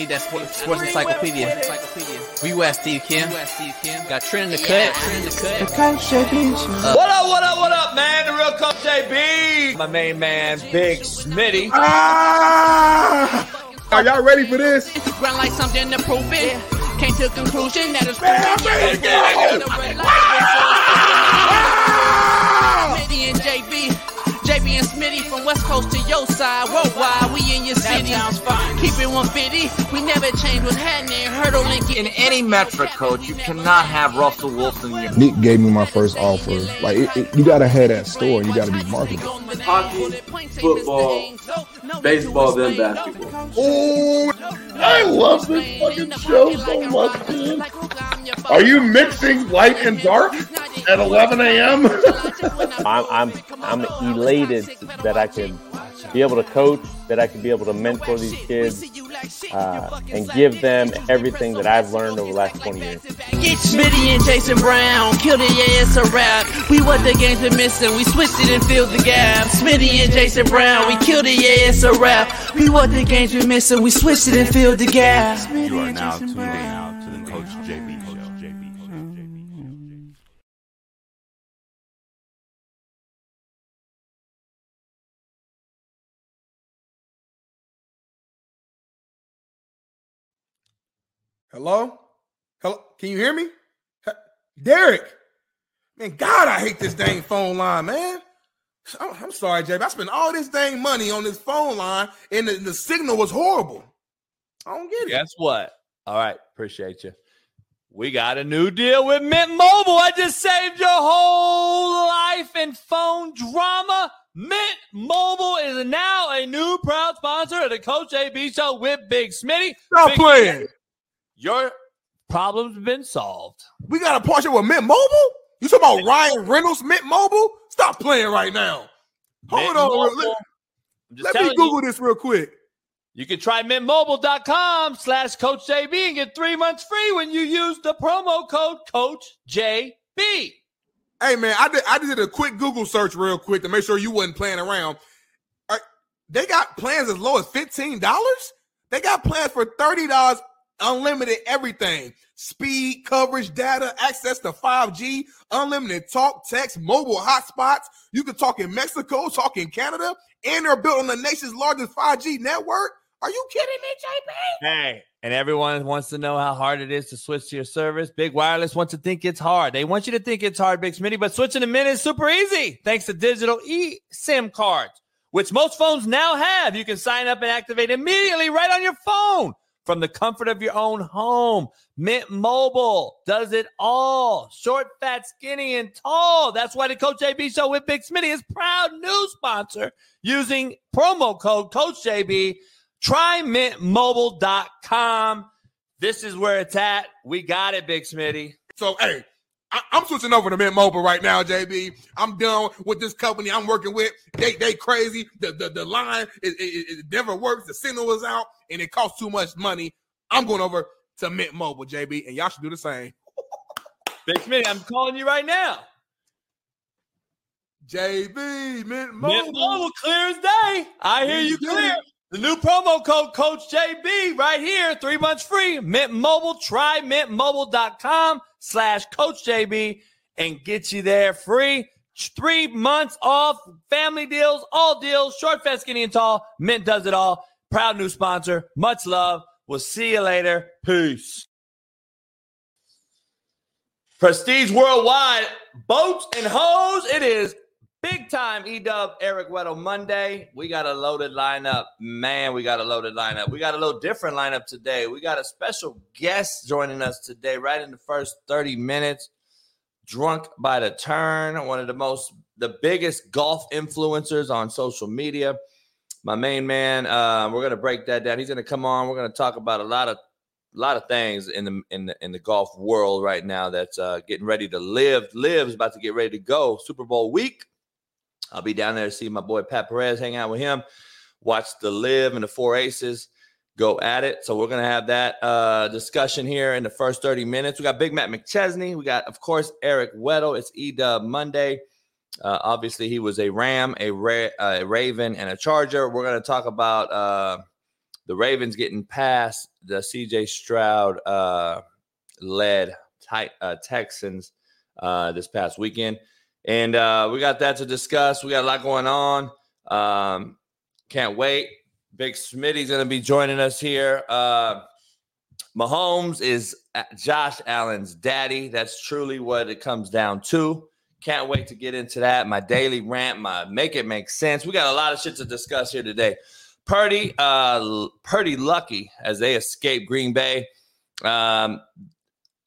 I need that sports, sports encyclopedia. Where you at, Steve Kim? Got Trent in the cut. Trent in the cut. What up, what up, what up, man? The real Coach JB. My main man, Big Smitty. Ah! Are y'all ready for this? Run like something to prove it. Came to a conclusion that it's Smitty Coast to your side. Worldwide, we in your city. Keep it 150. We never change what's happening. Hurdle link In any metric, coach, you cannot have Russell Wilson in your Nick gave me my first offer. Like it, it- you gotta have that store you gotta be marketable. Hockey, football, baseball, then basketball. Oh, I love this fucking show so much. man. Are you mixing light and dark at 11 a.m.? I'm I'm I'm elated that I can be able to coach, that I can be able to mentor these kids, uh, and give them everything that I've learned over the last 20 years. Get Smitty and Jason Brown, kill the ass a rap. We what the games been missing, we switched it and filled the gap. Smitty and Jason Brown, we killed the ass a rap. We what the games been missing, we switched it and filled the gap. You are now tuned in now to the Coach JB JB Hello? Hello? Can you hear me? Derek. Man, God, I hate this dang phone line, man. I'm, I'm sorry, JB. I spent all this dang money on this phone line and the, the signal was horrible. I don't get it. Guess what? All right, appreciate you. We got a new deal with Mint Mobile. I just saved your whole life in phone drama. Mint Mobile is now a new proud sponsor of the Coach JB Show with Big Smitty. Stop Big playing. Your problem's been solved. We got a partnership with Mint Mobile? You talking about Ryan Reynolds, Mint Mobile? Stop playing right now. Hold Mint on. Mobile. Let, let me Google you, this real quick. you can try mintmobile.com slash Coach JB and get three months free when you use the promo code Coach JB. Hey man, I did I did a quick Google search real quick to make sure you wasn't playing around. Right, they got plans as low as fifteen dollars. They got plans for thirty dollars, unlimited everything, speed, coverage, data, access to five G, unlimited talk, text, mobile hotspots. You can talk in Mexico, talk in Canada, and they're built on the nation's largest five G network. Are you kidding me, JB? Hey, and everyone wants to know how hard it is to switch to your service. Big Wireless wants to think it's hard. They want you to think it's hard, Big Smitty, but switching to Mint is super easy thanks to digital eSIM cards, which most phones now have. You can sign up and activate immediately right on your phone from the comfort of your own home. Mint Mobile does it all. Short, fat, skinny, and tall. That's why the Coach JB Show with Big Smitty is proud new sponsor using promo code Coach JB. Try mintmobile.com. This is where it's at. We got it, Big Smitty. So, hey, I, I'm switching over to Mint Mobile right now, JB. I'm done with this company I'm working with. They they crazy. The the, the line it, it, it never works. The signal is out, and it costs too much money. I'm going over to Mint Mobile, JB, and y'all should do the same. Big Smitty, I'm calling you right now. JB, Mint Mobile. Mint Mobile clear as day. I hear you clear. The new promo code Coach JB right here, three months free. Mint Mobile, try mintmobile.com slash Coach JB and get you there free. Three months off, family deals, all deals, short, fat, skinny, and tall. Mint does it all. Proud new sponsor. Much love. We'll see you later. Peace. Prestige Worldwide, boats and hoes. It is big time EW Eric Weddle Monday. We got a loaded lineup. Man, we got a loaded lineup. We got a little different lineup today. We got a special guest joining us today, right in the first 30 minutes. Drunk by the turn, one of the most, the biggest golf influencers on social media. My main man, uh, we're gonna break that down. He's gonna come on. We're gonna talk about a lot of a lot of things in the in the in the golf world right now that's uh, getting ready to live. LIV's about to get ready to go. Super Bowl week. I'll be down there to see my boy Pat Perez, hang out with him, watch the LIV and the Four Aces go at it. So we're gonna have that uh, discussion here in the first thirty minutes. We got Big Matt McChesney. We got, of course, Eric Weddle. It's E-Dub Monday. Uh, obviously, he was a Ram, a, Ra- uh, a Raven, and a Charger. We're gonna talk about. Uh, the Ravens getting past the CJ Stroud uh, led tight, uh, Texans uh, this past weekend. And uh, we got that to discuss. We got a lot going on. Um, can't wait. Big Smitty's going to be joining us here. Uh, Mahomes is Josh Allen's daddy. That's truly what it comes down to. Can't wait to get into that. My daily rant, my make it make sense. We got a lot of shit to discuss here today. Purdy, uh, Purdy lucky as they escape Green Bay. Um,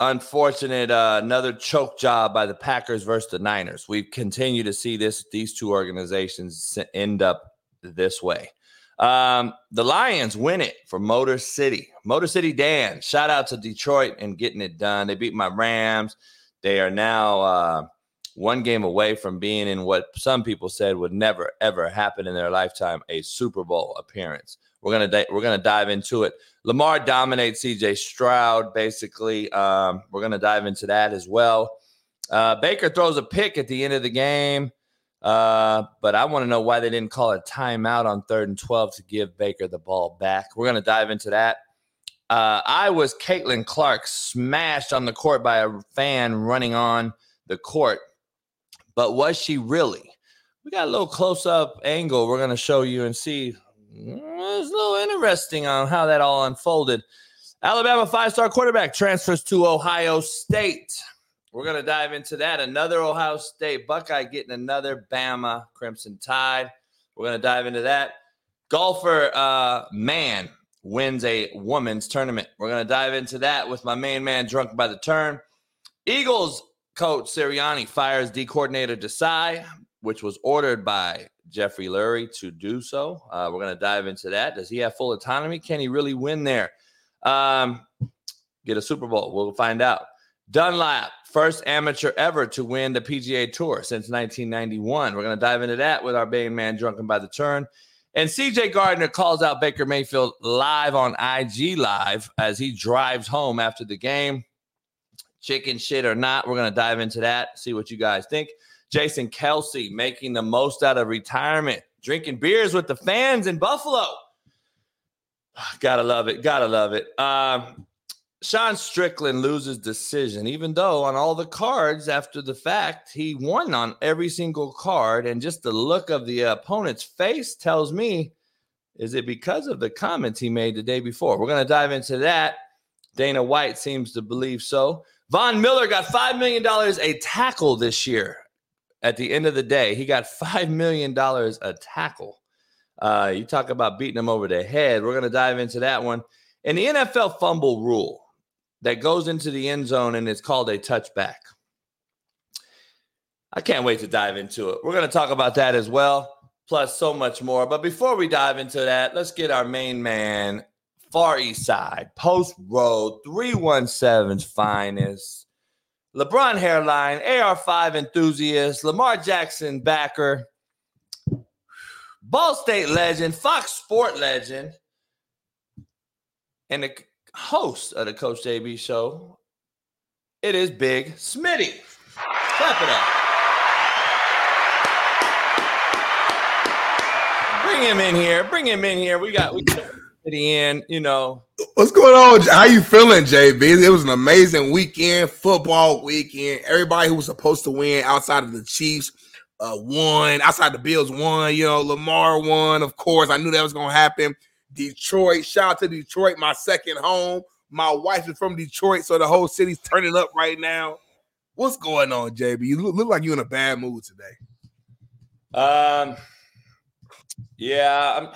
unfortunate, uh, another choke job by the Packers versus the Niners. We continue to see this; these two organizations end up this way. Um, the Lions win it for Motor City. Motor City Dan, shout out to Detroit and getting it done. They beat my Rams. They are now uh, one game away from being in what some people said would never ever happen in their lifetime a Super Bowl appearance. We're gonna di- we're gonna dive into it. Lamar dominates C.J. Stroud. Basically, um, we're gonna dive into that as well. Uh, Baker throws a pick at the end of the game. Uh, but I want to know why they didn't call a timeout on third and 12 to give Baker the ball back. We're to dive into that. Uh, I was Caitlin Clark smashed on the court by a fan running on the court. But was she really? We got a little close up angle we're going to show you and see. Mm, it's a little interesting on how that all unfolded. Alabama five star quarterback transfers to Ohio State. We're going to dive into that. Another Ohio State Buckeye getting another Bama Crimson Tide. We're going to dive into that. Golfer uh, man wins a women's tournament. We're going to dive into that with my main man drunk by the turn. Eagles coach Sirianni fires D coordinator Desai, which was ordered by Jeffrey Lurie to do so. Uh, we're going to dive into that. Does he have full autonomy? Can he really win there? Um, get a Super Bowl. We'll find out. Dunlap, first amateur ever to win the PGA Tour since 1991. We're going to dive into that with our main man, Drunken by the Turn. And CJ Gardner calls out Baker Mayfield live on IG Live as he drives home after the game. Chicken shit or not, we're going to dive into that, see what you guys think. Jason Kelce making the most out of retirement, drinking beers with the fans in Buffalo. Gotta love it. Gotta love it. Um, Sean Strickland loses decision, even though on all the cards after the fact, he won on every single card. And just the look of the opponent's face tells me, is it because of the comments he made the day before? We're going to dive into that. Dana White seems to believe so. Von Miller got $5 million a tackle this year. At the end of the day, he got $5 million a tackle. Uh, you talk about beating him over the head. We're going to dive into that one. And the NFL fumble rule that goes into the end zone and it's called a touchback. I can't wait to dive into it. We're going to talk about that as well, plus so much more. But before we dive into that, let's get our main man, Far East Side, Post Road, 317's finest, LeBron hairline, AR5 enthusiast, Lamar Jackson backer, Ball State legend, Fox Sport legend, and the host of the Coach JB show. It is Big Smitty. Clap it up. Bring him in here. Bring him in here. We got we got Smitty in. You know what's going on? How you feeling, JB? It was an amazing weekend, football weekend. Everybody who was supposed to win outside of the Chiefs uh, won. Outside the Bills won. You know, Lamar won. Of course, I knew that was going to happen. Detroit. Shout out to Detroit, my second home. My wife is from Detroit, so the whole city's turning up right now. What's going on, JB? You look, look like you're in a bad mood today. Um, yeah, I'm,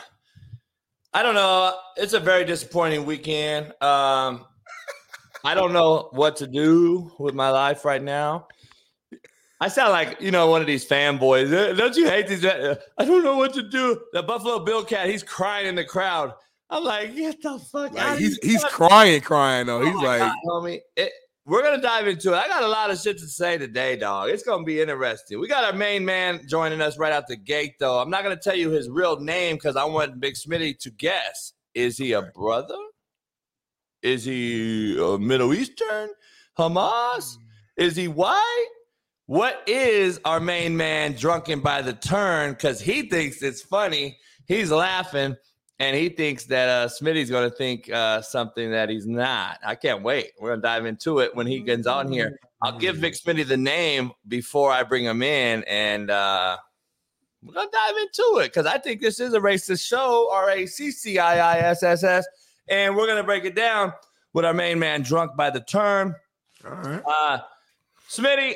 I don't know. It's a very disappointing weekend. Um, I don't know what to do with my life right now. I sound like you know one of these fanboys. Uh, don't you hate these? Uh, I don't know what to do. The Buffalo Bill cat, he's crying in the crowd. I'm like, get the fuck like, out. He's he's crying, crying though. He's oh like, God, homie. It, we're gonna dive into it. I got a lot of shit to say today, dog. It's gonna be interesting. We got our main man joining us right out the gate, though. I'm not gonna tell you his real name because I want Big Smitty to guess. Is he a brother? Is he a Middle Eastern? Hamas? Hmm. Is he white? What is our main man drunken by the turn? Because he thinks it's funny. He's laughing. And he thinks that uh, Smitty's going to think uh, something that he's not. I can't wait. We're going to dive into it when he gets on here. I'll give Big Smitty the name before I bring him in, and uh, we're going to dive into it because I think this is a racist show, R A C C I I S S S, and we're going to break it down with our main man, Drunk by the Turn. All right. Uh, Smitty,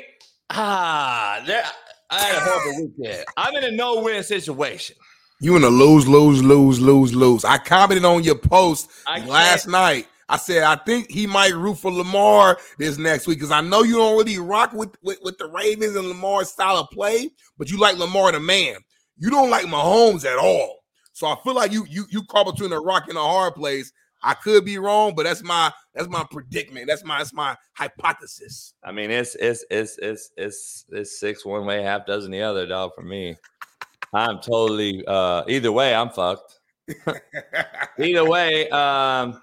ah, there, I had a horrible weekend. I'm in a no-win situation. You in a lose, lose, lose, lose, lose. I commented on your post last night. I said I think he might root for Lamar this next week because I know you don't really rock with, with with the Ravens and Lamar's style of play, but you like Lamar the man. You don't like Mahomes at all. So I feel like you you you caught between a rock and a hard place. I could be wrong, but that's my that's my predicament. That's my that's my hypothesis. I mean, it's it's it's it's it's it's six one way, half dozen the other, dog. For me, I'm totally uh either way, I'm fucked. Either way, um,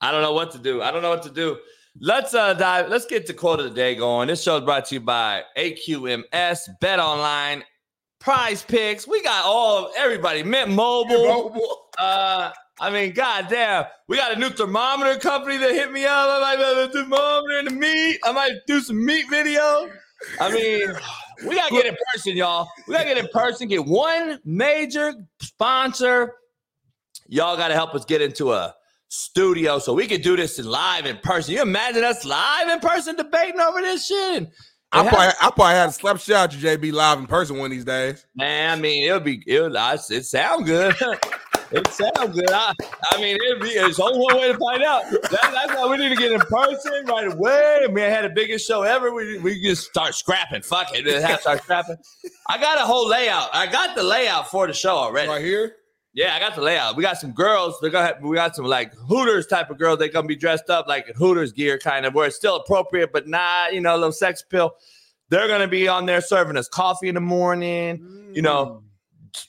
I don't know what to do. I don't know what to do. Let's uh dive. Let's get to quote of the day going. This show is brought to you by AQMS, Bet Online, Prize Picks. We got all of everybody. Mint Mobile. Uh, I mean, goddamn, we got a new thermometer company that hit me up. I might have a thermometer in the meat. I might do some meat video. I mean, we gotta get in person, y'all. We gotta get in person. Get one major sponsor. Y'all gotta help us get into a studio so we can do this in live in person. You imagine us live in person debating over this shit? And, I and probably I probably had to slap shit out you JB live in person one of these days. Man, I mean, it'll be it. Would, I, it sound good. it sounds good. I, I mean, it'll be. It's only one way to find out. That, that's why we need to get in person right away. I mean, I had the biggest show ever. We we just start scrapping. Fuck it, Just have to start scrapping. I got a whole layout. I got the layout for the show already. Right here. Yeah, I got the layout. We got some girls. They're gonna have, we got some like Hooters type of girls. They're gonna be dressed up like Hooters gear, kind of where it's still appropriate, but not you know a little sex pill. They're gonna be on there serving us coffee in the morning. You know, mm.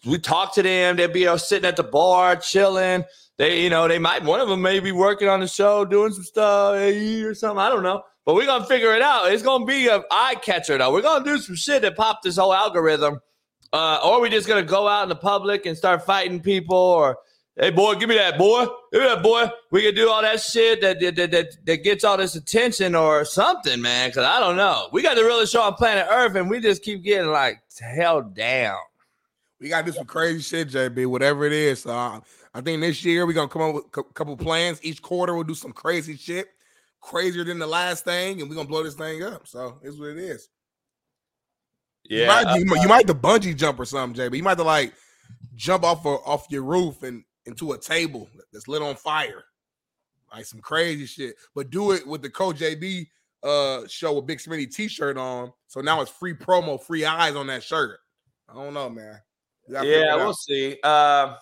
We talk to them. They'll be uh, sitting at the bar, chilling. They, you know, they might one of them may be working on the show, doing some stuff or something. I don't know, but we're gonna figure it out. It's gonna be an eye catcher though. We're gonna do some shit that pop this whole algorithm. Uh, or we just gonna go out in the public and start fighting people, or hey boy, give me that boy, give me that boy. We can do all that shit that that that, that, gets all this attention or something, man. Because I don't know. We got the realest show on planet Earth, and we just keep getting like held down. We gotta do some crazy shit, JB. Whatever it is. So uh, I think this year we're gonna come up with a couple plans. Each quarter we'll do some crazy shit, crazier than the last thing, and we're gonna blow this thing up. So it's what it is. You Yeah, might, you, might- you might have to bungee jump or something, JB. You might have to like jump off of, off your roof and into a table that's lit on fire, like some crazy shit. But do it with the Coach JB uh show with Big Smitty t-shirt on. So now it's free promo, free eyes on that shirt. I don't know, man. You Yeah, we'll see. Um,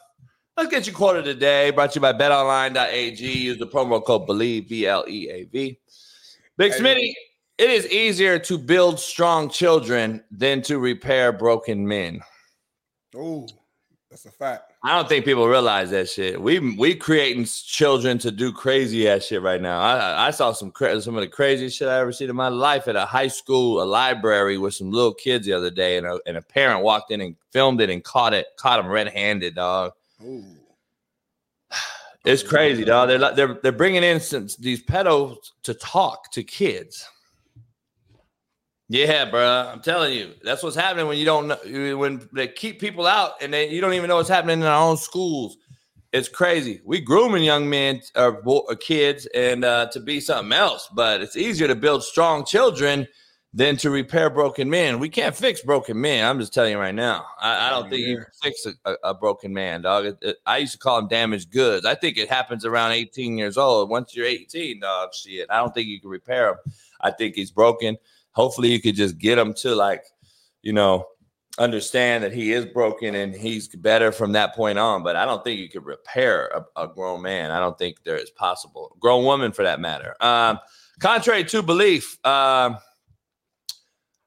let's get your quote of the day. Brought to you by betonline.ag. Use the promo code BELIEVE, B L E A V. Big Hey. Smitty, it is easier to build strong children than to repair broken men. Oh, that's a fact. I don't think people realize that shit. We we creating children to do crazy ass shit right now. I I saw some cra- some of the craziest shit I ever seen in my life at a high school, a library with some little kids the other day, and a, and a parent walked in and filmed it and caught it, caught them red handed, dog. Ooh. It's crazy, dog. They're they're they're bringing in some, these pedos to talk to kids. Yeah, bro. I'm telling you, that's what's happening when you don't know when they keep people out and they, you don't even know what's happening in our own schools. It's crazy. We grooming young men or, or kids and uh, to be something else, but it's easier to build strong children than to repair broken men. We can't fix broken men. I'm just telling you right now. I, I don't think you can fix a, a, a broken man, dog. It- it- I used to call them damaged goods. I think it happens around 18 years old. Once you're 18, dog, shit. I don't think you can repair him. I think he's broken. Hopefully, you could just get him to like, you know, understand that he is broken and he's better from that point on. But I don't think you could repair a, a grown man. I don't think there is possible. Grown woman, for that matter. Um, contrary to belief, um,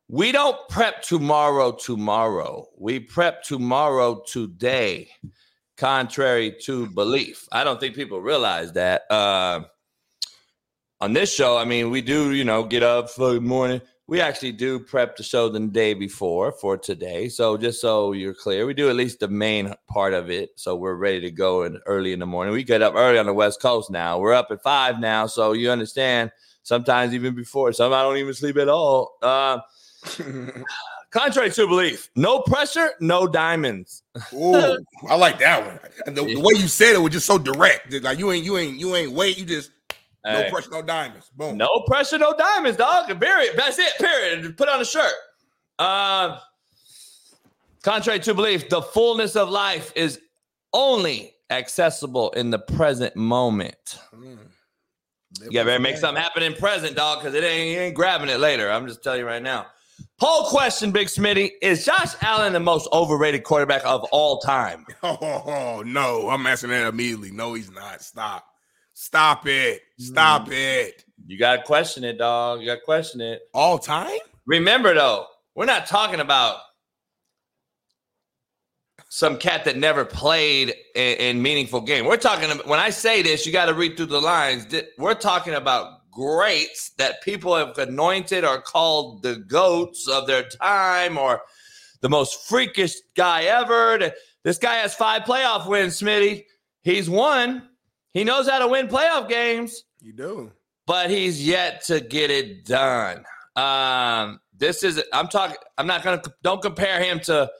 we don't prep tomorrow tomorrow. We prep tomorrow today, contrary to belief. I don't think people realize that. Uh, on this show, I mean, we do, you know, get up for the morning. We actually do prep the show the day before for today. So just so you're clear, we do at least the main part of it. So we're ready to go in early in the morning. We get up early on the West Coast now. We're up at five now, so you understand. Sometimes even before, some I don't even sleep at all. Uh, contrary to belief, no pressure, no diamonds. Ooh, I like that one. And the, the way you said it was just so direct. Like you ain't, you ain't, you ain't wait. You just no pressure, no diamonds. Boom. No pressure, no diamonds, dog. Period. That's it. Period. Put on a shirt. Uh, contrary to belief, the fullness of life is only accessible in the present moment. Mm. You better make something happen in present, dog, because it ain't ain't grabbing it later. I'm just telling you right now. Poll question, Big Smitty: Is Josh Allen the most overrated quarterback of all time? Oh, no, I'm asking that immediately. No, he's not. Stop. Stop it. Stop Mm. it. You gotta question it, dog. You gotta question it. All time? Remember though, we're not talking about some cat that never played in, in meaningful game. We're talking about, when I say this, you got to read through the lines. We're talking about greats that people have anointed or called the goats of their time or the most freakish guy ever. This guy has five playoff wins, Smitty. He's won. He knows how to win playoff games You do. but he's yet to get it done. Um, this is I'm talking. I'm not gonna don't compare him to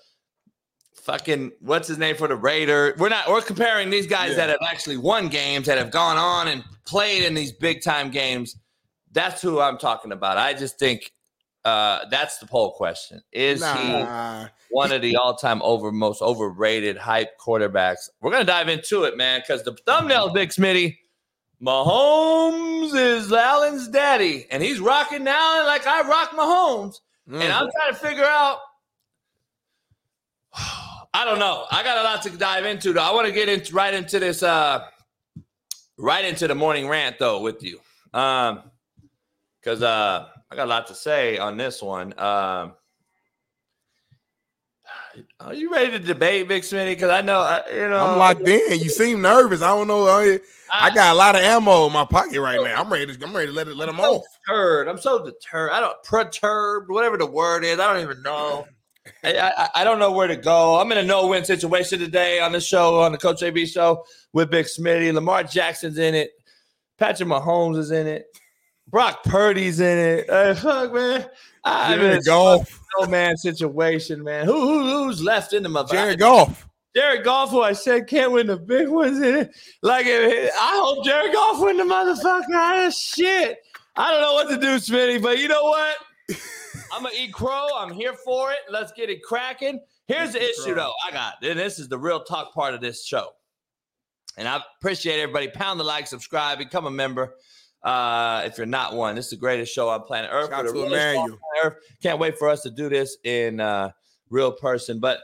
fucking what's his name for the Raider. We're not. We're comparing these guys Yeah. that have actually won games that have gone on and played in these big time games. That's who I'm talking about. I just think uh, that's the poll question. Is he one of the all-time over most overrated hype quarterbacks. We're gonna dive into it, man, because the thumbnail, Big Smitty, Mahomes is Allen's daddy, and he's rocking now like I rock Mahomes. Mm. And I'm trying to figure out. I don't know. I got a lot to dive into though. I want to get into right into this, uh, right into the morning rant though with you, um, because uh, I got a lot to say on this one. Um, are you ready to debate, Big Smitty? Because I know, uh, you know, I'm locked in. You seem nervous. I don't know. I, I got a lot of ammo in my pocket right now. I'm ready to. I'm ready to let it let them so off. deterred. I'm so deterred. I don't perturbed, whatever the word is. I don't even know. I, I, I don't know where to go. I'm in a no-win situation today on the show, on the Coach JB show with Big Smitty. Lamar Jackson's in it. Patrick Mahomes is in it. Brock Purdy's in it. Hey, fuck, man. A Jared Goff. no man situation, man. Who, who who's left in the mother? Jared Goff. Jared Goff, who I said can't win the big ones in it. Like, I hope Jared Goff win the motherfucker. Ah, shit. I don't know what to do, Smitty, but you know what? I'm gonna eat crow. I'm here for it. Let's get it cracking. Here's the issue, though. I got, and this is the real talk part of this show. And I appreciate everybody. Pound the like, subscribe, become a member. Uh, if you're not one, this is the greatest show on planet Earth. Shout out to realest show on Emmanuel. Earth. Can't wait for us to do this in uh, real person. But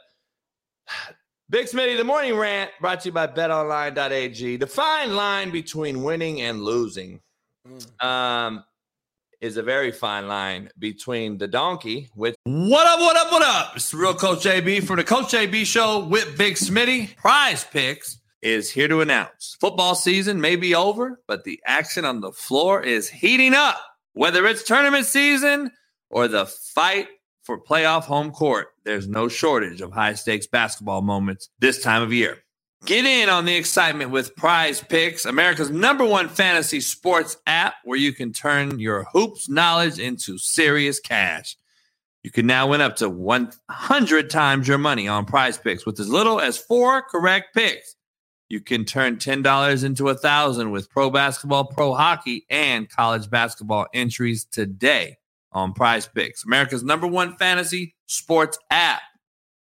Big Smitty, the morning rant brought to you by betonline.ag. The fine line between winning and losing Mm. um, is a very fine line between the donkey, which what up, what up, what up? It's real Coach JB from the Coach JB show with Big Smitty. Prize Picks is here to announce football season may be over, but the action on the floor is heating up. Whether it's tournament season or the fight for playoff home court, there's no shortage of high stakes basketball moments this time of year. Get in on the excitement with Prize Picks, America's number one fantasy sports app where you can turn your hoops knowledge into serious cash. You can now win up to 100 times your money on Prize Picks with as little as four correct picks. You can turn $10 into a 1000 with pro basketball, pro hockey, and college basketball entries today on Prize Picks, America's number one fantasy sports app.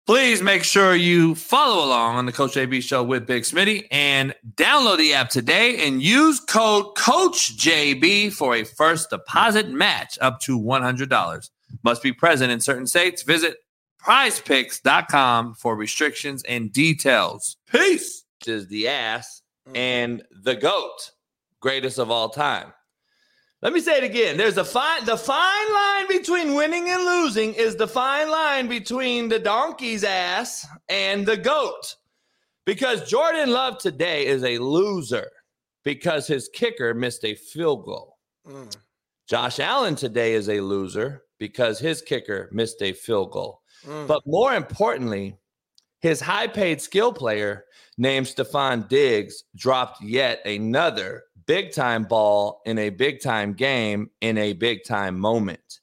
Please make sure you follow along on the Coach JB show with Big Smitty and download the app today and use code CoachJB for a first deposit match up to $100. Must be present in certain states. Visit prizepicks.com for restrictions and details. Peace. Is the ass and the goat, greatest of all time. Let me say it again. There's a fine the fine line between winning and losing is the fine line between the donkey's ass and the goat. Because Jordan Love today is a loser because his kicker missed a field goal. Mm. Josh Allen today is a loser because his kicker missed a field goal. Mm. But more importantly, his high paid skill player named Stefon Diggs dropped yet another big time ball in a big time game in a big time moment.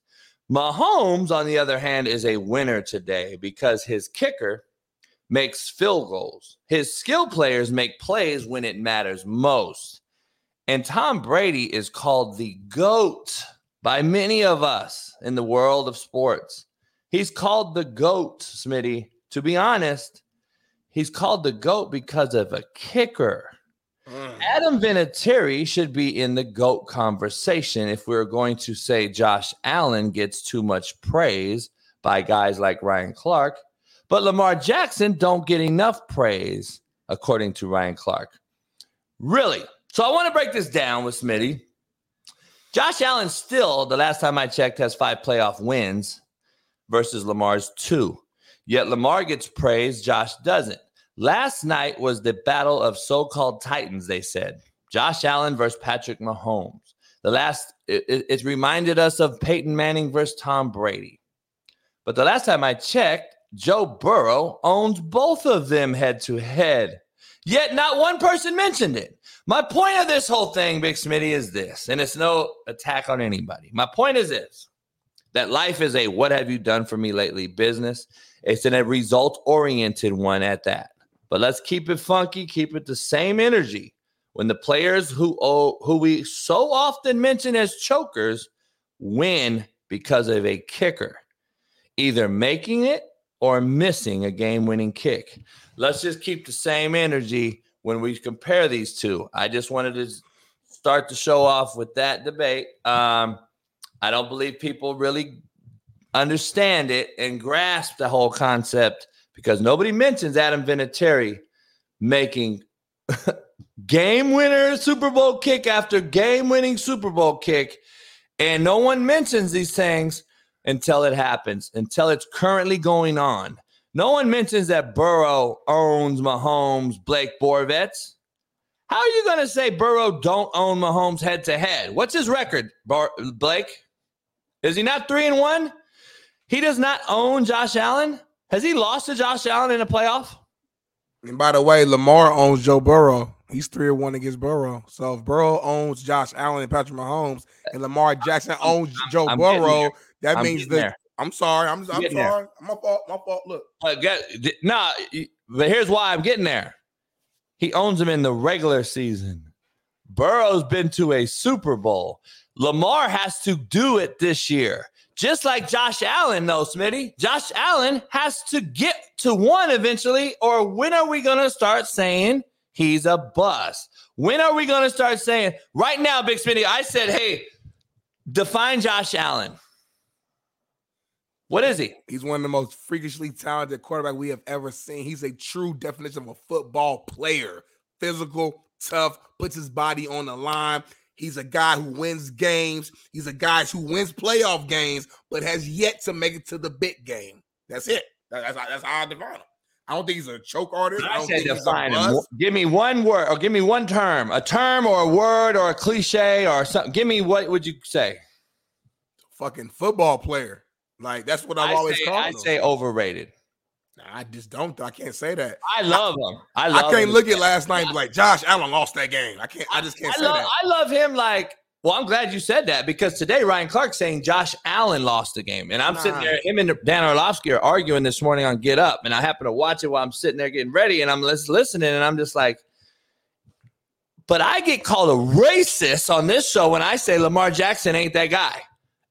Mahomes, on the other hand, is a winner today because his kicker makes field goals. His skill players make plays when it matters most. And Tom Brady is called the GOAT by many of us in the world of sports. He's called the GOAT, Smitty. To be honest, he's called the GOAT because of a kicker. Mm. Adam Vinatieri should be in the GOAT conversation if we're going to say Josh Allen gets too much praise by guys like Ryan Clark, but Lamar Jackson don't get enough praise, according to Ryan Clark. Really? So I want to break this down with Smitty. Josh Allen still, the last time I checked, has five playoff wins versus Lamar's two. Yet Lamar gets praised, Josh doesn't. Last night was the battle of so called Titans, they said. Josh Allen versus Patrick Mahomes. The last, it, it, it reminded us of Peyton Manning versus Tom Brady. But the last time I checked, Joe Burrow owns both of them head to head. Yet not one person mentioned it. My point of this whole thing, Big Smitty, is this, and it's no attack on anybody. My point is this that life is a what have you done for me lately business. It's in a result oriented one at that. But let's keep it funky, keep it the same energy. When the players who oh, who we so often mention as chokers win because of a kicker, either making it or missing a game-winning kick. Let's just keep the same energy when we compare these two. I just wanted to start the show off with that debate. Um, I don't believe people really understand it and grasp the whole concept because nobody mentions Adam Vinatieri making game winner Super Bowl kick after game winning Super Bowl kick. And no one mentions these things until it happens, until it's currently going on. No one mentions that Burrow owns Mahomes, Blake Borvets. How are you going to say Burrow don't own Mahomes head to head? What's his record, Bar- Blake? Is he not three and one? He does not own Josh Allen. Has he lost to Josh Allen in a playoff? And by the way, Lamar owns Joe Burrow. He's three or one against Burrow. So if Burrow owns Josh Allen and Patrick Mahomes, and Lamar Jackson owns Joe I'm Burrow, that I'm means that. there. I'm sorry. I'm, I'm getting there. sorry. My fault. My fault. Look, Uh, get, nah, but here's why I'm getting there. He owns him in the regular season. Burrow's been to a Super Bowl. Lamar has to do it this year. Just like Josh Allen, though, Smitty. Josh Allen has to get to one eventually, or when are we going to start saying he's a bust? When are we going to start saying, right now, Big Smitty, I said, hey, define Josh Allen. What is he? he's one of the most freakishly talented quarterback we have ever seen. He's a true definition of a football player. Physical, tough, puts his body on the line. He's a guy who wins games. He's a guy who wins playoff games, but has yet to make it to the big game. That's it. That's, how- that's how I define him. I don't think he's a choke artist. I I don't say think he's a define him. Give me one word, or give me one term, a term or a word or a cliche or something. Give me what would you say? Fucking football player. Like that's what I've I always say, called I him. say overrated. Nah, I just don't. I can't say that. I love him. I I can't him. look at last night and be like Josh Allen lost that game. I can't. I just can't I say love, that. I love him like. Well, I'm glad you said that because today Ryan Clark saying Josh Allen lost the game, and I'm sitting there. Him and Dan Orlovsky are arguing this morning on Get Up, and I happen to watch it while I'm sitting there getting ready, and I'm lis- listening, and I'm just like. But I get called a racist on this show when I say Lamar Jackson ain't that guy.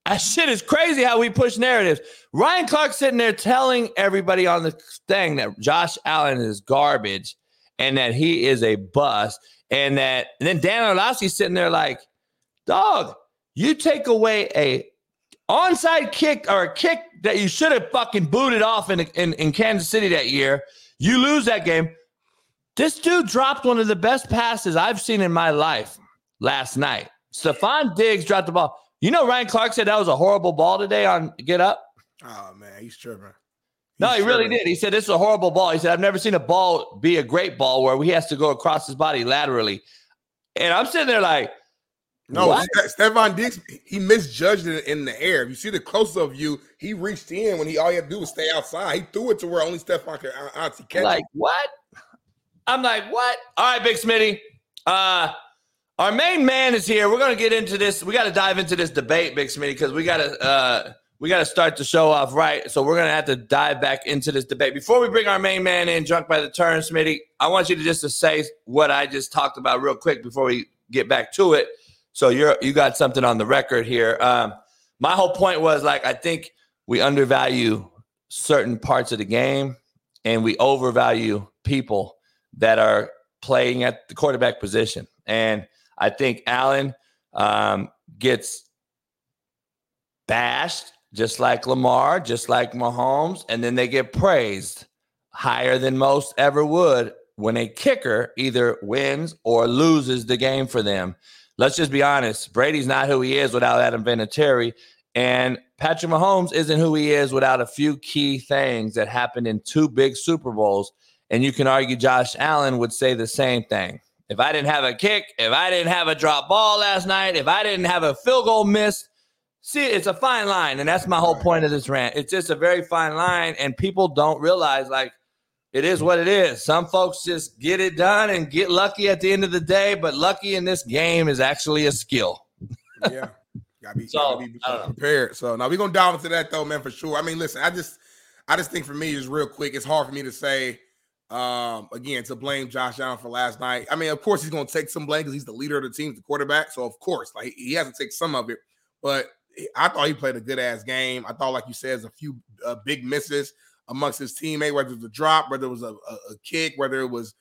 That shit is crazy how we push narratives. Ryan Clark sitting there telling everybody on the thing that Josh Allen is garbage and that he is a bust. And that and then Dan Orlovsky sitting there like, dog, you take away a onside kick or a kick that you should have fucking booted off in, in, in Kansas City that year. You lose that game. This dude dropped one of the best passes I've seen in my life last night. Stefon Diggs dropped the ball. You know, Ryan Clark said that was a horrible ball today on Get Up. Oh man, he's tripping. No, He's he really did. He said this is a horrible ball. He said I've never seen a ball be a great ball where he has to go across his body laterally. And I'm sitting there like, No, What? Ste- Stefon Diggs, he misjudged it in the air. If you see the close up view, he reached in when he all he had to do was stay outside. He threw it to where only Stefon could uh, catch like it. what? I'm like, what? All right, Big Smitty. Uh our main man is here. We're gonna get into this. We gotta dive into this debate, Big Smitty, because we gotta uh we gotta start the show off right. So we're gonna have to dive back into this debate. Before we bring our main man in, drunk by the turn, Smitty, I want you to just to say what I just talked about real quick before we get back to it. So you're you got something on the record here. Um, my whole point was like I think we undervalue certain parts of the game and we overvalue people that are playing at the quarterback position. And I think Allen um, gets bashed just like Lamar, just like Mahomes, and then they get praised higher than most ever would when a kicker either wins or loses the game for them. Let's just be honest. Brady's not who he is without Adam Vinatieri. And Patrick Mahomes isn't who he is without a few key things that happened in two big Super Bowls. And you can argue Josh Allen would say the same thing. If I didn't have a kick, if I didn't have a drop ball last night, if I didn't have a field goal missed, see, it's a fine line. And that's my whole point of this rant. It's just a very fine line. And people don't realize, like, it is what it is. Some folks just get it done and get lucky at the end of the day, but lucky in this game is actually a skill. Yeah. Gotta be, So, gotta be I don't know. prepared. So now we're gonna dive into that though, man, for sure. I mean, listen, I just I just think for me, just real quick, it's hard for me to say um again to blame Josh Allen for last night. I mean, of course, he's gonna take some blame because he's the leader of the team, the quarterback. So of course, like he has to take some of it. But I thought he played a good ass game. I thought, like you said, a few uh, big misses amongst his teammate, whether it was a drop, whether it was a, a, a kick, whether it was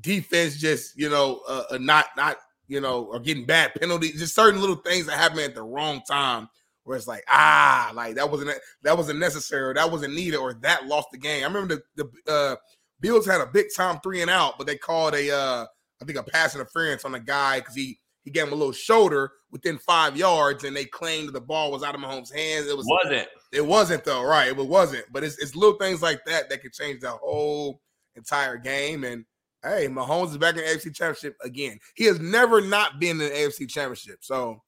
defense just you know uh, uh, not not you know or getting bad penalties, just certain little things that happen at the wrong time where it's like ah like that wasn't that wasn't necessary, that wasn't needed, or that lost the game. I remember the the uh, Bills had a big time three and out, but they called a uh, I think a pass interference on a guy because he he gave him a little shoulder within five yards, and they claimed that the ball was out of Mahomes' hands. It was Wasn't. it wasn't though, right? It wasn't. But it's it's little things like that that could change the whole entire game. And hey, Mahomes is back in the AFC Championship again. He has never not been in the AFC Championship, so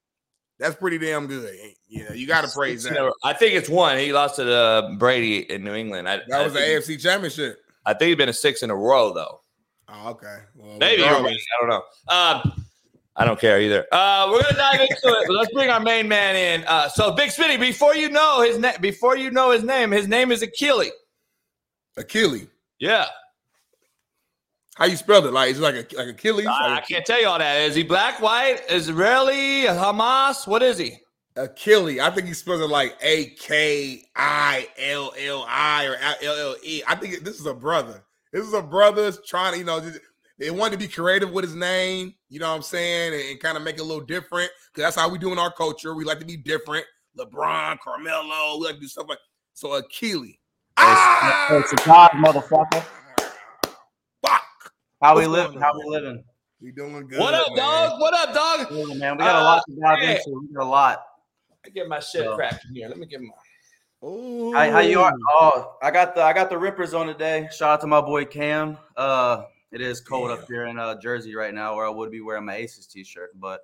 that's pretty damn good. Yeah, you got to praise that. I think it's one. He lost to uh, Brady in New England. I, That I was the AFC Championship. I think he's been a six in a row though. Oh, okay. Well, Maybe. I don't know. Um, I don't care either. Uh, we're gonna dive into it. But let's bring our main man in. Uh, so Big Smitty, before you know his name, before you know his name, his name is Achille. Achilles. Yeah, How you spell it? Like it's like a like Achilles. I, I can't tell you all that. Is he black, white, Israeli, Hamas? What is he? Achilles. I think he spells it like A K I L L I or L L E. I think this is a brother. This is a brother trying to, you know, they wanted to be creative with his name, you know what I'm saying, and, kind of make it a little different because that's how we do in our culture. We like to be different. LeBron, Carmelo, we like to do stuff like so. Achilles. Ah! It's a god, motherfucker. Fuck. How we living? How we living? We doing good. what up, man. dog? What up, dog? Yeah, man, we got a lot to dive Uh, hey. into. We got a lot. I get my shit So- cracked here. Let me get my. Ooh. How, how you are? Oh, I got the I got the rippers on today. Shout out to my boy Cam. Uh, it is cold Damn. up here in uh, Jersey right now, where I would be wearing my Aces t-shirt. But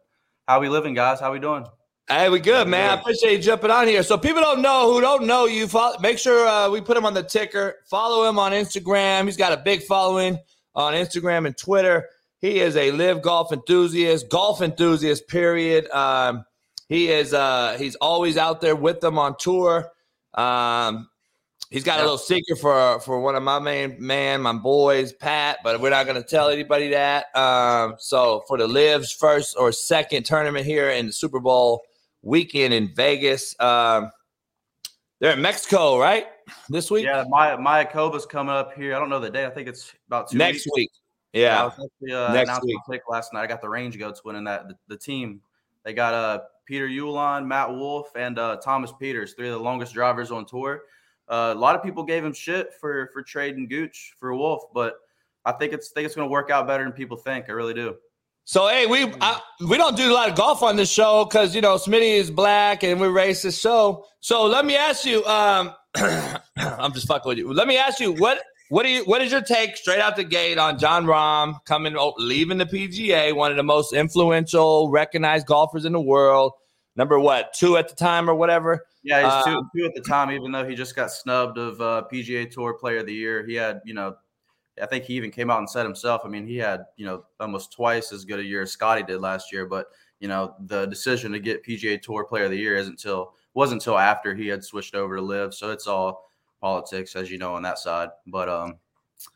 how we living, guys? How we doing? Hey, we good, man. I appreciate you jumping on here. So people don't know who don't know you. Follow, make sure uh, we put him on the ticker. Follow him on Instagram. He's got a big following on Instagram and Twitter. He is a LIV golf enthusiast, golf enthusiast. Period. Um, he is. Uh, he's always out there with them on tour. Um, he's got a little secret for for one of my main man, my boys, Pat. But we're not going to tell anybody that. Um, so for the LIV's first or second tournament here in the Super Bowl weekend in Vegas. Um, they're in Mexico, right? This week? Yeah, Maya Mayakoba's coming up here. I don't know the day. I think it's about two Next weeks. week. I Yeah. was actually, uh, Next announced week. my pick last night. I got the Range Goats winning that. The, the team they got uh Peter Uihlein, Matt Wolff, and uh, Thomas Pieters, three of the longest drivers on tour. Uh, a lot of people gave him shit for for trading Gooch for Wolff, but I think it's think it's going to work out better than people think. I really do. So hey, we I, we don't do a lot of golf on this show because you know Smitty is black and we're racist. show. So let me ask you, um, I'm just fucking with you. Let me ask you, what what do you? What is your take straight out the gate on Jon Rahm coming, oh, leaving the PGA, one of the most influential, recognized golfers in the world, number what two at the time or whatever? Yeah, he's two, um, two at the time. Even though he just got snubbed of uh, PGA Tour Player of the Year, he had you know, I think he even came out and said himself. I mean, he had you know almost twice as good a year as Scotty did last year, but you know the decision to get PGA Tour Player of the Year isn't until wasn't until after he had switched over to LIV. So it's all politics, as you know, on that side. But um,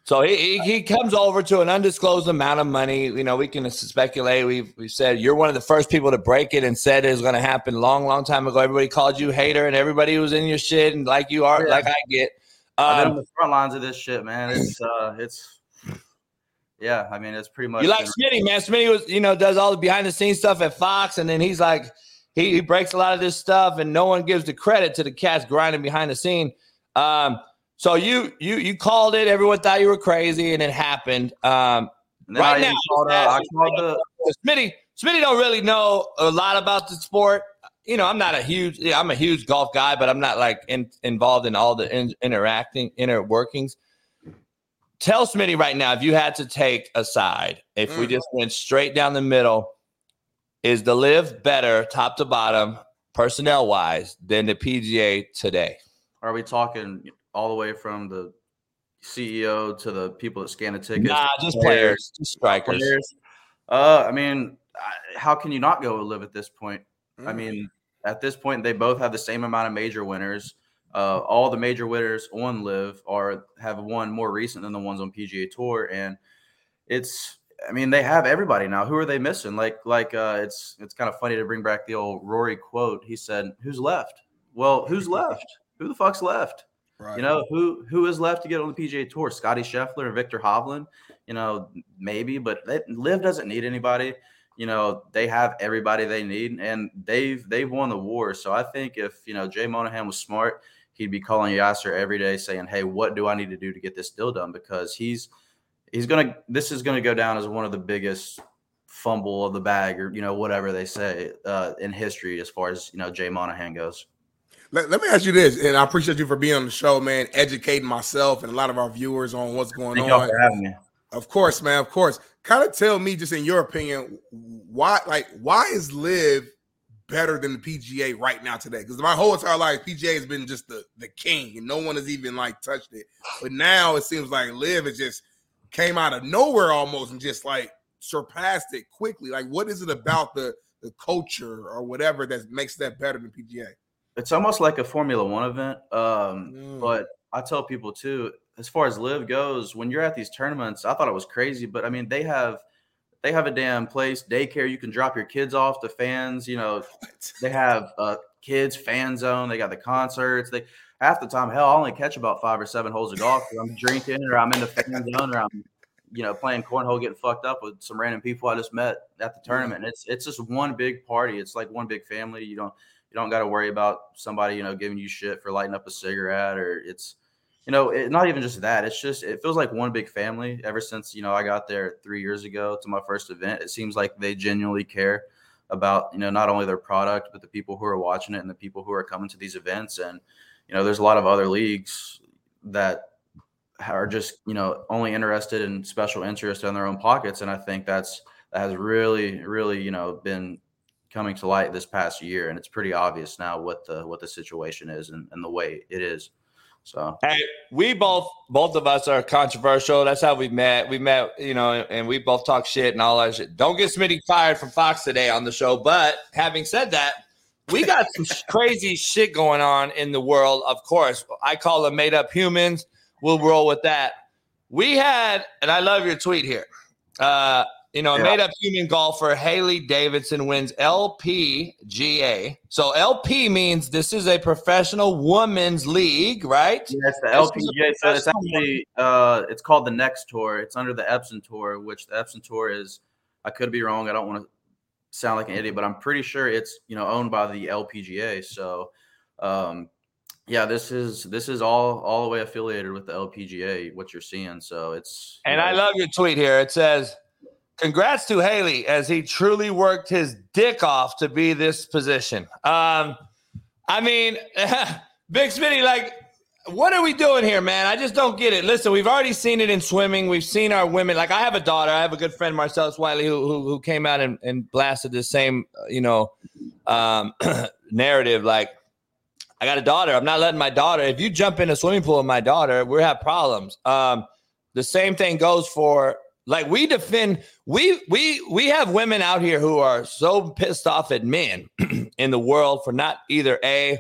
so he, he comes over to an undisclosed amount of money. You know, we can speculate. We've, we said you're one of the first people to break it and said it was going to happen long, long time ago. Everybody called you hater and everybody was in your shit and like you are, yeah. like I get. Um, I've been on um, the front lines of this shit, man. It's uh, it's yeah. I mean, it's pretty much. You like Smitty, man. Smitty was, you know, does all the behind the scenes stuff at Fox, and then he's like, he, he breaks a lot of this stuff, and no one gives the credit to the cats grinding behind the scene. Um, so you you you called it. Everyone thought you were crazy, and it happened. Um, right now, called, uh, I called the Smitty. Smitty don't really know a lot about the sport. You know, I'm not a huge. I'm a huge golf guy, but I'm not like in, involved in all the in, interacting inner workings. Tell Smitty right now if you had to take a side, if mm. we just went straight down the middle, is the LIV better top to bottom personnel wise than the PGA today? Are we talking all the way from the CEO to the people that scan the tickets? Nah, just players, just strikers. Players. Uh, I mean, how can you not go LIV at this point? Mm. I mean, at this point, they both have the same amount of major winners. Uh, all the major winners on LIV are have won more recent than the ones on PGA Tour, and it's I mean, they have everybody now. Who are they missing? Like, like uh, it's it's kind of funny to bring back the old Rory quote. He said, "Who's left?" Well, who's left? Who the fuck's left? Right. You know who who is left to get on the PGA Tour? Scotty Scheffler and Viktor Hovland. You know, maybe, but they, LIV doesn't need anybody. You know, they have everybody they need, and they've they've won the war. So I think if you know Jay Monahan was smart, he'd be calling Yasser every day, saying, "Hey, what do I need to do to get this deal done?" Because he's he's gonna this is gonna go down as one of the biggest fumble of the bag or you know whatever they say uh, in history as far as you know Jay Monahan goes. Let, let, me ask you this, and I appreciate you for being on the show, man, educating myself and a lot of our viewers on what's going Thank on. for having me. Of course, man. Of course. Kind of tell me, just in your opinion, why, like, why is LIV better than the PGA right now today? Because my whole entire life, PGA has been just the the king, and no one has even like touched it. But now it seems like LIV is just came out of nowhere almost and just like surpassed it quickly. Like, what is it about the the culture or whatever that makes that better than PGA? It's almost like a Formula One event. Um, mm. But I tell people too, as far as LIV goes, when you're at these tournaments, I thought it was crazy, but I mean, they have they have a damn place daycare you can drop your kids off. The fans, you know, what? they have a kids fan zone. They got the concerts. They half the time, hell, I only catch about five or seven holes of golf. I'm drinking or I'm in the fan zone or I'm, you know, playing cornhole, getting fucked up with some random people I just met at the tournament. It's it's just one big party. It's like one big family. You don't you don't got to worry about somebody you know giving you shit for lighting up a cigarette or it's you know it, not even just that. It's just it feels like one big family. Ever since you know I got there three years ago to my first event, it seems like they genuinely care about you know not only their product but the people who are watching it and the people who are coming to these events and you know, there's a lot of other leagues that are just, you know, only interested in special interest in their own pockets. And I think that's, that has really, really, you know, been coming to light this past year. And it's pretty obvious now what the, what the situation is and, and the way it is. So hey, we both both of us are controversial. That's how we met. We met, you know, and we both talk shit and all that shit. Don't get Smitty fired from Fox today on the show. But having said that, we got some crazy shit going on in the world. Of course, I call them made up humans. We'll roll with that. We had, and I love your tweet here. Uh, you know, yeah. made up human golfer, Hailey Davidson wins LPGA. So LP means this is a professional women's league, right? Yes, the LPGA. So it's actually uh, it's called the Next Tour. It's under the Epson Tour, which the Epson Tour is. I could be wrong. I don't want to sound like an idiot, but I'm pretty sure it's you know owned by the LPGA. So, um, yeah, this is this is all all the way affiliated with the LPGA. What you're seeing, so it's. And know, I love your tweet here. It says, "Congrats to Haley as he truly worked his dick off to be this position." Um, I mean, Big Smitty, like what are we doing here, man? I just don't get it. Listen, we've already seen it in swimming. We've seen our women. Like I have a daughter. I have a good friend, Marcellus Wiley, who who, who came out and, and blasted the same, uh, you know, um, narrative. Like I got a daughter. I'm not letting my daughter. If you jump in a swimming pool with my daughter, we have problems. Um, the same thing goes for like we defend. We we we have women out here who are so pissed off at men in the world for not either a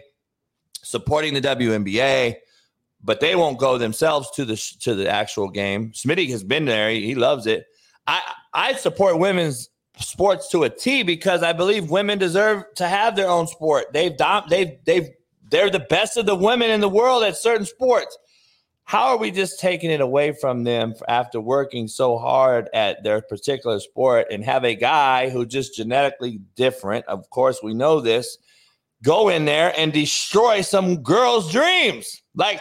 supporting the WNBA but they won't go themselves to the to the actual game. Smitty has been there; he, he loves it. I I support women's sports to a T because I believe women deserve to have their own sport. They've dom- they've they've they're the best of the women in the world at certain sports. How are we just taking it away from them after working so hard at their particular sport and have a guy who just genetically different? Of course, we know this. Go in there and destroy some girl's dreams. Like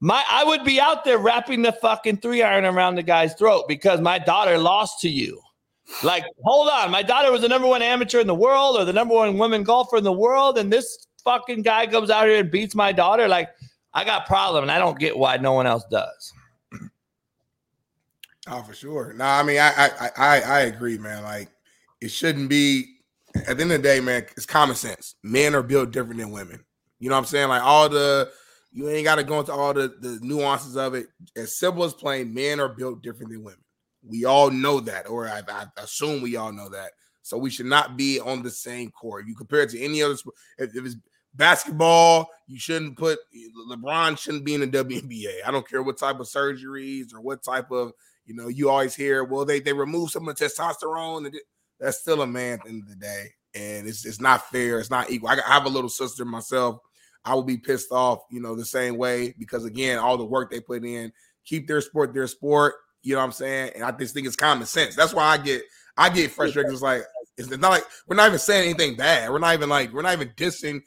my I would be out there wrapping the fucking three iron around the guy's throat because my daughter lost to you. Like, hold on, my daughter was the number one amateur in the world or the number one women golfer in the world, and this fucking guy comes out here and beats my daughter. Like, I got problem, and I don't get why no one else does. Oh, for sure. No, I mean, I I I I agree, man. Like, it shouldn't be. At the end of the day, man, it's common sense. Men are built different than women. You know what I'm saying? Like all the you ain't got to go into all the, the nuances of it. As simple as plain, men are built different than women. We all know that, or I, I assume we all know that. So we should not be on the same court. You compare it to any other sport, if, if it's basketball, you shouldn't put LeBron shouldn't be in the WNBA. I don't care what type of surgeries or what type of you know. You always hear, well, they they remove some of the testosterone. That's still a man at the end of the day, and it's it's not fair. It's not equal. I, I have a little sister myself I will be pissed off, you know, the same way because again, all the work they put in, keep their sport their sport. You know what I'm saying? And I just think it's common sense. That's why I get I get frustrated. It's like it's not like we're not even saying anything bad. We're not even like we're not even dissing.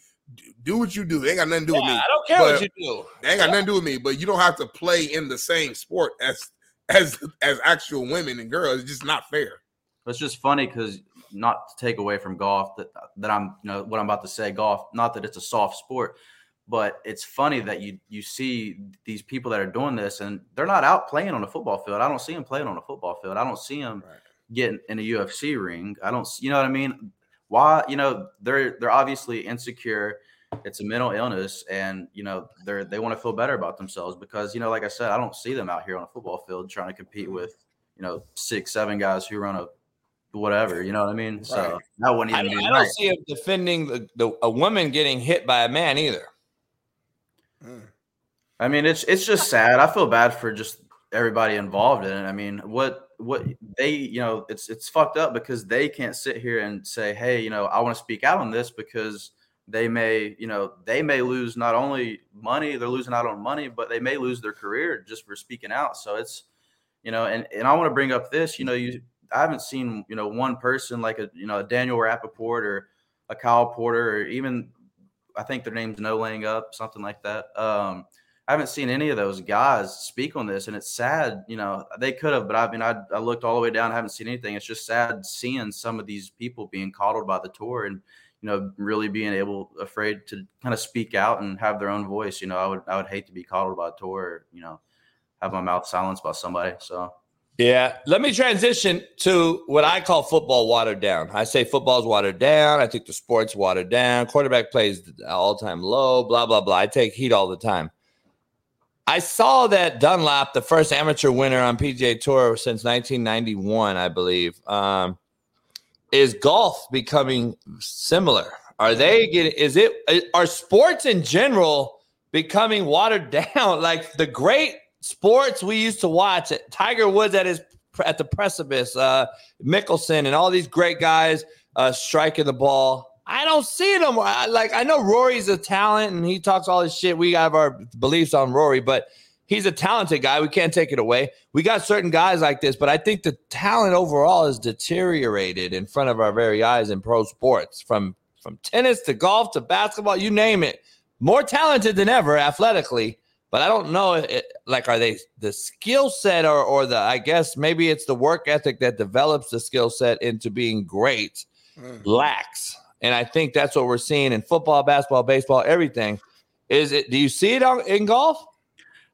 Do what you do. They ain't got nothing to do yeah, with me. I don't care but what you do. They ain't got nothing to do with me. But you don't have to play in the same sport as as as actual women and girls. It's just not fair. It's just funny because not to take away from golf that that I'm you know what I'm about to say golf not that it's a soft sport but it's funny that you you see these people that are doing this and they're not out playing on a football field. I don't see them playing on a football field. I don't see them right. getting in a UFC ring. I don't you know what I mean? Why, you know, they're they're obviously insecure. It's a mental illness and you know, they're they want to feel better about themselves because you know, like I said, I don't see them out here on a football field trying to compete mm-hmm. with, you know, six, seven guys who run a whatever. You know what I mean? Right. So that wouldn't even I, be. I don't see him defending the, the, a woman getting hit by a man either. Mm. I mean, it's it's just sad. I feel bad for just everybody involved in it. I mean, what what they you know it's it's fucked up because they can't sit here and say, hey, you know, I want to speak out on this because they may you know they may lose not only money, they're losing out on money, but they may lose their career just for speaking out. So it's you know, and and I want to bring up this. You know, you I haven't seen you know one person like a you know a Daniel Rapaport or a Kyle Porter or even I think their name's No Laying Up, something like that. Um, I haven't seen any of those guys speak on this, and it's sad. You know, they could have, but I mean, I, I looked all the way down, I haven't seen anything. It's just sad seeing some of these people being coddled by the tour and you know really being able afraid to kind of speak out and have their own voice. You know, I would I would hate to be coddled by a tour. Or, you know, have my mouth silenced by somebody. So yeah, let me transition to what I call football watered down. I say football's watered down. I think the sport's watered down. Quarterback plays all time low, blah, blah, blah. I take heat all the time. I saw that Dunlap, the first amateur winner on PGA Tour since 1991, I believe, um, is golf becoming similar? Are they getting, is it, are sports in general becoming watered down? Like the great sports we used to watch. Tiger Woods at his at the precipice, uh, Mickelson, and all these great guys uh, striking the ball. I don't see them. I, like I know Rory's a talent, and he talks all this shit. We have our beliefs on Rory, but he's a talented guy. We can't take it away. We got certain guys like this, but I think the talent overall is deteriorated in front of our very eyes in pro sports, from from tennis to golf to basketball, you name it. More talented than ever athletically, but I don't know. It, like, are they the skill set or or the? I guess maybe it's the work ethic that develops the skill set into being great mm. lacks, and I think that's what we're seeing in football, basketball, baseball, everything. Is it? Do you see it in golf?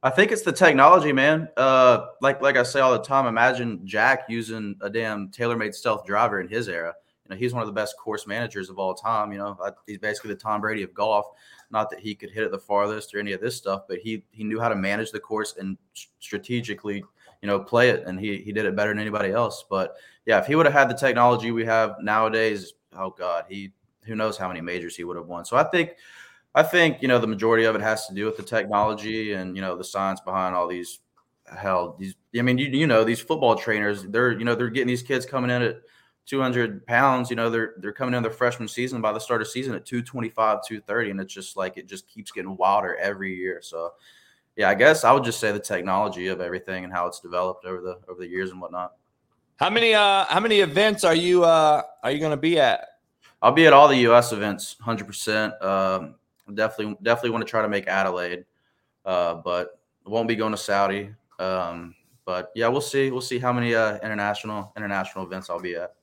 I think it's the technology, man. Uh, like like I say all the time. Imagine Jack using a damn TaylorMade Stealth driver in his era. You know, he's one of the best course managers of all time. You know, he's basically the Tom Brady of golf. Not that he could hit it the farthest or any of this stuff, but he he knew how to manage the course and strategically, you know, play it, and he he did it better than anybody else. But yeah, if he would have had the technology we have nowadays, oh god, he who knows how many majors he would have won. So I think I think you know the majority of it has to do with the technology and you know the science behind all these hell these. I mean, you you know these football trainers, they're you know they're getting these kids coming in at 200 pounds. You know they're they're coming in their freshman season by the start of season at 225, 230, and it's just like it just keeps getting wilder every year. So yeah, I guess I would just say the technology of everything and how it's developed over the over the years and whatnot. How many uh how many events are you uh are you going to be at? I'll be at all the U.S. events, hundred um, percent definitely definitely want to try to make Adelaide, uh, but won't be going to Saudi. Um, but yeah, we'll see. We'll see how many uh, international international events I'll be at.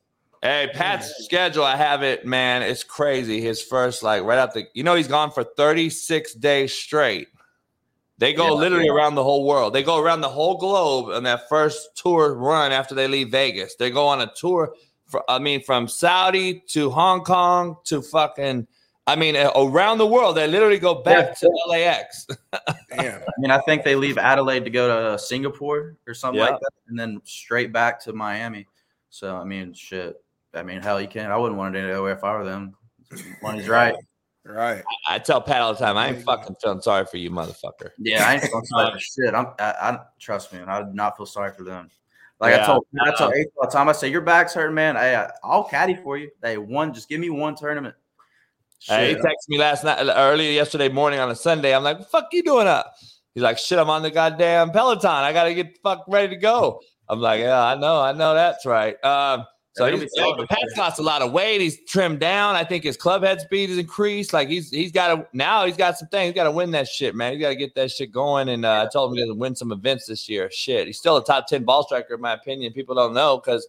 Hey, Pat's schedule, I have it, man. It's crazy. His first, like, right after, you know, he's gone for 36 days straight. They go yeah, literally around the whole world. They go around the whole globe on that first tour run after they leave Vegas. They go on a tour, I mean, from Saudi to Hong Kong to fucking I mean, around the world, they literally go back yeah. to LAX. Damn. I mean, I think they leave Adelaide to go to Singapore or something like that, and then straight back to Miami. So, I mean, shit. I mean, hell, you can't. I wouldn't want to go if I were them. Money's right. Right. I, I, tell Pat all the time, I ain't fucking feeling sorry for you, motherfucker. Yeah, I ain't feeling sorry for shit. I'm. I, I trust me, I do not feel sorry for them. Like yeah. I told, I told Ace all the time. I say your back's hurting, man. I, I'll caddy for you. Hey, one, just give me one tournament. Uh, he texted me last night, early yesterday morning on a Sunday. I'm like, "Fuck you doing up?" He's like, "Shit, I'm on the goddamn Peloton. I gotta get fuck ready to go." I'm like, "Yeah, I know, I know, that's right." Um, so he's, Pat's lost a lot of weight. He's trimmed down. I think his club head speed has increased. Like he's he's got to now. He's got some things. He's got to win that shit, man. He's got to get that shit going. And uh, I told him to win some events this year. Shit, he's still a top ten ball striker in my opinion. People don't know because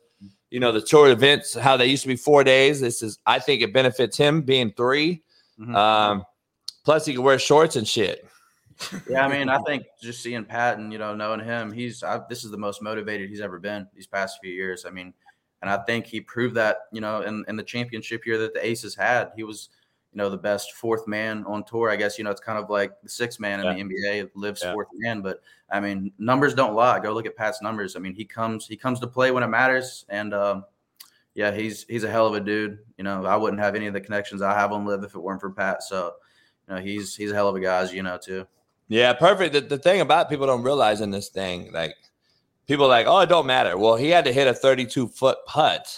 you know the tour events how they used to be four days. This is I think it benefits him being three. Mm-hmm. Um, plus, he can wear shorts and shit. yeah, I mean, I think just seeing Patton, you know knowing him, he's I, this is the most motivated he's ever been these past few years. I mean, and I think he proved that you know in, in the championship year that the Aces had, he was you know the best fourth man on tour. I guess you know it's kind of like the sixth man in the NBA LIV's yeah. fourth man, but I mean numbers don't lie. Go look at Pat's numbers. I mean he comes he comes to play when it matters, and um, yeah, he's he's a hell of a dude. You know, I wouldn't have any of the connections I have on LIV if it weren't for Pat. So, you know, he's he's a hell of a guy, as you know, too. Yeah, perfect. The, the thing about people don't realize in this thing, like people are like, oh, it don't matter. Well, he had to hit a 32 foot putt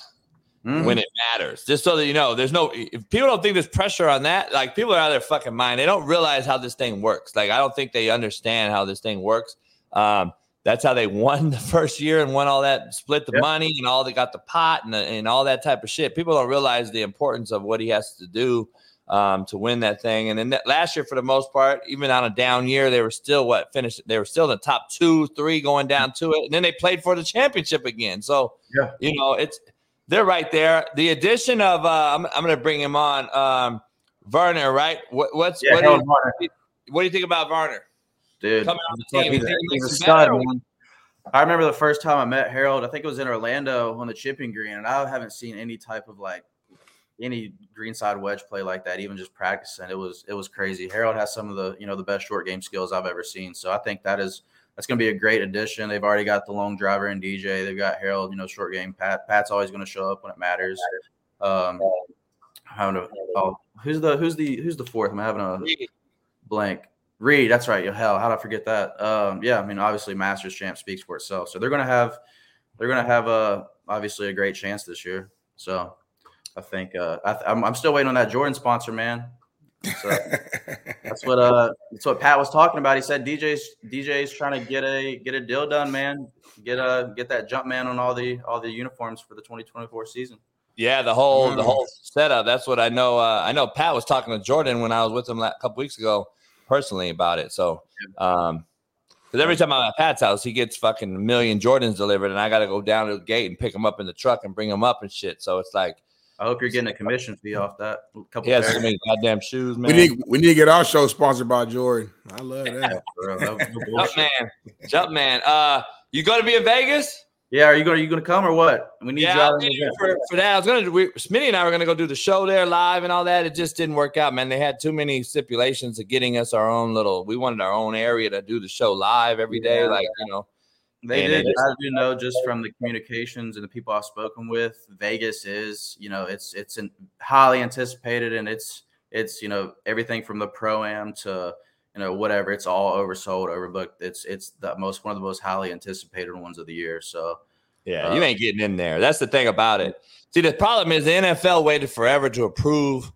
mm-hmm. when it matters. Just so that you know, there's no if people don't think there's pressure on that, like people are out of their fucking mind. They don't realize how this thing works. Like, I don't think they understand how this thing works. Um, that's how they won the first year and won all that, split the yep. money and all they got the pot and, the, and all that type of shit. People don't realize the importance of what he has to do um, to win that thing. And then that last year, for the most part, even on a down year, they were still what finished. They were still in the top two, three, going down to it, and then they played for the championship again. So yeah. you know, it's they're right there. The addition of uh, I'm, I'm going to bring him on, um, Varner. Right? What, what's yeah, what, do you, what do you think about Varner? dude. Coming on the team, he's, he's a stud. I remember the first time I met Harold. I think it was in Orlando on the chipping green, and I haven't seen any type of like any greenside wedge play like that. Even just practicing, it was it was crazy. Harold has some of the you know the best short game skills I've ever seen. So I think that is that's going to be a great addition. They've already got the long driver and DJ. They've got Harold, you know, short game. Pat Pat's always going to show up when it matters. Um, having a, oh, who's the who's the who's the fourth? I'm having a blank. Reed, that's right. Hell, how did I forget that? Um, yeah, I mean, obviously, Masters champ speaks for itself. So they're gonna have, they're gonna have a obviously a great chance this year. So I think uh, I am I'm still waiting on that Jordan sponsor, man. So that's what uh that's what Pat was talking about. He said DJ's DJ's trying to get a get a deal done, man. Get a get that Jumpman on all the all the uniforms for the 2024 season. Yeah, the whole mm. the whole setup. That's what I know. Uh, I know Pat was talking to Jordan when I was with him a couple weeks ago personally about it. So, um, because every time I'm at Pat's house, he gets fucking a million Jordans delivered, and I got to go down to the gate and pick them up in the truck and bring them up and shit. So it's like, I hope you're getting a commission fee off that. A couple He has so many goddamn shoes, man. We need we need to get our show sponsored by Jordan. I love that. Bro, that Jumpman, jump man. Uh, you going to be in Vegas? Yeah, are you gonna you gonna come or what? We need Yeah, you out in the for, for that. I was gonna. We, Smitty and I were gonna go do the show there live and all that. It just didn't work out, man. They had too many stipulations of getting us our own little. We wanted our own area to do the show live every day, Yeah. like you know. They And did, as you know, just from the communications and the people I've spoken with. Vegas is, you know, it's it's an highly anticipated, and it's it's you know everything from the pro am to you know whatever. It's all oversold, overbooked. It's it's the most one of the most highly anticipated ones of the year. So Yeah, Uh, you ain't getting in there. That's the thing about it. See, the problem is the NFL waited forever to approve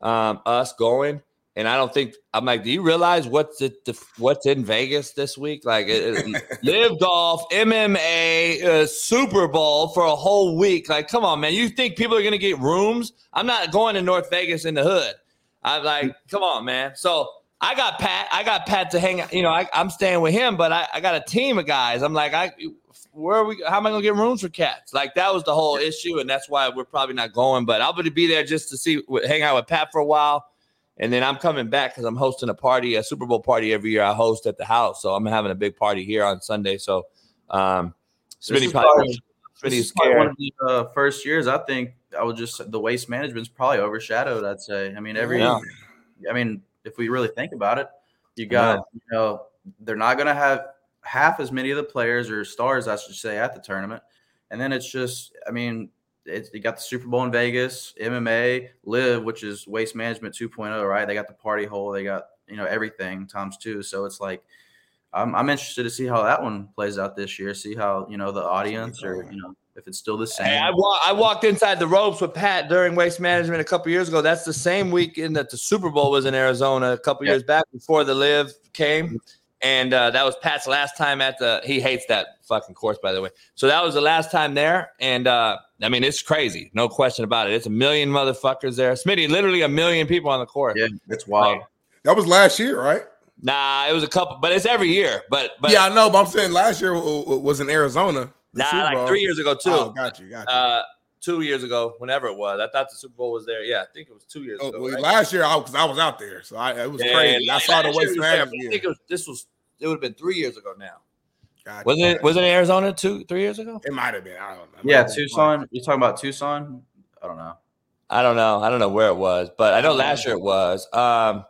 um, us going, and I don't think I'm like. Do you realize what's it, the, what's in Vegas this week? Like, it, it- LIV golf, MMA, uh, Super Bowl for a whole week. Like, come on, man. You think people are gonna get rooms? I'm not going to North Vegas in the hood. I'm like, come on, man. So. I got Pat. I got Pat to hang out. You know, I, I'm staying with him, but I, I got a team of guys. I'm like, I where are we? How am I gonna get rooms for cats? Like that was the whole issue, and that's why we're probably not going. But I'm gonna be there just to see, hang out with Pat for a while, and then I'm coming back because I'm hosting a party, a Super Bowl party every year. I host at the house, so I'm having a big party here on Sunday. So, um, Smitty probably, Smitty's probably one of the uh, first years. I think I would just the waste management's probably overshadowed. I'd say. I mean, every. Yeah. I mean, if we really think about it, you got you know they're not going to have half as many of the players or stars, I should say, at the tournament, and then it's just, I mean, it's, you got the Super Bowl in Vegas, MMA, LIV, which is Waste Management 2.0, right? They got the party hole, they got you know everything times two, so it's like. I'm, I'm interested to see how that one plays out this year. See how you know the audience, or you know if it's still the same. Hey, I, wa- I walked inside the ropes with Pat during Waste Management a couple years ago. That's the same weekend that the Super Bowl was in Arizona a couple Yeah. years back before the LIV came. Mm-hmm. And uh, that was Pat's last time at the. He hates that fucking course, by the way. So that was the last time there, and uh, I mean it's crazy, no question about it. It's a million motherfuckers there. Smitty, literally a million people on the course. yeah, it's wild. That was last year, right? Nah, it was a couple, but it's every year. But but yeah, I know, but I'm saying last year w- w- was in Arizona. nah, like three years ago too. Oh, got you, got you. uh, two years ago, whenever it was. I thought the Super Bowl was there. Yeah, I think it was two years Oh, ago. well, right? last year, I because I was out there, so I, it was Yeah, crazy. I saw the year waste was management. I think it was this was it would have been three years ago now. Gotcha. Wasn't it? Was it in Arizona two, three years ago? It might have been. I don't know. Yeah, Tucson. You're talking about Tucson? I don't know. I don't know. I don't know where it was, but I know last year it was. Um,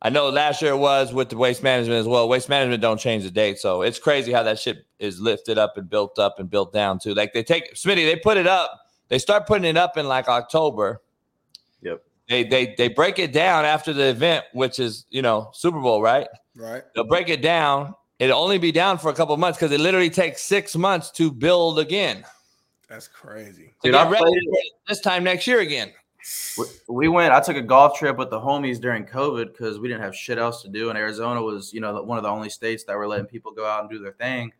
I know last year it was with the waste management as well. Waste management don't change the date, so it's crazy how that shit is lifted up and built up and built down too. Like they take Smitty, they put it up. They start putting it up in like October. Yep. They they they break it down after the event, which is you know Super Bowl, right? Right. They'll break it down. It'll only be down for a couple months because it literally takes six months to build again. That's crazy. To Dude, I ready it this time next year again. We- We went. I took a golf trip with the homies during COVID because we didn't have shit else to do, and Arizona was, you know, one of the only states that were letting people go out and do their thing.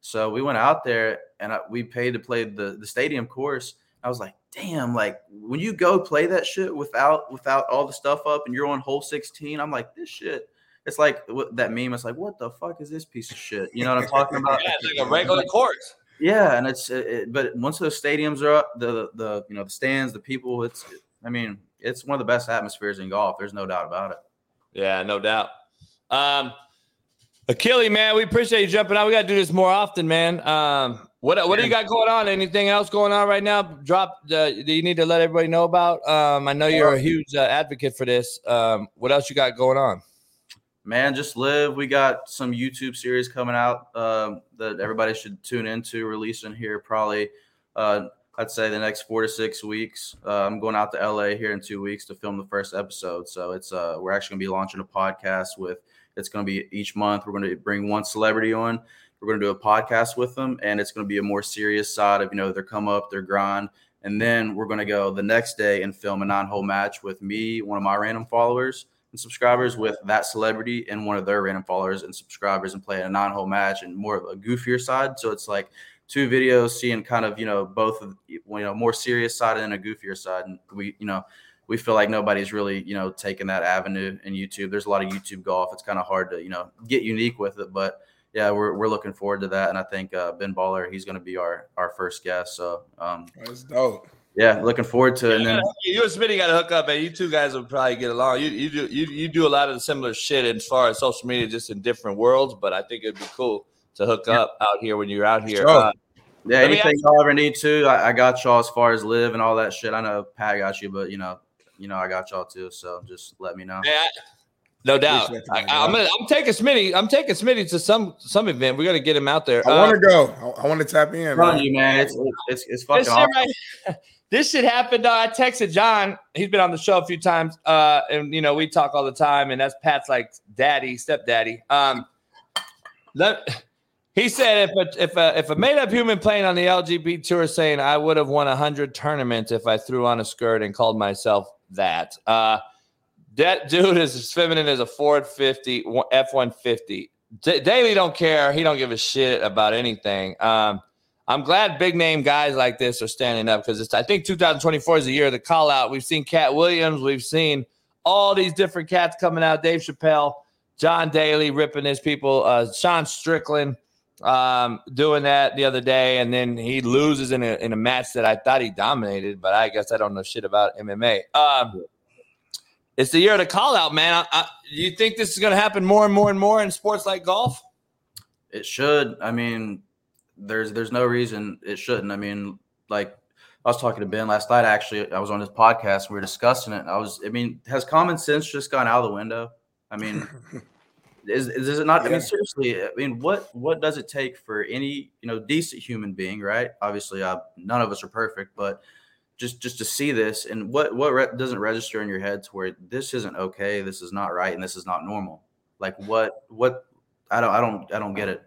So we went out there, and I, we paid to play the the stadium course. I was like, damn, like when you go play that shit without without all the stuff up, and you're on hole 16, I'm like, this shit. It's like what- that meme. It's like, what the fuck is this piece of shit? You know what I'm talking about? Yeah, it's like a regular course. Yeah, and it's it, it- but once those stadiums are up, the the you know the stands, the people, it's I mean it's one of the best atmospheres in golf. There's no doubt about it. Yeah, no doubt. Um, Achille, man, we appreciate you jumping out. We got to do this more often, man. Um, what what do you got going on? Anything else going on right now? Drop. Uh, do you need to let everybody know about? Um, I know you're a huge uh, advocate for this. Um, what else you got going on? Man, just live. We got some YouTube series coming out um, that everybody should tune into. Releasing here probably, uh, I'd say the next four to six weeks. Uh, I'm going out to LA here in two weeks to film the first episode. So it's uh, we're actually gonna be launching a podcast with. It's gonna be each month. We're gonna bring one celebrity on. We're gonna do a podcast with them, and it's gonna be a more serious side of you know their come up, their grind, and then we're gonna go the next day and film a nine hole match with me, one of my random followers and subscribers with that celebrity and one of their random followers and subscribers and play a nine-hole match and more of a goofier side. So it's like two videos seeing kind of you know both of you know more serious side and a goofier side. And we you know we feel like nobody's really you know taking that avenue in YouTube. There's a lot of YouTube golf. It's kind of hard to you know get unique with it, but yeah, we're, we're looking forward to that. And I think uh, Ben Baller he's going to be our our first guest. So um, That's dope. yeah, looking forward to it. And then you and Smitty got to hook up, and you two guys will probably get along. You you do you, you do a lot of the similar shit as far as social media, just in different worlds. But I think it'd be cool to hook up out here when you're out here. Sure. Uh, yeah, anything y'all ever need to, I, I got y'all as far as LIV and all that shit. I know Pat got you, but you know, you know, I got y'all too. So just let me know. Yeah, no doubt. I, I'm, gonna, I'm taking Smitty. I'm taking Smitty to some some event. We got to get him out there. I Uh, want to go. I, want to tap in, I'm man. you, man, it's it's it's fucking this shit, awesome. right, this shit happened. Uh, I texted John. He's been on the show a few times, uh, and you know we talk all the time. And that's Pat's like daddy, stepdaddy. Um, let, he said if a if a if a made up human playing on the LGBT tour saying I would have won hundred tournaments if I threw on a skirt and called myself that. Uh, that dude is as feminine as a Ford 50 F 150. D- Daly don't care. He don't give a shit about anything. Um, I'm glad big name guys like this are standing up because I think 2024 is the year of the call out. We've seen Katt Williams, we've seen all these different cats coming out. Dave Chappelle, John Daly ripping his people, uh, Sean Strickland um, doing that the other day, and then he loses in a in a match that I thought he dominated, but I guess I don't know shit about MMA. Um, it's the year of the call out, man. I, I, you think this is going to happen more and more and more in sports like golf? It should. I mean, there's there's no reason it shouldn't. I mean, like I was talking to Ben last night. Actually, I was on his podcast. We were discussing it. And I was. I mean, has common sense just gone out of the window? I mean, is, is is it not? I mean, seriously. I mean, what what does it take for any you know decent human being, right? Obviously, uh, none of us are perfect, but just just to see this and what what re- doesn't register in your head to where this isn't okay, this is not right, and this is not normal. Like what what I don't I don't I don't get it.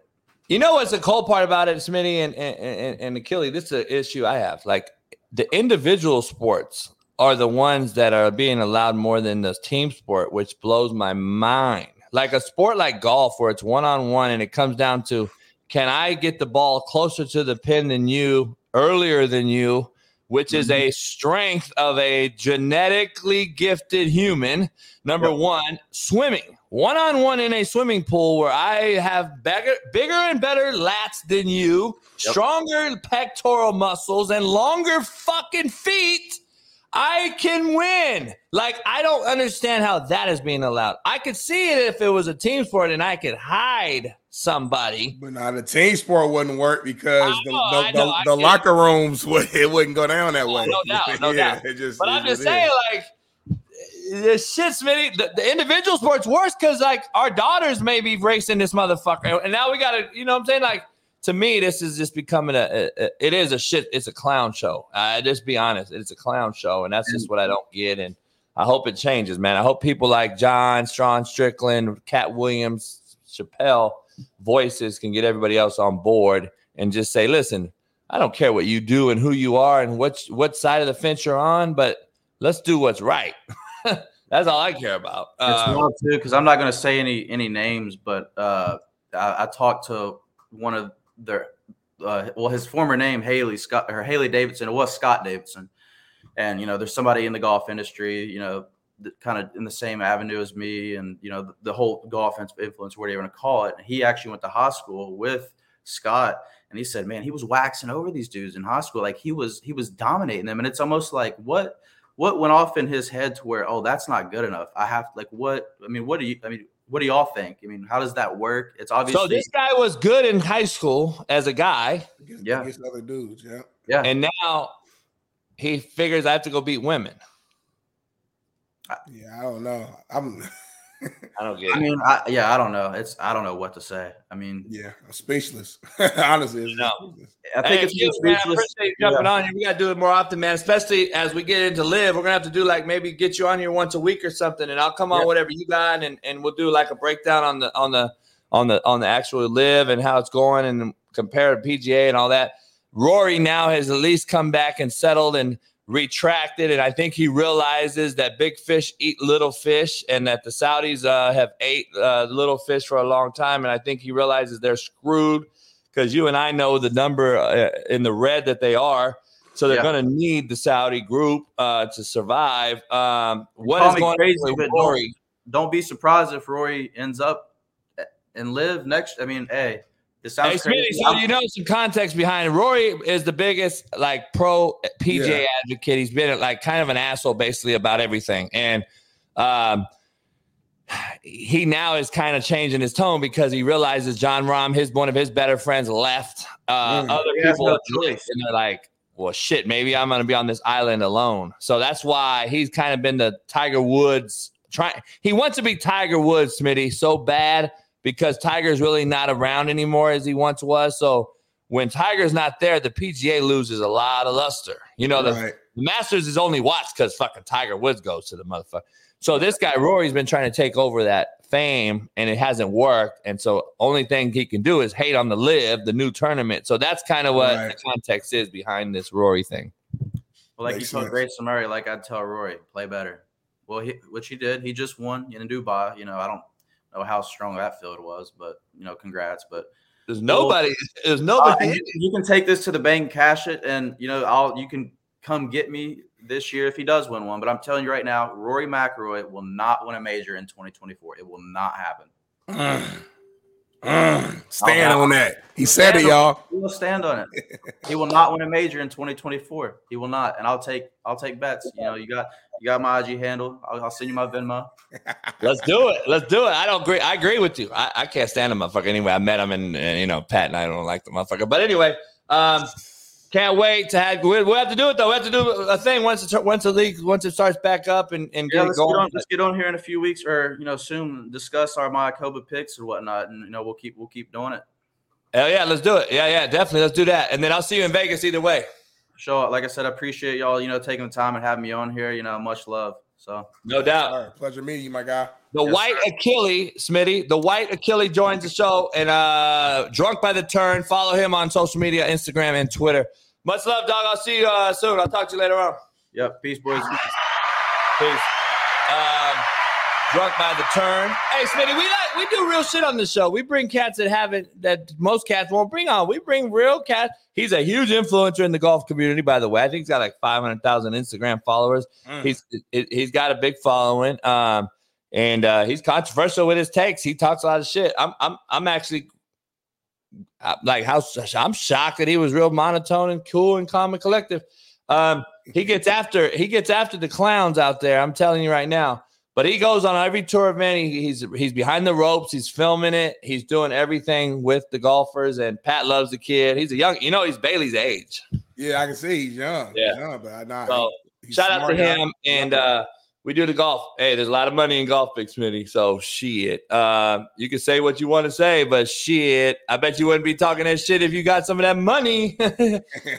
You know what's the cool part about it, Smitty and and, and, and Achilles? This is an issue I have. Like the individual sports are the ones that are being allowed more than the team sport, which blows my mind. Like a sport like golf, where it's one on one and it comes down to can I get the ball closer to the pin than you, earlier than you, which is mm-hmm. a strength of a genetically gifted human. Number one, swimming. One on one in a swimming pool where I have bigger, bigger and better lats than you, Yep. stronger pectoral muscles, and longer fucking feet. I can win. Like, I don't understand how that is being allowed. I could see it if it was a team sport and I could hide somebody. But now the team sport wouldn't work because I the, the, know, the, the locker rooms would it wouldn't go down that Oh, way. no doubt, no doubt. it just, But I'm just saying, is. like, the shit's many. the, the individual sport's worse because, like, our daughters may be racing this motherfucker. And now we got to, you know what I'm saying? Like, to me, this is just becoming a, a, a- it is a shit, it's a clown show. I just be honest, it's a clown show. And that's just what I mm-hmm. don't get. And I hope it changes, man. I hope people like John, Strawn Strickland, Katt Williams, Chappelle voices can get everybody else on board and just say, listen, I don't care what you do and who you are and what what side of the fence you're on, but let's do what's right. That's all I care about. It's Uh, wild too because I'm not going to say any any names, but uh, I, I talked to one of their uh, well, his former name Haley Scott or Hailey Davidson. It was Scott Davidson, and you know, there's somebody in the golf industry, you know, kind of in the same avenue as me, and you know, the, the whole golf influence, whatever you want to call it. He actually went to high school with Scott, and he said, man, he was waxing over these dudes in high school, like he was he was dominating them, and it's almost like what what went off in his head to where oh that's not good enough i have like what i mean what do you i mean what do y'all think i mean how does that work it's obviously so this guy was good in high school as a guy, yeah. against other dudes, yeah. yeah and now he figures I have to go beat women. Yeah, I don't know. I'm I don't get i mean I, yeah i don't know it's i don't know what to say i mean yeah, I'm speechless. Honestly, it's No. speechless. i Hey, think it's you, just man, I speechless. appreciate you jumping on here. We gotta do it more often, man. Especially as we get into LIV, we're gonna have to do like maybe get you on here once a week or something, and I'll come on Yeah. whatever you got, and and we'll do like a breakdown on the on the on the on the actual LIV and how it's going, and compare to PGA and all that. Rory now has at least come back and settled and retracted, and I think he realizes that big fish eat little fish, and that the Saudis uh, have ate uh, little fish for a long time, and I think he realizes they're screwed because you and I know the number uh, in the red that they are. So they're Yeah. going to need the Saudi group uh, to survive. Um, what is going crazy, on with don't- Rory? don't be surprised if roy ends up and LIV next i mean hey This sounds Hey, crazy. Smitty, so you know some context behind it. Rory is the biggest like pro PJ Yeah. advocate. He's been like kind of an asshole basically about everything, and um, he now is kind of changing his tone because he realizes Jon Rahm, his one of his better friends, left. Uh, Mm. Other people no are choice. and they're like, "Well, shit, maybe I'm going to be on this island alone." So that's why he's kind of been the Tiger Woods. Trying, he wants to be Tiger Woods, Smitty, so bad because Tiger's really not around anymore as he once was. So when Tiger's not there, the PGA loses a lot of luster. You know, the, Right. the Masters is only watched because fucking Tiger Woods goes to the motherfucker. So this guy Rory's been trying to take over that fame, and it hasn't worked. And so only thing he can do is hate on the LIV, the new tournament. So that's kind of what Right. the context is behind this Rory thing. Well, like Makes you told sense. Grayson Murray, like I'd tell Rory, play better. Well, he, which he did. He just won in Dubai. You know, I don't know how strong that field was, but you know, congrats. But There's nobody. There's uh, nobody. and you, you can take this to the bank, cash it, and you know, I'll you can come get me this year if he does win one. But I'm telling you right now, Rory McIlroy will not win a major in 2024. It will not happen. Mm. Mm. Stand on that. He said it, y'all. He will stand on it. he will not win a major in 2024. He will not, and I'll take I'll take bets. You know, you got you got my IG handle. I'll, I'll send you my Venmo. Let's do it. Let's do it. I don't agree. I agree with you. I, I can't stand him, motherfucker anyway. I met him and, and, you know, Pat and I don't like the motherfucker. But anyway, um, can't wait to have we'll, we'll have to do it though. We have to do a thing once it once the league once it starts back up and, and Yeah, get let's get, going. on, let's get on here in a few weeks, or you know, soon discuss our Mayakoba picks or whatnot, and you know, we'll keep we'll keep doing it. Hell yeah, let's do it. Yeah, yeah, definitely. Let's do that. And then I'll see you in Vegas either way. So, like I said, I appreciate y'all, you know, taking the time and having me on here. You know, much love. So, No doubt. All right, pleasure meeting you, my guy. The Yes, white Achille, Smitty, the white Achille joins the show and uh drunk by the turn. Follow him on social media, Instagram and Twitter. Much love, dog. I'll see you uh, soon. I'll talk to you later on. yep, peace, boys. Peace. Um, drunk by the turn. Hey, Smitty, we like we do real shit on the show. We bring cats that haven't that most cats won't bring on. We bring real cats. He's a huge influencer in the golf community, by the way. I think he's got like five hundred thousand Instagram followers. Mm. He's he- he's got a big following. Um, and uh, he's controversial with his takes. He talks a lot of shit. I'm I'm I'm actually uh, like how I'm shocked that he was real monotone and cool and calm and collective. Um, he gets after he gets after the clowns out there. I'm telling you right now. But he goes on every tour event. He, he's he's behind the ropes. He's filming it. He's doing everything with the golfers. And Pat loves the kid. He's a young. You know, he's Bailey's age. Yeah, I can see he's young. Yeah. He's young, but I know. So shout out to smart guy. him. And uh, we do the golf. Hey, there's a lot of money in golf, Big Smitty. So shit. Uh, you can say what you want to say, but shit, I bet you wouldn't be talking that shit if you got some of that money.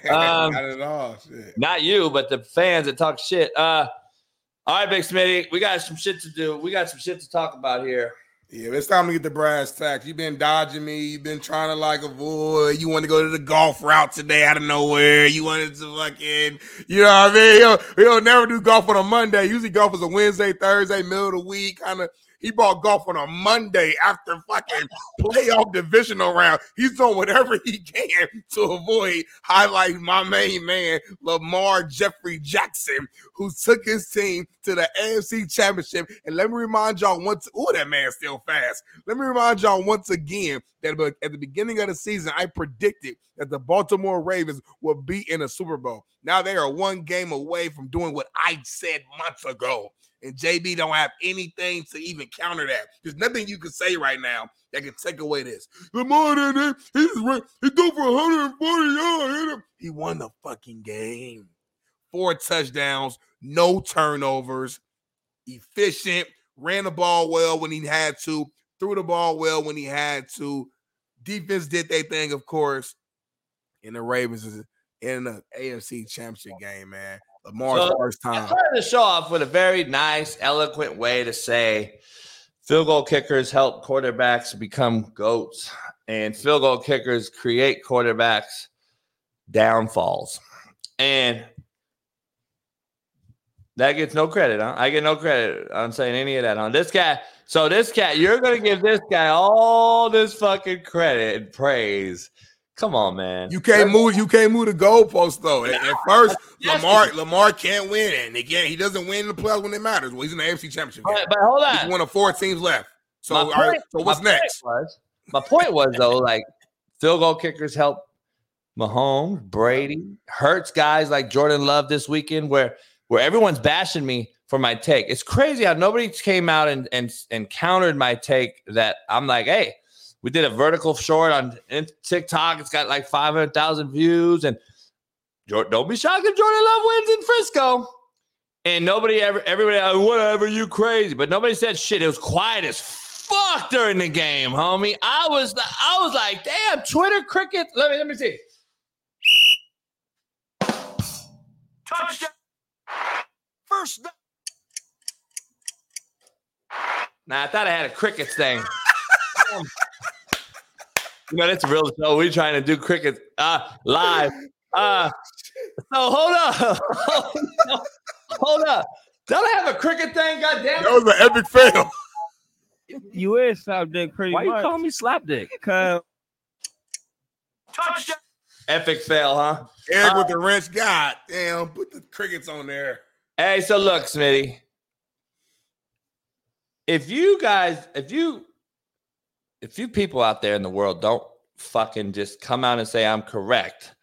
Um, Not at all. Shit. Not you, but the fans that talk shit. Uh, all right, Big Smitty, we got some shit to do. We got some shit to talk about here. Yeah, it's time to get the brass tacks. You've been dodging me. You've been trying to like avoid. You want to go to the golf route today out of nowhere. You wanted to fucking, you know what I mean? He'll, he'll never do golf on a Monday. Usually golf is a Wednesday, Thursday, middle of the week. Kind of, he bought golf on a Monday after fucking playoff divisional round. He's doing whatever he can to avoid highlighting my main man, Lamar Jeffrey Jackson, who took his team to the AFC Championship. And let me remind y'all once, oh, that man's still fast. Let me remind y'all once again that at the beginning of the season, I predicted that the Baltimore Ravens would be in a Super Bowl. Now they are one game away from doing what I said months ago. And JB don't have anything to even counter that. There's nothing you can say right now that can take away this. Lamar, he's. He threw for 140 yards. He won the fucking game. Four touchdowns, no turnovers, efficient, ran the ball well when he had to, threw the ball well when he had to. Defense did their thing, of course. And the Ravens is in the AFC Championship game, man. Lamar's So, first I time. started the show off with a very nice, eloquent way to say field goal kickers help quarterbacks become goats, and field goal kickers create quarterbacks downfalls. And that gets no credit. Huh? I get no credit on saying any of that. On this guy, so this cat, you're gonna give this guy all this fucking credit and praise. Come on, man. You can't move. You can't move the goalpost though. At, at first, Yes, Lamar Lamar can't win, and again, he doesn't win the playoffs when it matters. Well, he's in the AFC Championship game. but, but hold He's on. one of four teams left. So, My all right, so what's my next? Was, my point was though, like Field goal kickers help Mahomes, Brady, Hurts guys like Jordan Love this weekend, where where everyone's bashing me for my take. It's crazy how nobody came out and and and countered my take that I'm like, hey, we did a vertical short on TikTok. It's got like 500,000 views. And don't be shocked if Jordan Love wins in Frisco. And nobody ever, everybody, oh, whatever, you crazy. But nobody said shit. It was quiet as fuck during the game, homie. I was, I was like, damn, Twitter cricket. Let me, let me see. Touchdown. First. Nah, I thought I had a crickets thing. you know, that's a real show. We're trying to do cricket uh, live. Uh, so hold up. hold up. Don't I have a cricket thing? God damn it. That was an epic fail. You is slapdick pretty Why much. you call me slapdick? Cause Epic fail, huh? Eric Uh, with the wrench. God damn, put the crickets on there. Hey, so look, Smitty. If you guys, if you, if few people out there in the world don't fucking just come out and say I'm correct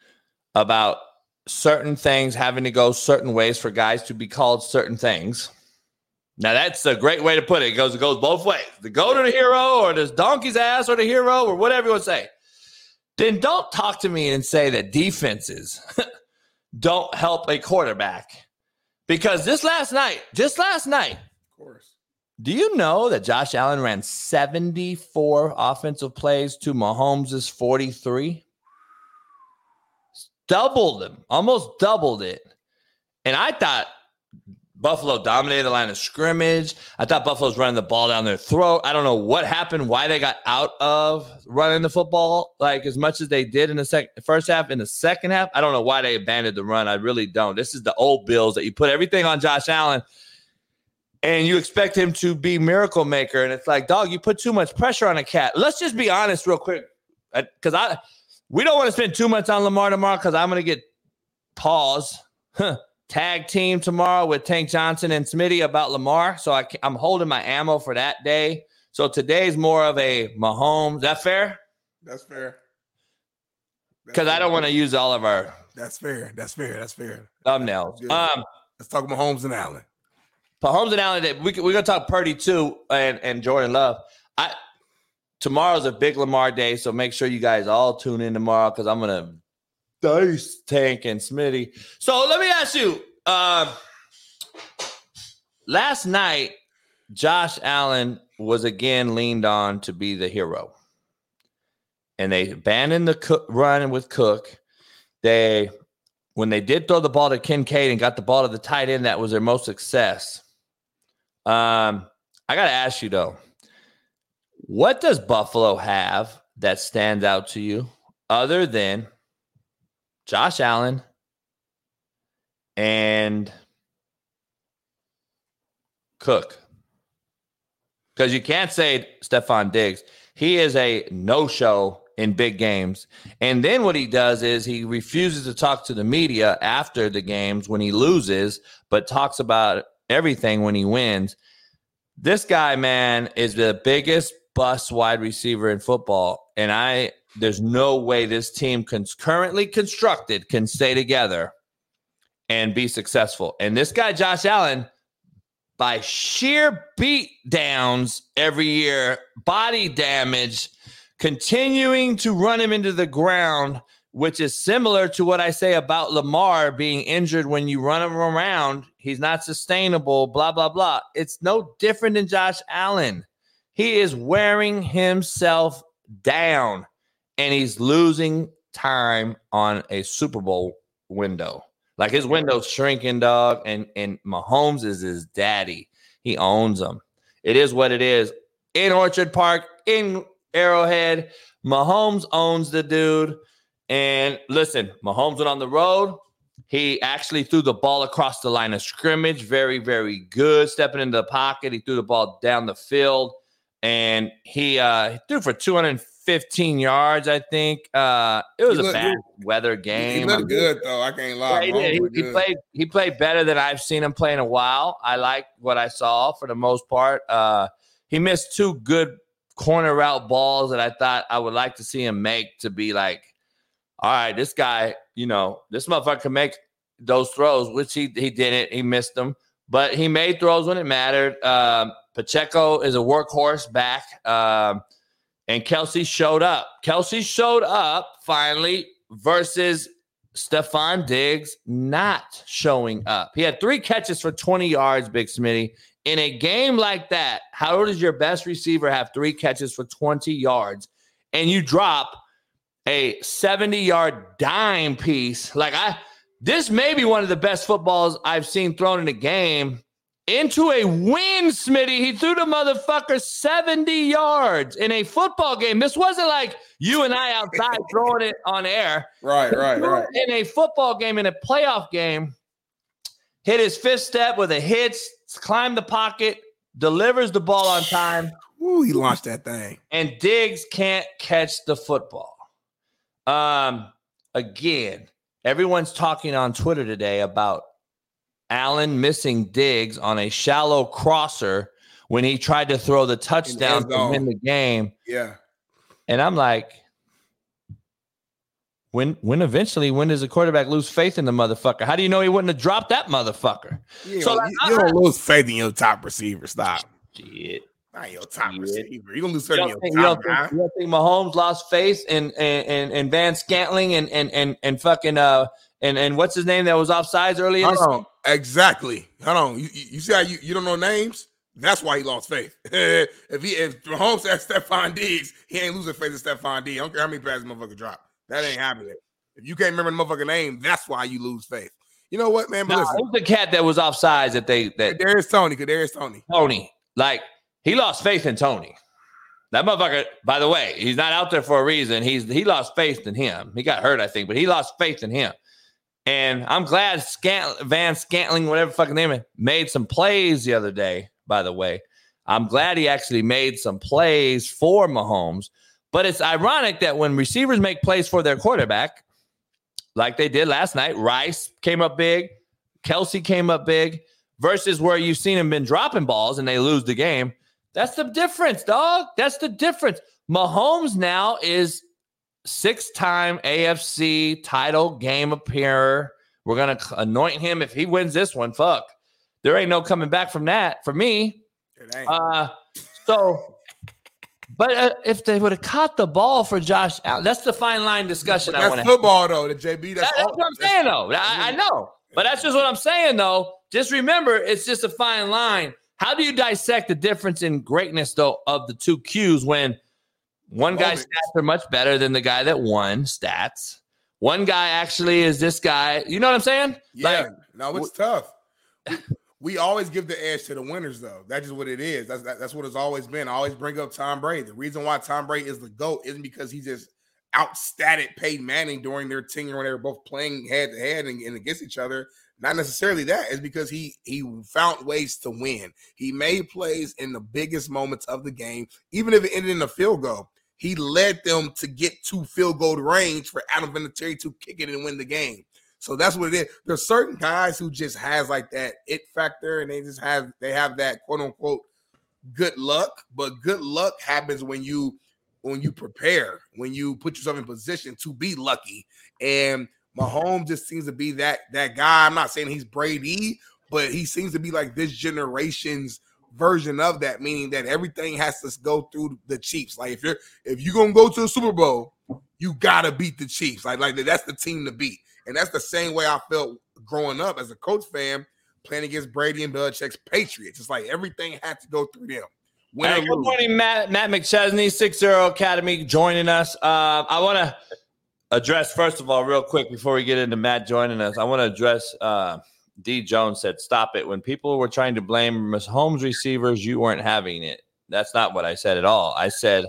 about certain things having to go certain ways for guys to be called certain things. Now that's a great way to put it. It goes, it goes both ways. The go to the hero or this donkey's ass or the hero or whatever you want to say. Then don't talk to me and say that defenses don't help a quarterback. Because this last night, just last night, Of course. Do you know that Josh Allen ran 74 offensive plays to Mahomes' 43? Doubled them, almost doubled it. And I thought Buffalo dominated the line of scrimmage. I thought Buffalo's running the ball down their throat. I don't know what happened, why they got out of running the football like as much as they did in the second first half. In the second half, I don't know why they abandoned the run. I really don't. This is the old Bills that you put everything on Josh Allen and you expect him to be miracle maker. And it's like, dog, you put too much pressure on a cat. Let's just be honest, real quick, because I we don't want to spend too much on Lamar tomorrow because I'm going to get pause huh, tag team tomorrow with Tank Johnson and Smitty about Lamar. So I, i'm holding my ammo for that day. So today's more of a Mahomes. Is that fair? That's fair. Because I don't want to use all of our That's fair. That's fair. That's fair. thumbnails. Good. Um, Let's talk about Holmes and Allen. Mahomes and Allen, we we're gonna talk Purdy too, and and Jordan Love. I tomorrow's a big Lamar day, so make sure you guys all tune in tomorrow because I'm gonna dice Tank and Smitty. So let me ask you. Uh, last night, Josh Allen was again leaned on to be the hero, and they abandoned the cook, run with Cook. They when they did throw the ball to Kincaid and got the ball to the tight end, that was their most success. Um, I got to ask you though, what does Buffalo have that stands out to you other than Josh Allen and Cook? Because you can't say Stefon Diggs. He is a no show in big games. And then what he does is he refuses to talk to the media after the games when he loses, but talks about everything when he wins. This guy, man, is the biggest bust wide receiver in football. And I, there's no way this team can currently constructed can stay together and be successful. And this guy, Josh Allen, by sheer beat downs every year, body damage, continuing to run him into the ground, which is similar to what I say about Lamar being injured when you run him around. He's not sustainable, blah, blah, blah. It's no different than Josh Allen. He is wearing himself down and he's losing time on a Super Bowl window. Like his window's shrinking, dog, and and Mahomes is his daddy. He owns them. It is what it is. In Orchard Park, in Arrowhead, Mahomes owns the dude. And listen, Mahomes went on the road. He actually threw the ball across the line of scrimmage. Very, very good. Stepping into the pocket, he threw the ball down the field, and he uh threw for 215 yards. I think uh it was He a bad weather game. He looked good though. I can't lie. Yeah, he. He- he played. He played better than I've seen him play in a while. I like what I saw for the most part. Uh, he missed two good corner route balls that I thought I would like to see him make to be like, all right, this guy, you know, this motherfucker can make those throws, which he he didn't. He missed them, but he made throws when it mattered. Um, Pacheco is a workhorse back, um, and Kelce showed up. Kelce showed up finally versus Stefon Diggs not showing up. He had three catches for 20 yards, Big Smitty. In a game like that, how does your best receiver have three catches for 20 yards and you drop a 70 yard dime piece? Like, I, this may be one of the best footballs I've seen thrown in a game into a win, Smitty. He threw the motherfucker 70 yards in a football game. This wasn't like you and I outside throwing it on air. Right, right, right. In a football game, in a playoff game, hit his fifth step with a hit, climbed the pocket, delivers the ball on time. Ooh, he launched that thing. And Diggs can't catch the football. Um, again, everyone's talking on Twitter today about Allen missing Diggs on a shallow crosser when he tried to throw the touchdown to win the game. Yeah. And I'm like, when when eventually when does a quarterback lose faith in the motherfucker? How do you know he wouldn't have dropped that motherfucker? You, so like, you, you don't lose faith in your top receiver. Stop. Shit. Not your top receiver. You gonna lose faith in your think, top you don't, think, you don't think Mahomes lost faith and in, in, Van Scantling and and and and fucking uh and and what's his name that was offsides early in Hold on. Exactly. Hold on. You, you see how you, you don't know names? That's why he lost faith. if he if Mahomes said Stefon Diggs, he ain't losing faith in Stefon Diggs. I don't care how many passes motherfucker drop. That ain't happening. If you can't remember the motherfucker name, that's why you lose faith. You know what, man? But nah, listen, who's the cat that was offsides that they that there's Toney, because there's Toney. Toney. Like he lost faith in Toney. That motherfucker, by the way, he's not out there for a reason. He's he lost faith in him. He got hurt, I think, but he lost faith in him. And I'm glad Scant- Van Scantling, whatever fucking name it, made some plays the other day, by the way. I'm glad he actually made some plays for Mahomes. But it's ironic that when receivers make plays for their quarterback, like they did last night, Rice came up big, Kelce came up big, versus where you've seen him been dropping balls and they lose the game. That's the difference, dog. That's the difference. Mahomes now is six time AFC title game appearer. We're going to anoint him if he wins this one. Fuck. There ain't no coming back from that for me. Uh, so, but uh, if they would have caught the ball for Josh Allen, that's the fine line discussion but I want to football, though, the JB. That's, that, that's what I'm saying, though. I, I know. But that's just what I'm saying, though. Just remember, it's just a fine line. How do you dissect the difference in greatness, though, of the two Qs when one guy's stats are much better than the guy that won stats. One guy actually is this guy. You know what I'm saying? Yeah. Like, no, it's tough. We, always give the edge to the winners, though. That's just what it is. That's that, that's what it's always been. I always bring up Tom Brady. The reason why Tom Brady is the GOAT isn't because he just outstated Peyton Manning during their tenure when they were both playing head to head and against each other. Not necessarily that is because he he found ways to win. He made plays in the biggest moments of the game, even if it ended in a field goal he led them to get to field goal range for Adam Vinatieri to kick it and win the game. So that's what it is. There's certain guys who just has like that it factor, and they just have they have that quote unquote good luck. But good luck happens when you when you prepare, when you put yourself in position to be lucky. And Mahomes just seems to be that that guy. I'm not saying he's Brady, but he seems to be like this generation's version of that, meaning that everything has to go through the Chiefs. Like if you're if you're gonna go to the Super Bowl, you gotta beat the Chiefs. Like like that's the team to beat, and that's the same way I felt growing up as a coach fan playing against Brady and Belichick's Patriots. It's like everything had to go through them. Hey, good morning, Matt. Matt McChesney, Six Zero Academy, joining us. Uh, I want to address first of all, real quick, before we get into Matt joining us. I want to address. Uh, D. Jones said, "Stop it." When people were trying to blame Mahomes receivers, you weren't having it. That's not what I said at all. I said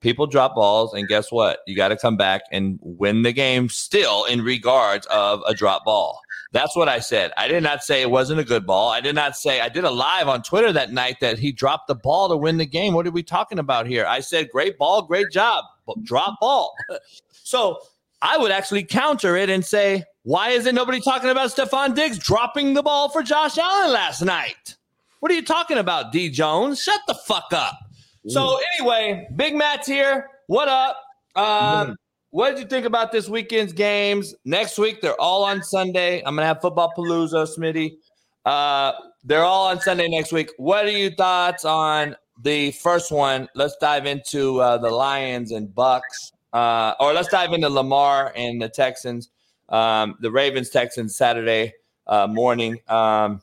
people drop balls, and guess what? You got to come back and win the game still in regards of a drop ball. That's what I said. I did not say it wasn't a good ball. I did not say I did a live on Twitter that night that he dropped the ball to win the game. What are we talking about here? I said, great ball, great job, drop ball. so I would actually counter it and say, why isn't nobody talking about Stefon Diggs dropping the ball for Josh Allen last night? What are you talking about, D Jones? Shut the fuck up. So anyway, Big Matt's here. What up? Um, what did you think about this weekend's games? Next week, they're all on Sunday. I'm gonna have football palooza, Smitty. Uh, they're all on Sunday next week. What are your thoughts on the first one? Let's dive into uh, the Lions and Bucks, uh, or let's dive into Lamar and the Texans. Um, the Ravens Texans Saturday uh, morning. Um,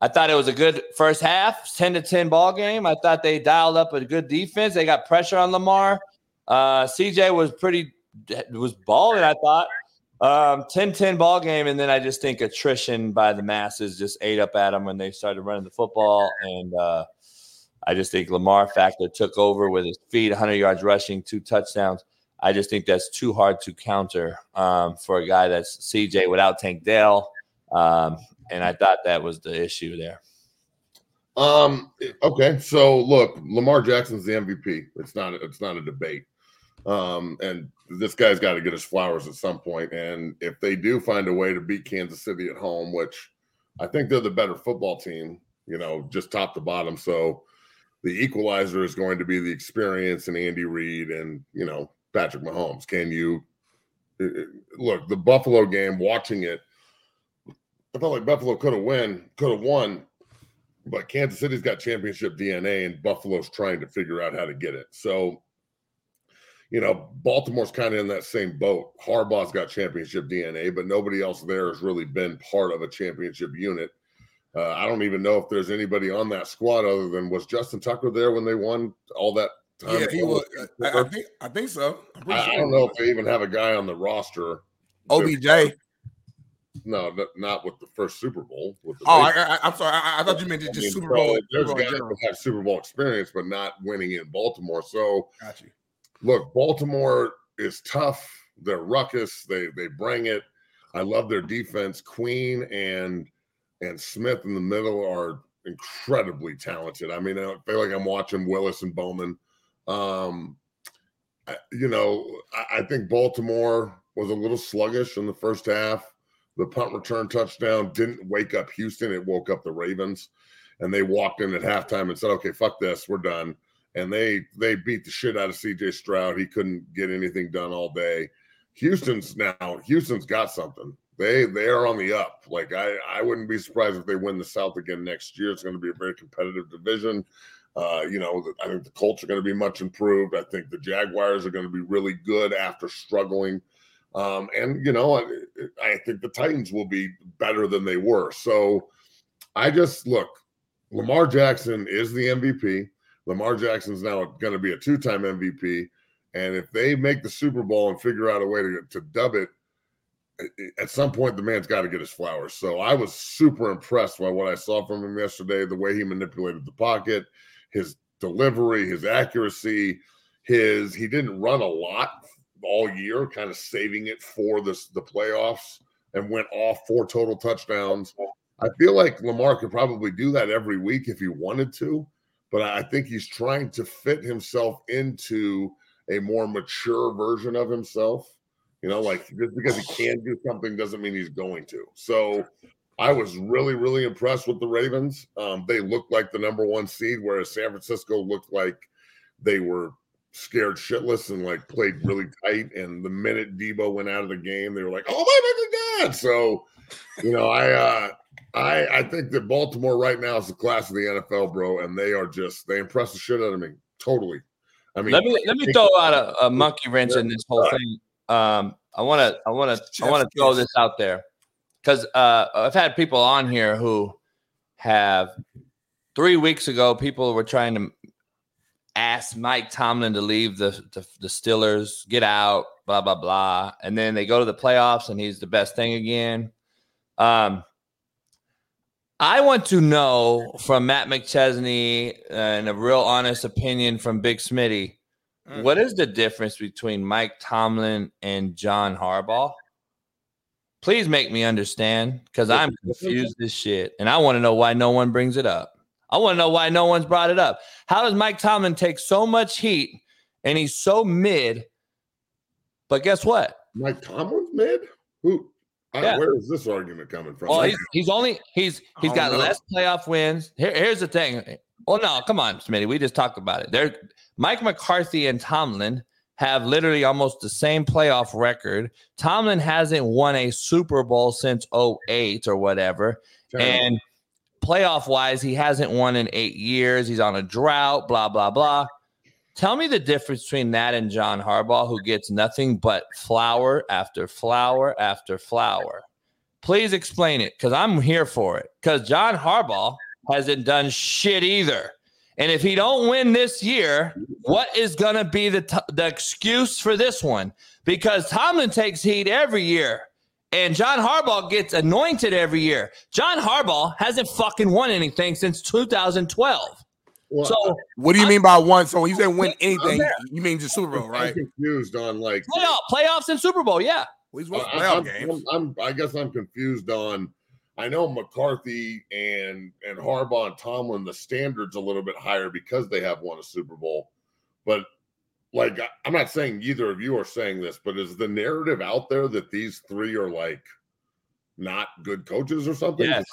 I thought it was a good first half, 10 to 10 ball game. I thought they dialed up a good defense. They got pressure on Lamar. Uh, CJ was pretty was balling, I thought. Um, 10-10 ball game, and then I just think attrition by the masses just ate up at them when they started running the football. And uh, I just think Lamar factor took over with his feet, 100 yards rushing, two touchdowns. I just think that's too hard to counter um, for a guy that's CJ without Tank Dell. Um, and I thought that was the issue there. Um. Okay. So look, Lamar Jackson's the MVP. It's not. It's not a debate. Um. And this guy's got to get his flowers at some point. And if they do find a way to beat Kansas City at home, which I think they're the better football team, you know, just top to bottom. So the equalizer is going to be the experience and Andy Reid and you know Patrick Mahomes. Can you look the Buffalo game? Watching it I felt like Buffalo could have win, could have won, but Kansas City's got championship DNA, and Buffalo's trying to figure out how to get it. So, you know, Baltimore's kind of in that same boat. Harbaugh's got championship DNA, but nobody else there has really been part of a championship unit. Uh, I don't even know if there's anybody on that squad other than was Justin Tucker there when they won all that time. Yeah, he was. I, I think. I think so. I, I, don't know if they even have a guy on the roster. OBJ. No, not with the first Super Bowl. With the oh, I, am sorry. I, I, thought you meant just I mean, Super Bowl. There's Super guys that have Super Bowl experience, but not winning in Baltimore. So, got you. Look, Baltimore is tough. They're ruckus. They they bring it. I love their defense. Queen and and Smith in the middle are incredibly talented. I mean, I feel like I'm watching Willis and Bowman. Um, you know, I, I think Baltimore was a little sluggish in the first half. The punt return touchdown didn't wake up Houston, it woke up the Ravens. And they walked in at halftime and said, okay, fuck this, we're done. And they they beat the shit out of CJ Stroud. He couldn't get anything done all day. Houston's now, Houston's got something. They they are on the up. Like I, I wouldn't be surprised if they win the South again next year. It's going to be a very competitive division. Uh, you know, I think the Colts are going to be much improved. I think the Jaguars are going to be really good after struggling um, and you know, I, I think the Titans will be better than they were. So I just look, Lamar Jackson is the MVP. Lamar Jackson's now going to be a two-time MVP. And if they make the Super Bowl and figure out a way to, to dub it, at some point the man's got to get his flowers. So I was super impressed by what I saw from him yesterday, the way he manipulated the pocket, his delivery, his accuracy, his he didn't run a lot all year, kind of saving it for this the playoffs and went off four total touchdowns. I feel like Lamar could probably do that every week if he wanted to, but I think he's trying to fit himself into a more mature version of himself. You know, like just because he can do something doesn't mean he's going to. So I was really, really impressed with the Ravens. Um, they looked like the number one seed, whereas San Francisco looked like they were scared shitless and like played really tight. And the minute Deebo went out of the game, they were like, "Oh my fucking god!" So, you know, I uh, I I think that Baltimore right now is the class of the NFL, bro, and they are just they impress the shit out of me totally. I mean, let me let me throw out a, a monkey wrench in this whole thing. Um, I want to I want to I want to throw this out there because uh, I've had people on here who have three weeks ago people were trying to asked Mike Tomlin to leave the, the, the Steelers, get out, blah blah blah, and then they go to the playoffs and he's the best thing again. Um, I want to know from Matt McChesney and a real honest opinion from Big Smitty, mm. what is the difference between Mike Tomlin and John Harbaugh? Please make me understand because I'm confused as shit, and I want to know why no one brings it up. I want to know why no one's brought it up. How does Mike Tomlin take so much heat and he's so mid? But guess what? Mike Tomlin's mid? Who? Yeah. where is this argument coming from? Well, he's, he's only he's he's got know. less playoff wins. Here, here's the thing. Well, no, come on, Smitty. We just talked about it. There, Mike McCarthy and Tomlin have literally almost the same playoff record. Tomlin hasn't won a Super Bowl since 08 or whatever. And playoff wise, he hasn't won in eight years. He's on a drought, blah, blah, blah. Tell me the difference between that and John Harbaugh, who gets nothing but flower after flower after flower. Please explain it because I'm here for it. Because John Harbaugh hasn't done shit either. And if he don't win this year, what is going to be the, t- the excuse for this one? Because Tomlin takes heat every year and John Harbaugh gets anointed every year. John Harbaugh hasn't fucking won anything since 2012. Well, so What do you mean by one? So when you say win anything, you mean just Super Bowl, I'm right? confused on like playoff, playoffs and Super Bowl, yeah. Well, he's won I- playoff I'm, games. I'm, I'm- I guess I'm confused on. I know McCarthy and and Harbaugh and Tomlin, the standards a little bit higher because they have won a Super Bowl. But like, I- I'm not saying either of you are saying this, but is the narrative out there that these three are like not good coaches or something? Yes.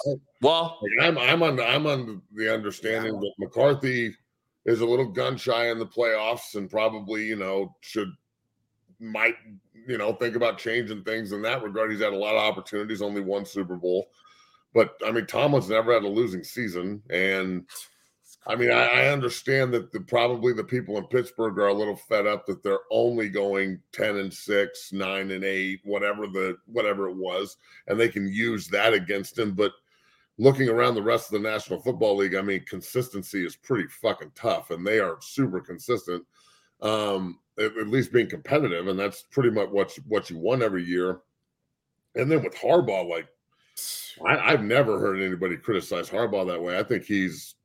Well, Like, I'm I'm on I'm on the understanding that McCarthy is a little gun shy in the playoffs and probably you know should might you know think about changing things in that regard. He's had a lot of opportunities, only one Super Bowl, but I mean Tomlin's never had a losing season, and I mean I, I understand that the, probably the people in Pittsburgh are a little fed up that they're only going ten and six, nine and eight, whatever the whatever it was, and they can use that against him, but looking around the rest of the National Football League, I mean, consistency is pretty fucking tough, and they are super consistent. Um, at, at least being competitive, and that's pretty much what you, what you won every year. And then with Harbaugh, like I, I've never heard anybody criticize Harbaugh that way. I think he's.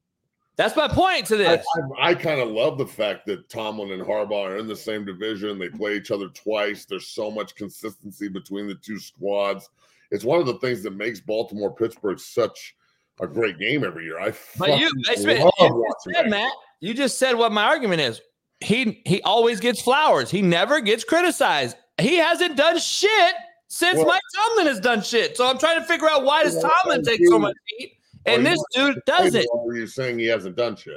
That's my point to this. I, I kind of love the fact that Tomlin and Harbaugh are in the same division. They play each other twice. There's so much consistency between the two squads. It's one of the things that makes Baltimore Pittsburgh such a great game every year. I But you, I spent- love you just said, that. Matt, you just said what my argument is. He he always gets flowers. He never gets criticized. He hasn't done shit since Well- Mike Tomlin has done shit. So I'm trying to figure out why does Tomlin take so much heat and Well, this dude doesn't. Or Are you saying he hasn't done shit?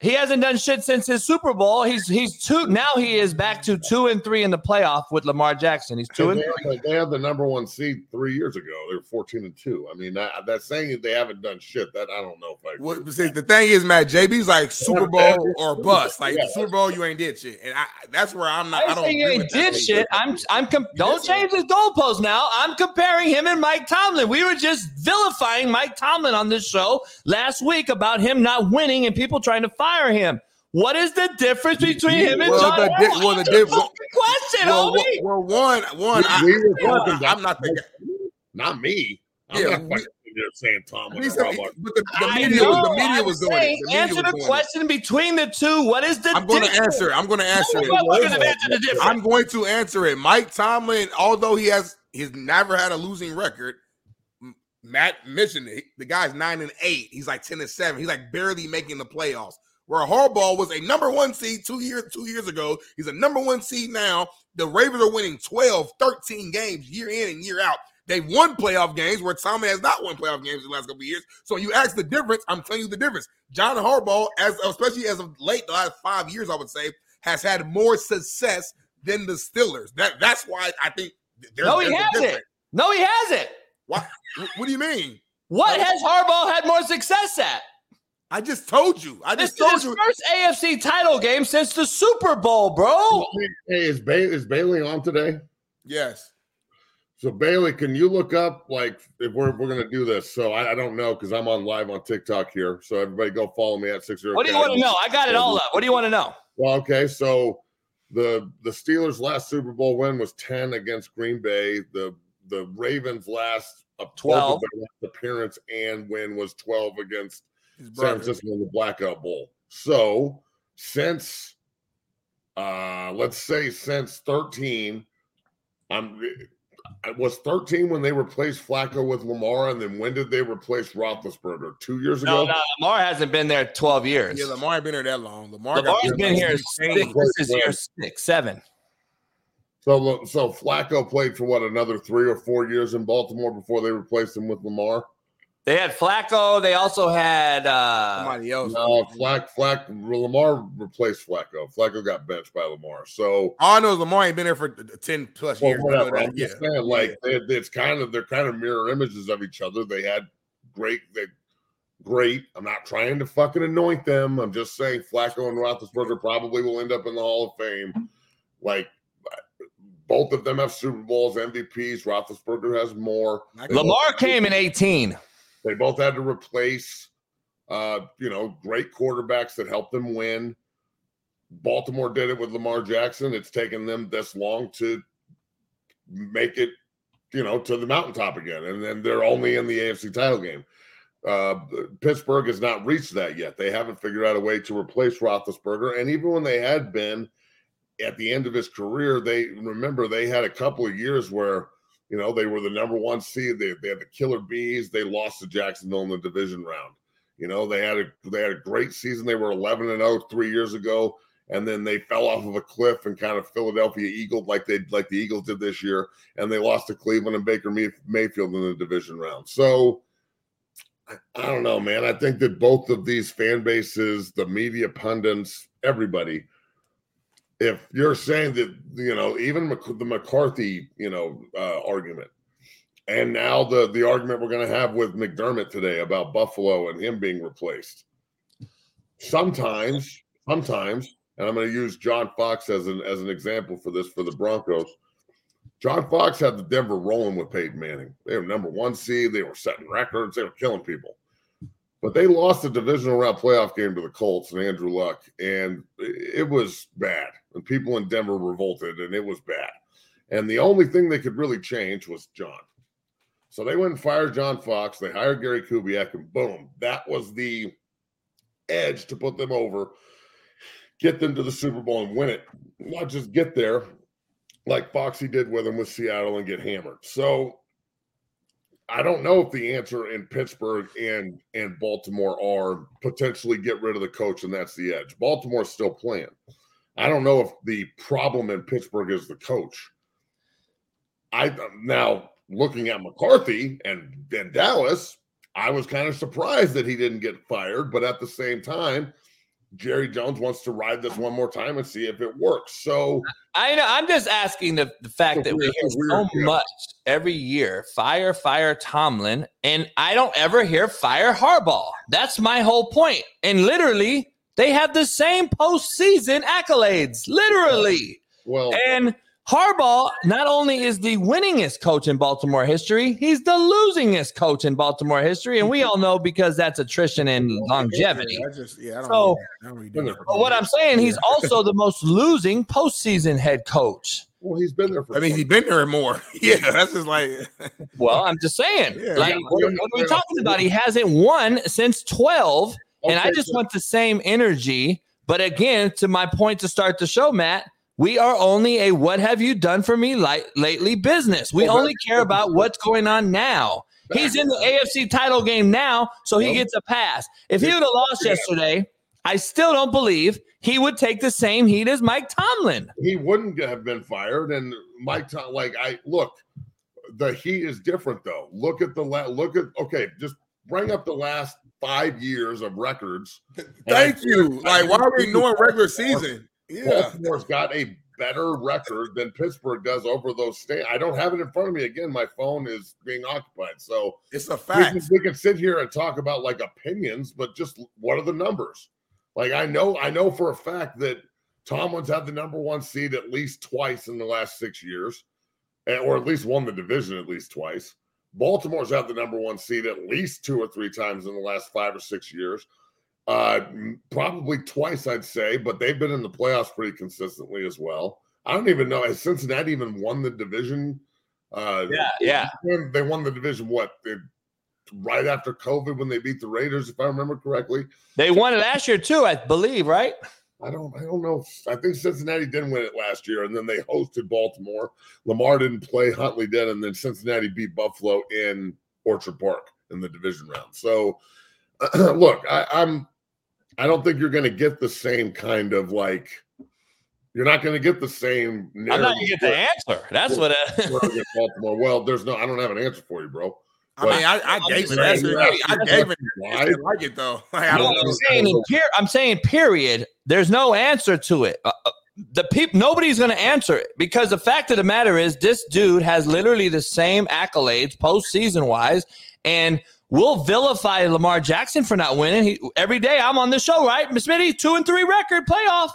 He hasn't done shit since his Super Bowl. He's he's two now. He is back to two and three in the playoff with Lamar Jackson. He's two and They three. had, the, they had the number one seed three years ago. They were 14 and two. I mean, that, that's saying that they haven't done shit. That I don't know if I. What, see, the thing is, Matt, JB's like Super Bowl or bust. Like Yeah. Super Bowl, you ain't did shit, and I, that's where I'm not. I I don't. saying you ain't did take. shit. I'm I'm com- don't change his goalpost now. I'm comparing him and Mike Tomlin. We were just vilifying Mike Tomlin on this show last week about him not winning and people trying to fire him. What is the difference between him and Well, John? the di- well, the Answer diff- question, Well, homie. well, one, one. I, we yeah. I'm not the Not me. I'm Yeah, not we- fucking sitting saying Tomlin said- but the, the I media, was, the media was doing saying, it. The answer the doing it. question between the two. What is the I'm going to answer. I'm going to answer Tell me it. what was answer the difference. I'm going to answer it. Mike Tomlin, although he has he's never had a losing record. Matt mentioned it. The guy's nine and eight. He's like ten and seven. He's like barely making the playoffs. Where Harbaugh was a number one seed two years two years ago. He's a number one seed now. The Ravens are winning 12, 13 games year in and year out. They've won playoff games where Tomlin has not won playoff games in the last couple of years. So you ask the difference. I'm telling you the difference. John Harbaugh, as especially as of late, the last five years, I would say, has had more success than the Steelers. That that's why I think there's, No, he there's hasn't. No, he hasn't. What, what do you mean? What has Harbaugh had more success at? I just told you. I just is told his you. first AFC title game since the Super Bowl, bro. Hey, is, ba- is Bailey on today? Yes. So Bailey, can you look up like if we're we're gonna do this? So I, I don't know because I'm on live on TikTok here. So everybody go follow me at six zero. What do you want to know? I got it all up. What do you want to know? Well, okay, so the the Steelers' last Super Bowl win was ten against Green Bay. The the Ravens' last uh, 12. their last appearance and win was twelve against His San. Francisco in the Blackout Bowl. So since uh let's say since 13, I'm it was 13 when they replaced Flacco with Lamar, and then when did they replace Roethlisberger? Two years ago. no, Lamar hasn't been there 12 years. Yeah, Lamar ain't been there that long. Lamar Lamar's got been here six, this is year six, seven. So so Flacco played for what another three or four years in Baltimore before they replaced him with Lamar. They had Flacco. They also had uh Somebody else. No, Flack, Flack, Lamar replaced Flacco. Flacco got benched by Lamar. So, All I know is Lamar ain't been there for ten plus well, years. I whatever. I'm yeah. just saying, like, they, it's kind of they're kind of mirror images of each other. They had great, they great. I'm not trying to fucking anoint them. I'm just saying Flacco and Roethlisberger probably will end up in the Hall of Fame. Like, both of them have Super Bowls, MVPs. Roethlisberger has more. Lamar came in 18. They both had to replace, uh, you know, great quarterbacks that helped them win. Baltimore did it with Lamar Jackson. It's taken them this long to make it, you know, to the mountaintop again, and then they're only in the AFC title game. Uh, Pittsburgh has not reached that yet. They haven't figured out a way to replace Roethlisberger, and even when they had been at the end of his career, they remember they had a couple of years where you know, they were the number one seed. They, they had the killer bees. They lost to Jacksonville in the division round. You know, they had a they had a great season. They were 11 and 0 three years ago, and then they fell off of a cliff and kind of Philadelphia Eagle like they like the Eagles did this year, and they lost to Cleveland and Baker May- Mayfield in the division round. So I, I don't know, man. I think that both of these fan bases, the media pundits, everybody, if you're saying that you know even the McCarthy you know uh, argument, and now the the argument we're going to have with McDermott today about Buffalo and him being replaced. Sometimes, sometimes, and I'm going to use John Fox as an as an example for this for the Broncos. John Fox had the Denver rolling with Peyton Manning. They were number one seed. They were setting records. They were killing people. But they lost the divisional round playoff game to the Colts and Andrew Luck, and it was bad. And people in Denver revolted, and it was bad. And the only thing they could really change was John. So they went and fired John Fox. They hired Gary Kubiak, and boom, that was the edge to put them over, get them to the Super Bowl and win it. Not just get there, like Foxy did with them with Seattle and get hammered. So I don't know if the answer in Pittsburgh and and Baltimore are potentially get rid of the coach and that's the edge. Baltimore's still playing. I don't know if the problem in Pittsburgh is the coach. I now looking at McCarthy and, and Dallas, I was kind of surprised that he didn't get fired, but at the same time, Jerry Jones wants to ride this one more time and see if it works. So I know. I'm just asking the, the fact that we hear weird so much every year fire, fire Tomlin, and I don't ever hear fire Harbaugh. That's my whole point. And literally, they have the same postseason accolades. Literally. well, And Harbaugh not only is the winningest coach in Baltimore history, he's the losingest coach in Baltimore history. And we all know because that's attrition and longevity. I just, yeah, I don't, So- really, I don't really do that. But what I'm saying, he's also the most losing postseason head coach. well, he's been there for I mean, he's been there more. Yeah, that's just like Well, I'm just saying. Yeah. like, Yeah. what, what are we talking about? He hasn't won since 12. And I just want the same energy. But again, to my point to start the show, Matt, we are only a what have you done for me li- lately business. We only care about what's going on now. He's in the AFC title game now, so he gets a pass. If he would have lost yesterday, I still don't believe he would take the same heat as Mike Tomlin. he wouldn't have been fired. And Mike, Tom, like I look, the heat is different though. Look at the la- look at okay, just bring up the last five years of records. thank you. Like, why are we ignoring regular season? Yeah, Baltimore's got a better record than Pittsburgh does over those sta I don't have it in front of me. Again, my phone is being occupied. So it's a we fact. can, we can sit here and talk about like opinions, but just what are the numbers? Like I know, I know for a fact that Tomlin's had the number one seed at least twice in the last six years, eh, or at least won the division at least twice. Baltimore's had the number one seed at least two or three times in the last five or six years. Uh, probably twice, I'd say, but they've been in the playoffs pretty consistently as well. I don't even know has Cincinnati even won the division. Uh, Yeah, yeah. they won the division what they, right after COVID when they beat the Raiders, if I remember correctly. They won it last year too, I believe, right? I don't I don't know. if- I think Cincinnati didn't win it last year, and then they hosted Baltimore. Lamar didn't play, Huntley did, and then Cincinnati beat Buffalo in Orchard Park in the division round. So look, I, I'm I don't think you're gonna get the same kind of like you're not gonna get the same I'm not gonna get the answer. That's what. Against Baltimore. Well, there's no. I don't have an answer for you, bro. I mean, I, I gave an answer. I gave it. I didn't like it though. Like, I don't know. I'm saying in per- I'm saying period. There's no answer to it. Uh, uh, the people nobody's going to answer it because the fact of the matter is this dude has literally the same accolades postseason wise, and we'll vilify Lamar Jackson for not winning. He, every day I'm on the show, right, Miss Smitty, two and three record playoff,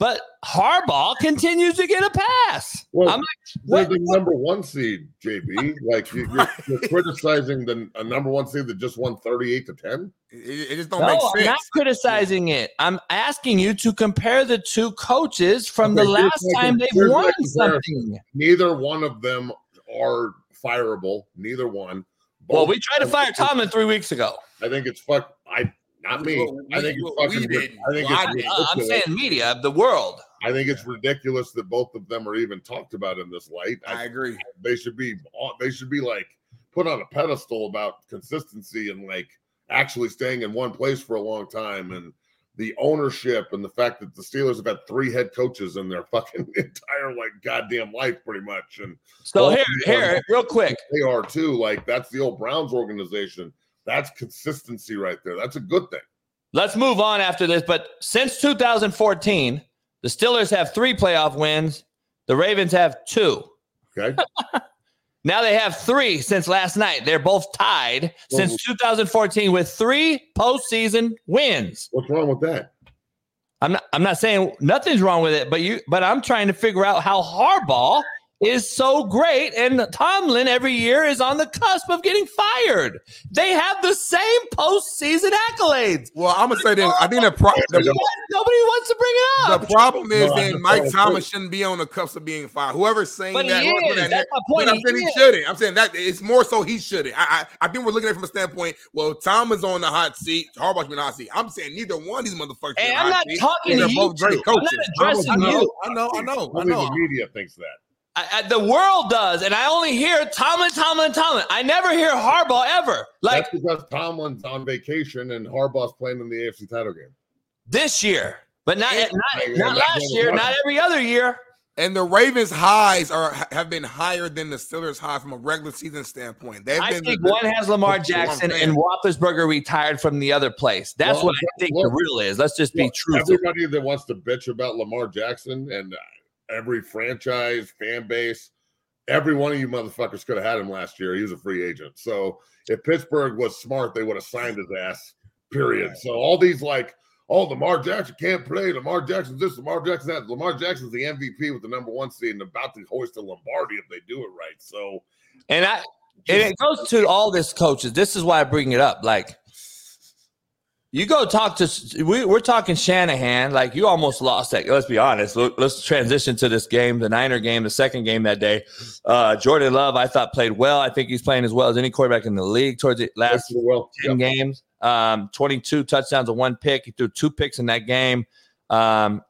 but Harbaugh continues to get a pass. Well, I'm they're like, the number one seed, JB. Like you- you're, you're criticizing the a number one seed that just won thirty-eight to ten. It, it just don't no, make I'm not criticizing it. I'm asking you to compare the two coaches from the Okay, here's last time they've won something. Neither one of them are fireable. Neither one. Well, we tried to fire Tomlin three weeks ago. I think it's fuck. I not me. Well, I think we- it's fucking. we. I think Well, it's I- I'm saying media of the world. I think it's ridiculous that both of them are even talked about in this light. I I, agree. they should be. They should be like put on a pedestal about consistency and like actually staying in one place for a long time and the ownership and the fact that the Steelers have had three head coaches in their fucking entire like goddamn life pretty much and So here, here, real quick. they are too like that's the old Browns organization that's consistency right there that's a good thing Let's move on after this. But since 2014, the Steelers have three playoff wins. The Ravens have two. okay Now they have three since last night. They're both tied since 2014 with three postseason wins. what's wrong with that I'm not I'm not saying nothing's wrong with it, but you but I'm trying to figure out how Harbaugh is so great and Tomlin every year is on the cusp of getting fired. They have the same postseason accolades. Well, I'm gonna say this. I think the, pro- the, Nobody wants to bring it up. the problem is No, I then just Mike don't Thomas shouldn't be on the cusp of being fired. Whoever's saying But he that, whoever is. that That's my point. I'm He saying he is. shouldn't. I'm saying that it's more so he shouldn't. I, I I think we're looking at it from a standpoint. Well, Tom is on the hot seat. Harbaugh should be on the hot seat. I'm saying neither one of these motherfuckers. Hey, I'm not seat. talking They're to you both great two. I'm not addressing I know, you. I know. I know. I only know. the media thinks that I, I- the world does, and I only hear Tomlin, Tomlin, Tomlin. I never hear Harbaugh ever. Like that's because Tomlin's on vacation and Harbaugh's playing in the AFC title game this year, but not not, Yeah, not last year, I'm not every other year. And the Ravens' highs are have been higher than the Steelers' high from a regular season standpoint. They've I been think the- one has Lamar that's what I'm Jackson and Roethlisberger retired from the other place. That's Well, what I think look, the real is. Let's just be Look, truthful. Everybody that wants to bitch about Lamar Jackson and uh, every franchise, fan base, every one of you motherfuckers could have had him last year. He was a free agent. So if Pittsburgh was smart, they would have signed his ass, period. So all these like, oh, Lamar Jackson can't play. Lamar Jackson's this, Lamar Jackson that. Lamar Jackson's the MVP with the number one seed and about to hoist a Lombardi if they do it right. So And I and it goes to all this coaches. This is why I bring it up. Like you go talk to we, we're talking Shanahan. Like you almost lost that. Let's be honest. Let's transition to this game, the Niner game, the second game that day. Uh, Jordan Love, I thought played well. I think he's playing as well as any quarterback in the league towards the last well, 10 games. Um, 22 touchdowns and one pick. He threw two picks in that game, um,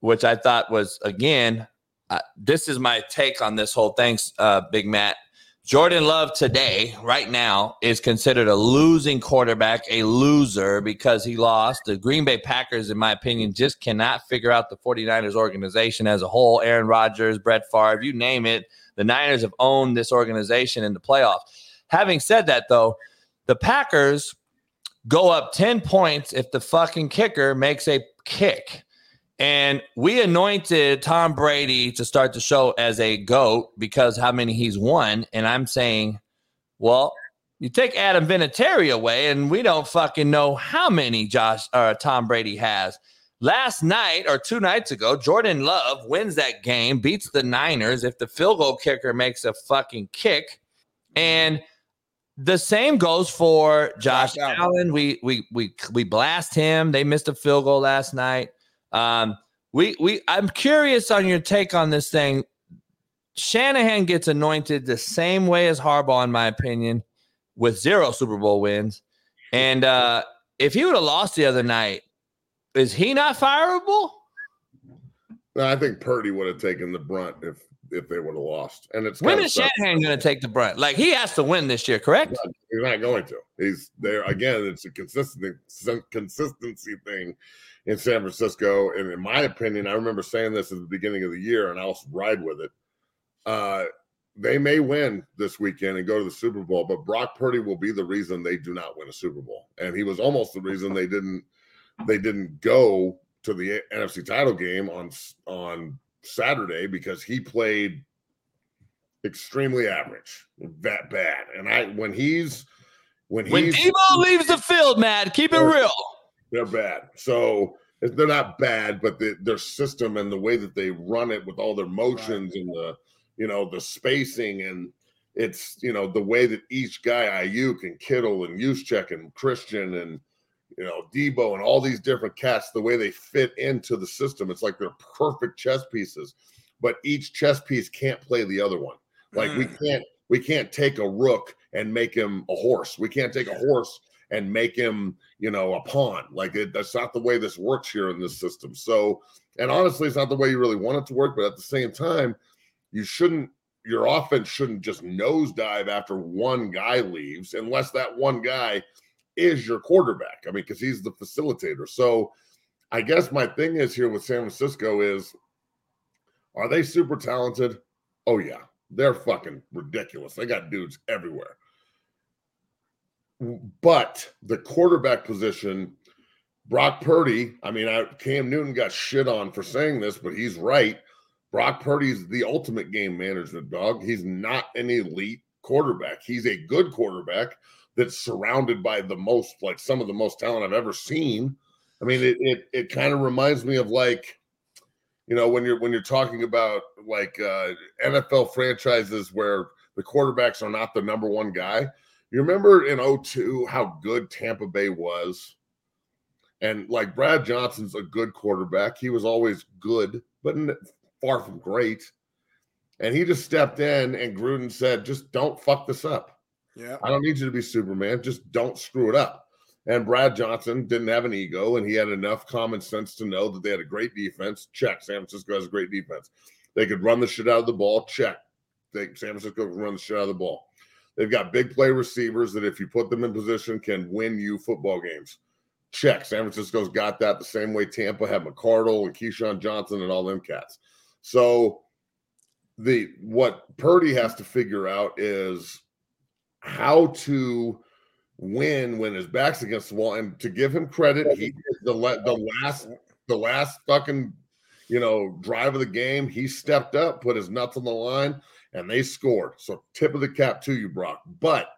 which I thought was, again, uh, this is my take on this whole thing, uh, Big Matt. Jordan Love today, right now, is considered a losing quarterback, a loser because he lost. The Green Bay Packers, in my opinion, just cannot figure out the 49ers organization as a whole. Aaron Rodgers, Brett Favre, you name it. The Niners have owned this organization in the playoffs. Having said that, though, the Packers go up 10 points if the fucking kicker makes a kick. And we anointed Tom Brady to start the show as a GOAT because how many he's won. And I'm saying, well, you take Adam Vinatieri away, and we don't fucking know how many Josh or Tom Brady has. Last night or two nights ago, Jordan Love wins that game, beats the Niners if the field goal kicker makes a fucking kick. And the same goes for Josh, Josh Allen. Allen. We we we we blast him. They missed a field goal last night. Um, we we I'm curious on your take on this thing. Shanahan gets anointed the same way as Harbaugh, in my opinion, with zero Super Bowl wins. And uh, if he would have lost the other night, is he not fireable? No, I think Purdy would have taken the brunt if if they would have lost. And it's When is. Shanahan going to take the brunt? Like he has to win this year, correct? He's not going to. He's there again. It's a consistent consistency thing in San Francisco. And in my opinion, I remember saying this at the beginning of the year, and I'll ride with it. Uh, they may win this weekend and go to the Super Bowl, but Brock Purdy will be the reason they do not win a Super Bowl. And he was almost the reason they didn't they didn't go to the NFC title game on on Saturday because he played extremely average, that bad. And I when he's when When he's Deebo leaves the field, Matt, keep it real. They're bad. So they're not bad, but the, their system and the way that they run it with all their motions and the you know the spacing and it's you know the way that each guy Aiyuk and Kittle and Juszczyk and Christian and you know Deebo and all these different cats the way they fit into the system it's like they're perfect chess pieces but each chess piece can't play the other one. Like we hmm. can't we can't take a rook and make him a horse. We can't take a horse and make him you know a pawn like it, that's not the way this works here in this system so and honestly it's not the way you really want it to work but at the same time you shouldn't your offense shouldn't just nosedive after one guy leaves unless that one guy is your quarterback. I mean, because he's the facilitator. So I guess my thing is here with San Francisco is are they super talented? Oh, yeah. They're fucking ridiculous. They got dudes everywhere. But the quarterback position, Brock Purdy, I mean, I, Cam Newton got shit on for saying this, but he's right. Brock Purdy's the ultimate game management dog. He's not an elite quarterback. He's a good quarterback that's surrounded by the most, like some of the most talent I've ever seen. I mean, it it, it kind of reminds me of like, you know, when you're when you're talking about like uh, NFL franchises where the quarterbacks are not the number one guy. You remember in 02 how good Tampa Bay was? And like Brad Johnson's a good quarterback. He was always good, but far from great. And he just stepped in and Gruden said, just don't fuck this up. Yeah. I don't need you to be Superman. Just don't screw it up. And Brad Johnson didn't have an ego and he had enough common sense to know that they had a great defense. Check. San Francisco has a great defense. They could run the shit out of the ball. Check. They, San Francisco can run the shit out of the ball. They've got big play receivers that, if you put them in position, can win you football games. Check. San Francisco's got that the same way Tampa had McCardell and Keyshawn Johnson and all them cats. So the what Purdy has to figure out is how to win when his back's against the wall. And to give him credit, he the the last the last fucking you know drive of the game, he stepped up, put his nuts on the line, and they scored. So tip of the cap to you, Brock. But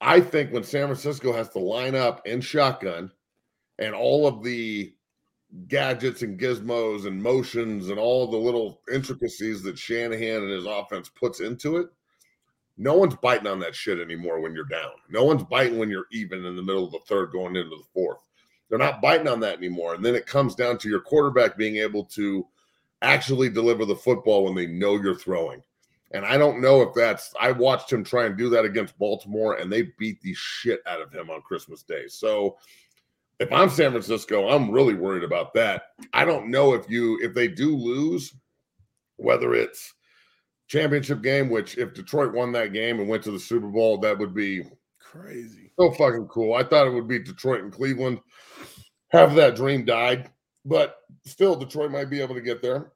I think when San Francisco has to line up in shotgun and all of the gadgets and gizmos and motions and all the little intricacies that Shanahan and his offense puts into it, no one's biting on that shit anymore when you're down. No one's biting when you're even in the middle of the third going into the fourth. They're not biting on that anymore. And then it comes down to your quarterback being able to actually deliver the football when they know you're throwing. And I don't know if that's I watched him try and do that against Baltimore and they beat the shit out of him on Christmas Day. So if I'm San Francisco, I'm really worried about that. I don't know if you if they do lose, whether it's championship game, which if Detroit won that game and went to the Super Bowl, that would be Crazy. so fucking cool. I thought it would be Detroit and Cleveland. Half of that dream died, but still, Detroit might be able to get there.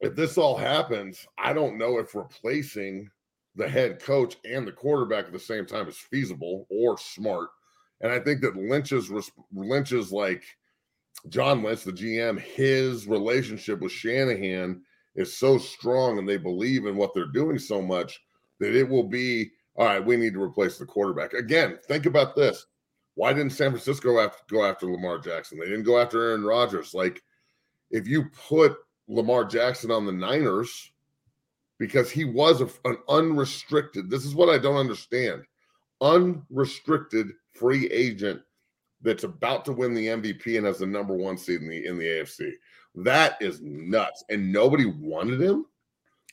If this all happens, I don't know if replacing the head coach and the quarterback at the same time is feasible or smart. And I think that Lynch's Lynch's like John Lynch, the GM, his relationship with Shanahan is so strong, and they believe in what they're doing so much that it will be all right. We need to replace the quarterback again. Think about this: Why didn't San Francisco have to go after Lamar Jackson? They didn't go after Aaron Rodgers. Like, if you put Lamar Jackson on the Niners, because he was a, an unrestricted. This is what I don't understand: unrestricted free agent that's about to win the MVP and has the number one seed in the in the AFC. That is nuts, and nobody wanted him.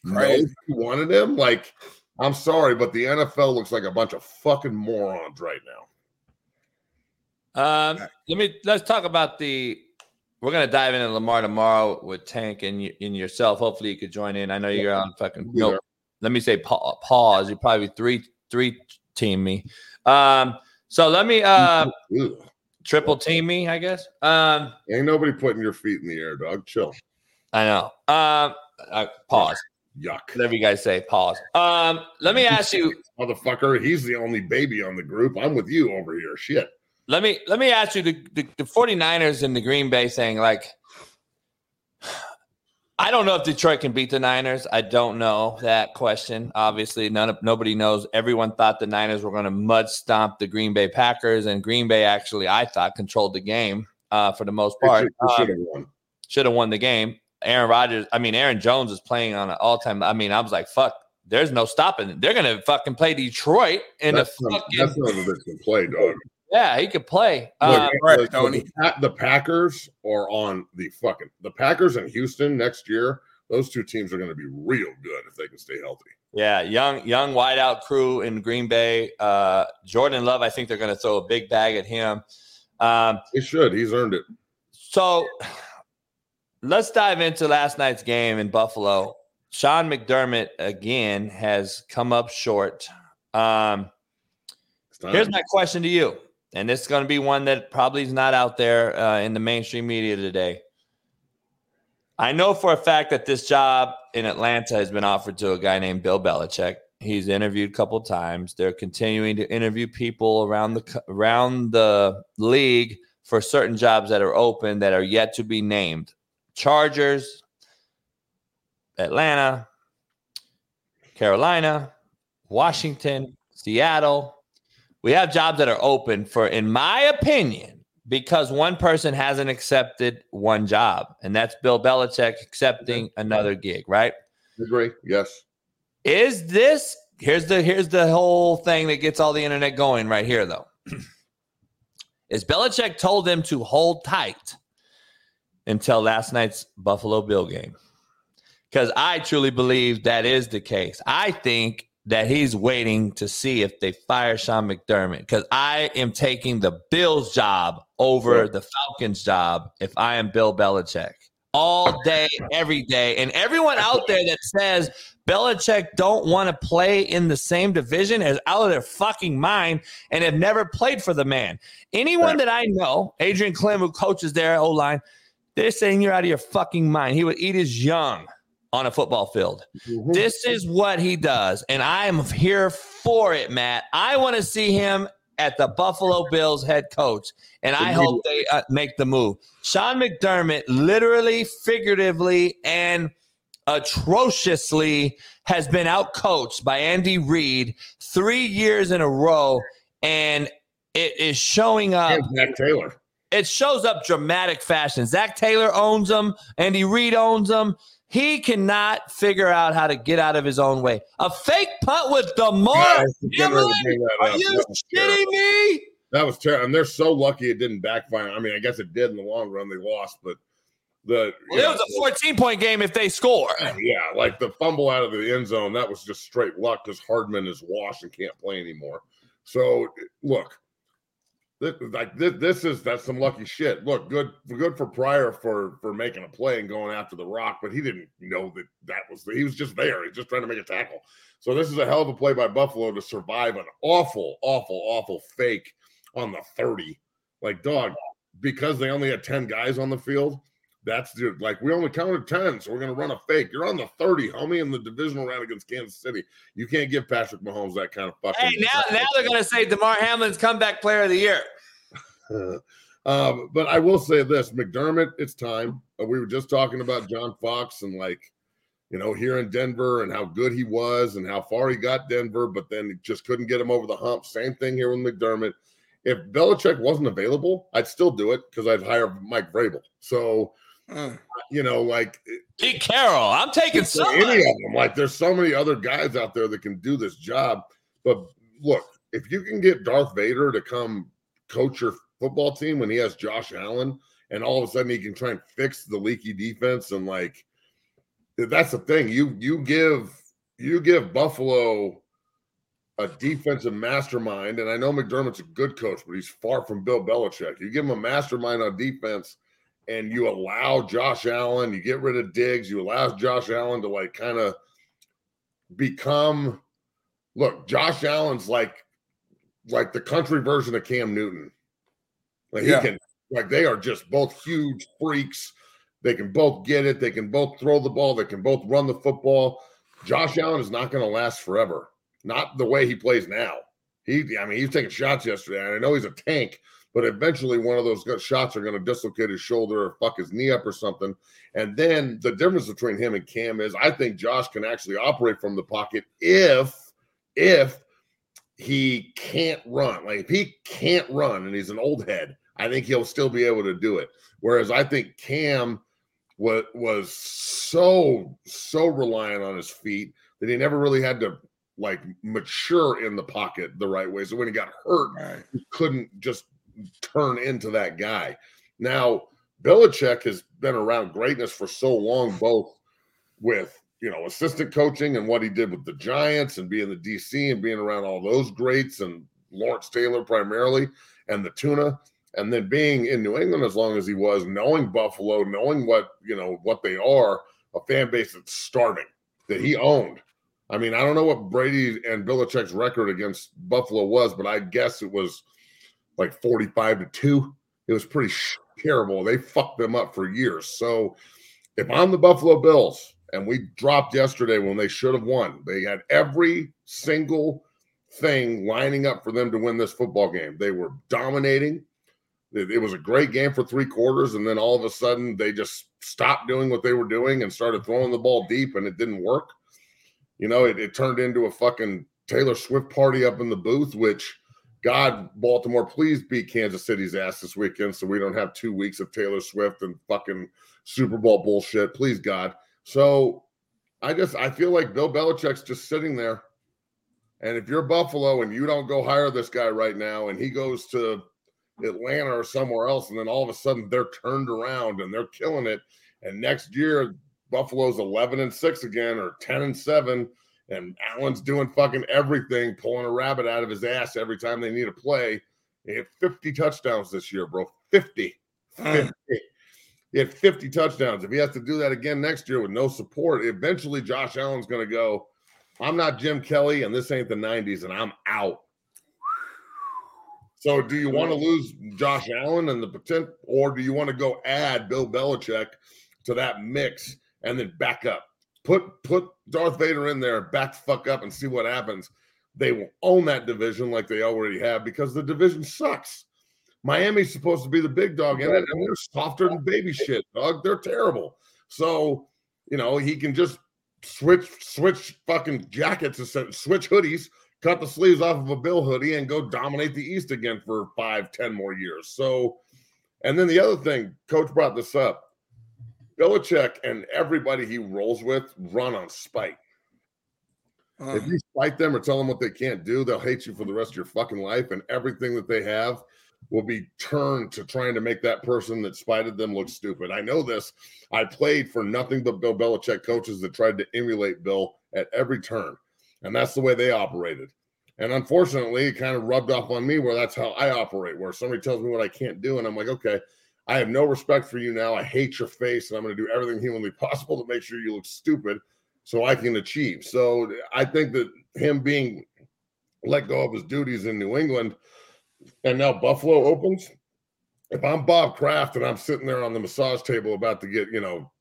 Crazy. Nobody wanted him. Like, I'm sorry, but the NFL looks like a bunch of fucking morons right now. Um, let me let's talk about the. We're gonna dive into Lamar tomorrow with Tank and you, and yourself. Hopefully, you could join in. I know you're on fucking. No, let me say pa- pause. You probably three three team me. Um, so let me uh triple team me. I guess. Um, Ain't nobody putting your feet in the air, dog. Chill. I know. Um, uh, pause. Yuck. Whatever you guys say. Pause. Um, let me ask you. Motherfucker, he's the only baby on the group. I'm with you over here. Shit. Let me let me ask you the, the, the 49ers and the Green Bay saying, like, I don't know if Detroit can beat the Niners. I don't know that question. Obviously, none of nobody knows. Everyone thought the Niners were going to mud stomp the Green Bay Packers, and Green Bay actually, I thought, controlled the game uh, for the most part. should- have Um, won. should have won the game. Aaron Rodgers, I mean, Aaron Jones is playing on an all time. I mean, I was like, fuck, there's no stopping. They're going to fucking play Detroit in That's the not, fucking. that's not a good play, dog. Yeah, he could play. Look, Um, the- the, Pa- the Packers are on the fucking the Packers and Houston next year. Those two teams are going to be real good if they can stay healthy. yeah, young, young wideout crew in Green Bay. Uh, Jordan Love, I think they're going to throw a big bag at him. Um, He should. He's earned it. So let's dive into last night's game in Buffalo. Sean McDermott again has come up short. Um, here's my question to you, and this is going to be one that probably is not out there uh, in the mainstream media today. I know for a fact that this job in Atlanta has been offered to a guy named Bill Belichick. He's interviewed a couple times. They're continuing to interview people around the around the league for certain jobs that are open that are yet to be named. Chargers, Atlanta, Carolina, Washington, Seattle. We have jobs that are open for, in my opinion, because one person hasn't accepted one job, and that's Bill Belichick accepting another gig, right? Agree. Yes. Is this here's the here's the whole thing that gets all the internet going right here though. Is Belichick told them to hold tight until last night's Buffalo Bill game? Because I truly believe that is the case. I think that he's waiting to see if they fire Sean McDermott. Because I am taking the Bills job over the Falcons job if I am Bill Belichick. All day, every day. And everyone out there that says Belichick don't want to play in the same division is out of their fucking mind and have never played for the man. Anyone that I know, Adrian Klemm, who coaches there, O line, they're saying you're out of your fucking mind. He would eat his young on a football field. This is what he does. And I am here for it, Matt. I want to see him at the Buffalo Bills head coach. And I hope they uh, make the move. Sean McDermott, literally, figuratively, and atrociously has been outcoached by Andy Reid three years in a row. And it is showing up. Zac Taylor. It shows up dramatic fashion. Zac Taylor owns them. Andy Reid owns them. He cannot figure out how to get out of his own way. A fake punt with Damar Yeah, I was getting ready to Hamlin? Are you kidding me? That was terrible. And they're so lucky it didn't backfire. I mean, I guess it did in the long run. They lost, but the Well, it was a 14 point game if they score. yeah, like the fumble out of the end zone, that was just straight luck because Hardman is washed and can't play anymore. So look, this, like this, this is that's some lucky shit. Look, good good for Pryor for for making a play and going after the rock, but he didn't know that that was he was just there. He's just trying to make a tackle. So this is a hell of a play by Buffalo to survive an awful, awful, awful fake on the 30. Like dog, because they only had 10 guys on the field. That's dude, like we only counted 10, so we're gonna run a fake. You're on the 30, homie, in the divisional round against Kansas City. You can't give Patrick Mahomes that kind of fucking Hey, now, now they're going to say Damar Hamlin's comeback player of the year. um, but I will say this, McDermott, it's time. Uh, we were just talking about John Fox and like, you know, here in Denver and how good he was and how far he got Denver, but then he just couldn't get him over the hump. Same thing here with McDermott. If Belichick wasn't available, I'd still do it because I'd hire Mike Vrabel. So, Mm. you know, like eh, Pete Carroll, I'm taking for somebody. any of them. Like, there's so many other guys out there that can do this job. But look, if you can get Darth Vader to come coach your football team when he has Josh Allen, and all of a sudden he can try and fix the leaky defense, and like, that's the thing. You you give you give Buffalo a defensive mastermind, and I know McDermott's a good coach, but he's far from Bill Belichick. You give him a mastermind on defense and you allow Josh Allen, you get rid of Diggs, you allow Josh Allen to like kind of become look, Josh Allen's like like the country version of Cam Newton. Like Yeah. he can like they are just both huge freaks. They can both get it, they can both throw the ball, they can both run the football. Josh Allen is not going to last forever. Not the way he plays now. He, I mean, he's taking shots yesterday. And I know he's a tank, but eventually one of those shots are going to dislocate his shoulder or fuck his knee up or something. And then the difference between him and Cam is I think Josh can actually operate from the pocket if, if he can't run. Like if he can't run and he's an old head, I think he'll still be able to do it. Whereas I think Cam was was so so reliant on his feet that he never really had to like mature in the pocket the right way. So when he got hurt, Right. he couldn't just turn into that guy. Now, Belichick has been around greatness for so long, both with you know assistant coaching and what he did with the Giants and being the DC and being around all those greats and Lawrence Taylor primarily and the tuna and then being in New England as long as he was, knowing Buffalo, knowing what you know what they are, a fan base that's starving that he owned. I mean, I don't know what Brady and Belichick's record against Buffalo was, but I guess it was like 45 to 2. It was pretty terrible. They fucked them up for years. So if I'm the Buffalo Bills and we dropped yesterday when they should have won, they had every single thing lining up for them to win this football game. They were dominating. It, it was a great game for three quarters, and then all of a sudden they just stopped doing what they were doing and started throwing the ball deep, and it didn't work. You know, it, it turned into a fucking Taylor Swift party up in the booth, which God, Baltimore, please beat Kansas City's ass this weekend so we don't have two weeks of Taylor Swift and fucking Super Bowl bullshit. Please, God. So I just I feel like Bill Belichick's just sitting there. And if you're Buffalo and you don't go hire this guy right now and he goes to Atlanta or somewhere else, and then all of a sudden they're turned around and they're killing it. And next year, Buffalo's 11 and 6 again or 10 and 7. And Allen's doing fucking everything, pulling a rabbit out of his ass every time they need a play. He had 50 touchdowns this year, bro. 50. Mm. 50. He had 50 touchdowns. If he has to do that again next year with no support, eventually Josh Allen's going to go, I'm not Jim Kelly, and this ain't the 90s, and I'm out. So, do you want to lose Josh Allen and the potential, or do you want to go add Bill Belichick to that mix and then back up? Put put Darth Vader in there, back the fuck up, and see what happens. They will own that division like they already have because the division sucks. Miami's supposed to be the big dog in it, and they're softer than baby shit, dog. They're terrible. So, you know, he can just switch switch fucking jackets and switch hoodies cut the sleeves off of a Bill hoodie and go dominate the East again for five, ten more years. So, and then the other thing, Coach brought this up. Belichick and everybody he rolls with run on spite. Uh, If you spite them or tell them what they can't do, they'll hate you for the rest of your fucking life, and everything that they have will be turned to trying to make that person that spited them look stupid. I know this. I played for nothing but Bill Belichick coaches that tried to emulate Bill at every turn, and that's the way they operated. And unfortunately, it kind of rubbed off on me where that's how I operate, where somebody tells me what I can't do, and I'm like, okay, I have no respect for you now. I hate your face, and I'm going to do everything humanly possible to make sure you look stupid so I can achieve. So I think that him being let go of his duties in New England and now Buffalo opens. If I'm Bob Kraft and I'm sitting there on the massage table about to get, you know,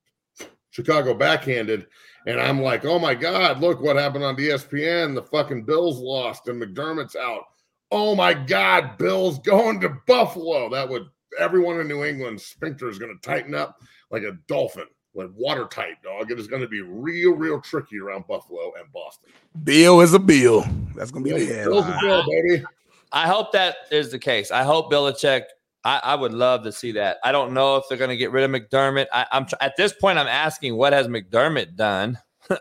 Chicago backhanded, and I'm like, oh my God, look what happened on ESPN. The fucking Bills lost and McDermott's out. Oh my God, Bills going to Buffalo. That would everyone in New England sphincter is going to tighten up like a dolphin, like watertight, dog. It is going to be real, real tricky around Buffalo and Boston. Bill is a bill. That's gonna be the Bills a bill, baby. I hope that is the case. I hope Belichick. I, I would love to see that. I don't know if they're going to get rid of McDermott. I, I'm tr- at this point. I'm asking, what has McDermott done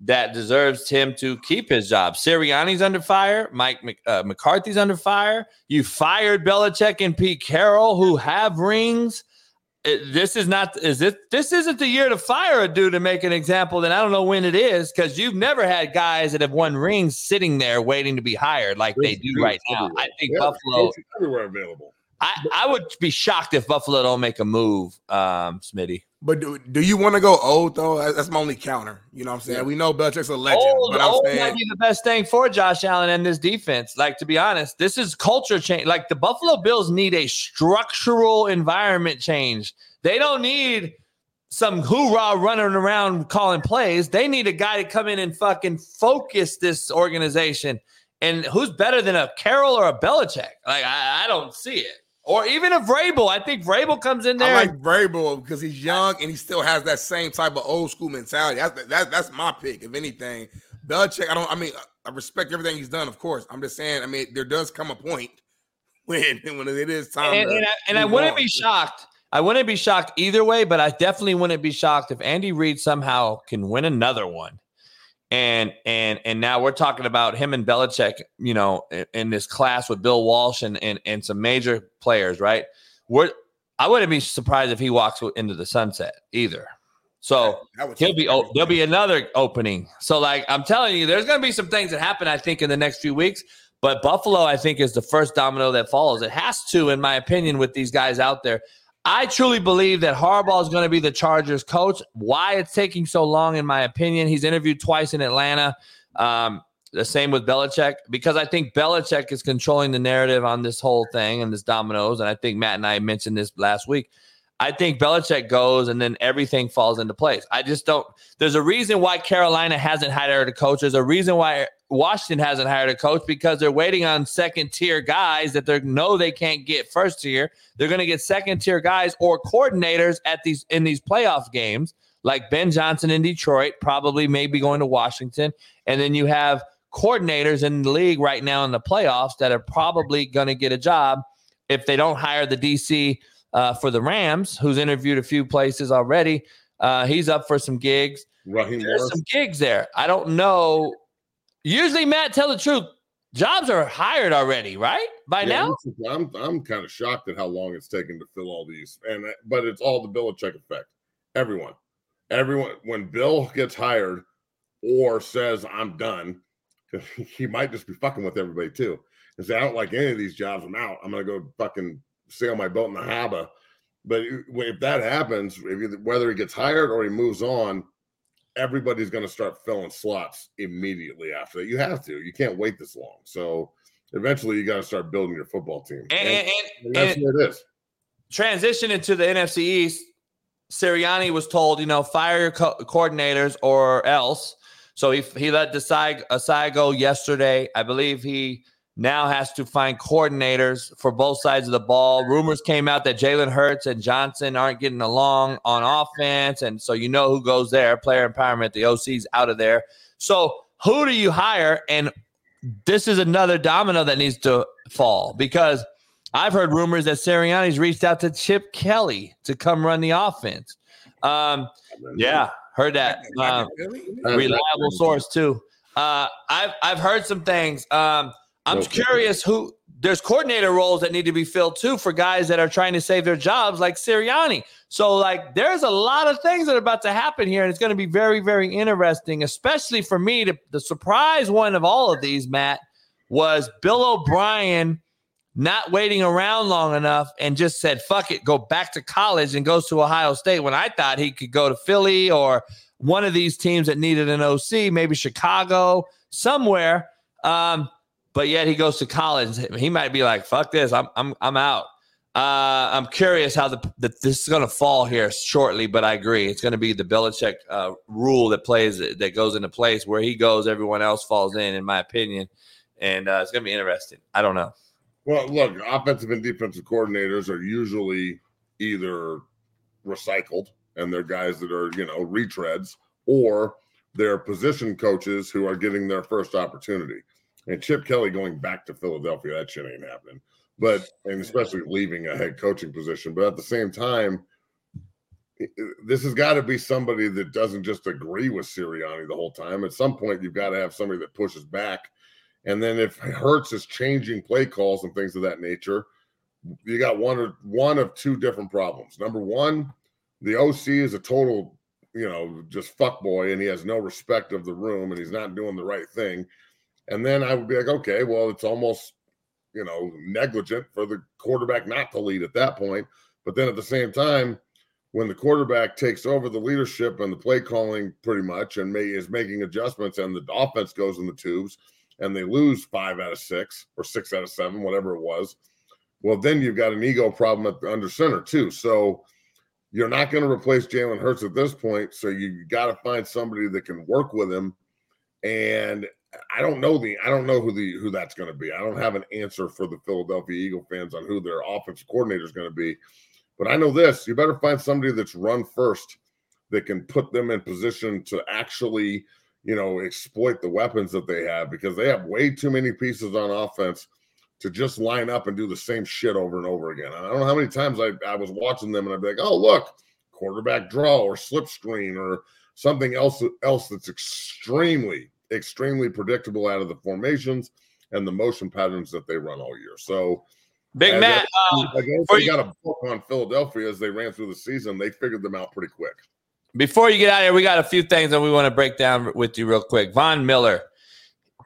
that deserves him to keep his job? Sirianni's under fire. Mike Mc, uh, McCarthy's under fire. You fired Belichick and Pete Carroll, who have rings. It- this is not. Is it? This isn't the year to fire a dude to make an example. Then I don't know when it is because you've never had guys that have won rings sitting there waiting to be hired like they do right now. I think Yeah, Buffalo. everywhere available. I, I would be shocked if Buffalo don't make a move, um, Smitty. But do, do you want to go old though? That's my only counter. You know what I'm saying? Yeah. We know Belichick's a legend, Old, but I'm old saying might be the best thing for Josh Allen and this defense. Like to be honest, this is culture change. Like the Buffalo Bills need a structural environment change. They don't need some hoorah running around calling plays. They need a guy to come in and fucking focus this organization. And who's better than a Carroll or a Belichick? Like I, I don't see it. Or even a Vrabel. I think Vrabel comes in there. I like Vrabel because he's young and he still has that same type of old school mentality. That's that, that's my pick, if anything. Belichick, I don't. I mean, I respect everything he's done. Of course, I'm just saying. I mean, there does come a point when when it is time. And, and I, and I wouldn't on. be shocked. I wouldn't be shocked either way, but I definitely wouldn't be shocked if Andy Reid somehow can win another one. And and and now we're talking about him and Belichick, you know, in, in this class with Bill Walsh and, and and some major players, right? We're I wouldn't be surprised if he walks into the sunset either. So he'll be oh, there'll be another opening. So like I'm telling you, there's going to be some things that happen. I think in the next few weeks. But Buffalo, I think, is the first domino that follows. It has to, in my opinion, with these guys out there. I truly believe that Harbaugh is going to be the Chargers coach. Why it's taking so long, in my opinion, he's interviewed twice in Atlanta. Um, the same with Belichick because I think Belichick is controlling the narrative on this whole thing and this dominoes. And I think Matt and I mentioned this last week. I think Belichick goes and then everything falls into place. I just don't. There's a reason why Carolina hasn't hired a coach. There's a reason why Washington hasn't hired a coach because they're waiting on second tier guys that they know they can't get first tier. They're going to get second tier guys or coordinators at these in these playoff games, like Ben Johnson in Detroit, probably maybe going to Washington, and then you have coordinators in the league right now in the playoffs that are probably going to get a job if they don't hire the DC uh, for the Rams, who's interviewed a few places already. Uh, he's up for some gigs. Raheem There's Morris. some gigs there. I don't know. Usually, Matt, tell the truth. Jobs are hired already, right? By Yeah, now, I'm I'm kind of shocked at how long it's taken to fill all these, and uh, but it's all the Belichick effect. Everyone, everyone, when Bill gets hired or says I'm done, he might just be fucking with everybody too. And say I don't like any of these jobs. I'm out. I'm gonna go fucking sail my boat in the harbor. But if that happens, if he, whether he gets hired or he moves on, everybody's going to start filling slots immediately after that. You have to. You can't wait this long. So eventually, you got to start building your football team. and, and, and, that's and what it is. transition into the NFC East. Sirianni was told, you know, fire your co- coordinators or else. So he he let Desai Asai go yesterday. I believe he now has to find coordinators for both sides of the ball. Rumors came out that Jalen Hurts and Johnson aren't getting along on offense, and so you know who goes there. Player empowerment, the OC's out of there. So who do you hire? And this is another domino that needs to fall because I've heard rumors that Sirianni's reached out to Chip Kelly to come run the offense. Um, yeah, heard that. Um, reliable source too. Uh, I've I've heard some things. Um, I'm Okay. curious who there's coordinator roles that need to be filled too for guys that are trying to save their jobs, like Sirianni. So like, there's a lot of things that are about to happen here, and it's going to be very very interesting, especially for me. To, the surprise one of all of these, Matt, was Bill O'Brien not waiting around long enough and just said, fuck it, go back to college and goes to Ohio State when I thought he could go to Philly or one of these teams that needed an OC, maybe Chicago, somewhere. Um, but yet he goes to college. He might be like, fuck this, I'm I'm I'm out. Uh, I'm curious how the, the this is going to fall here shortly, but I agree it's going to be the Belichick uh, rule that plays that goes into place where he goes, everyone else falls in, in my opinion, and uh, it's going to be interesting. I don't know. Well, look, offensive and defensive coordinators are usually either recycled and they're guys that are, you know, retreads, or they're position coaches who are getting their first opportunity. And Chip Kelly going back to Philadelphia, that shit ain't happening. But, and especially leaving a head coaching position. But at the same time, this has got to be somebody that doesn't just agree with Sirianni the whole time. At some point, you've got to have somebody that pushes back. And then if Hurts is changing play calls and things of that nature, you got one or one of two different problems. Number one, the OC is a total, you know, just fuck boy, and he has no respect of the room, and he's not doing the right thing. And then I would be like, okay, well, it's almost, you know, negligent for the quarterback not to lead at that point. But then at the same time, when the quarterback takes over the leadership and the play calling pretty much and may, is making adjustments and the offense goes in the tubes and they lose five out of six or six out of seven, whatever it was, well, then you've got an ego problem at the under center too. So You're not going to replace Jalen Hurts at this point, so you got to find somebody that can work with him. And I don't know the I don't know who the who that's going to be. I don't have an answer for the Philadelphia Eagle fans on who their offensive coordinator is going to be. But I know this: you better find somebody that's run first that can put them in position to actually, you know, exploit the weapons that they have because they have way too many pieces on offense to just line up and do the same shit over and over again. I don't know how many times I, I was watching them and I'd be like, oh look, quarterback draw or slip screen or something else else that's extremely extremely predictable out of the formations and the motion patterns that they run all year. So Big Matt, uh, they got a book on Philadelphia as they ran through the season. They figured them out pretty quick. Before you get out of here, we got a few things that we want to break down with you real quick. Von Miller,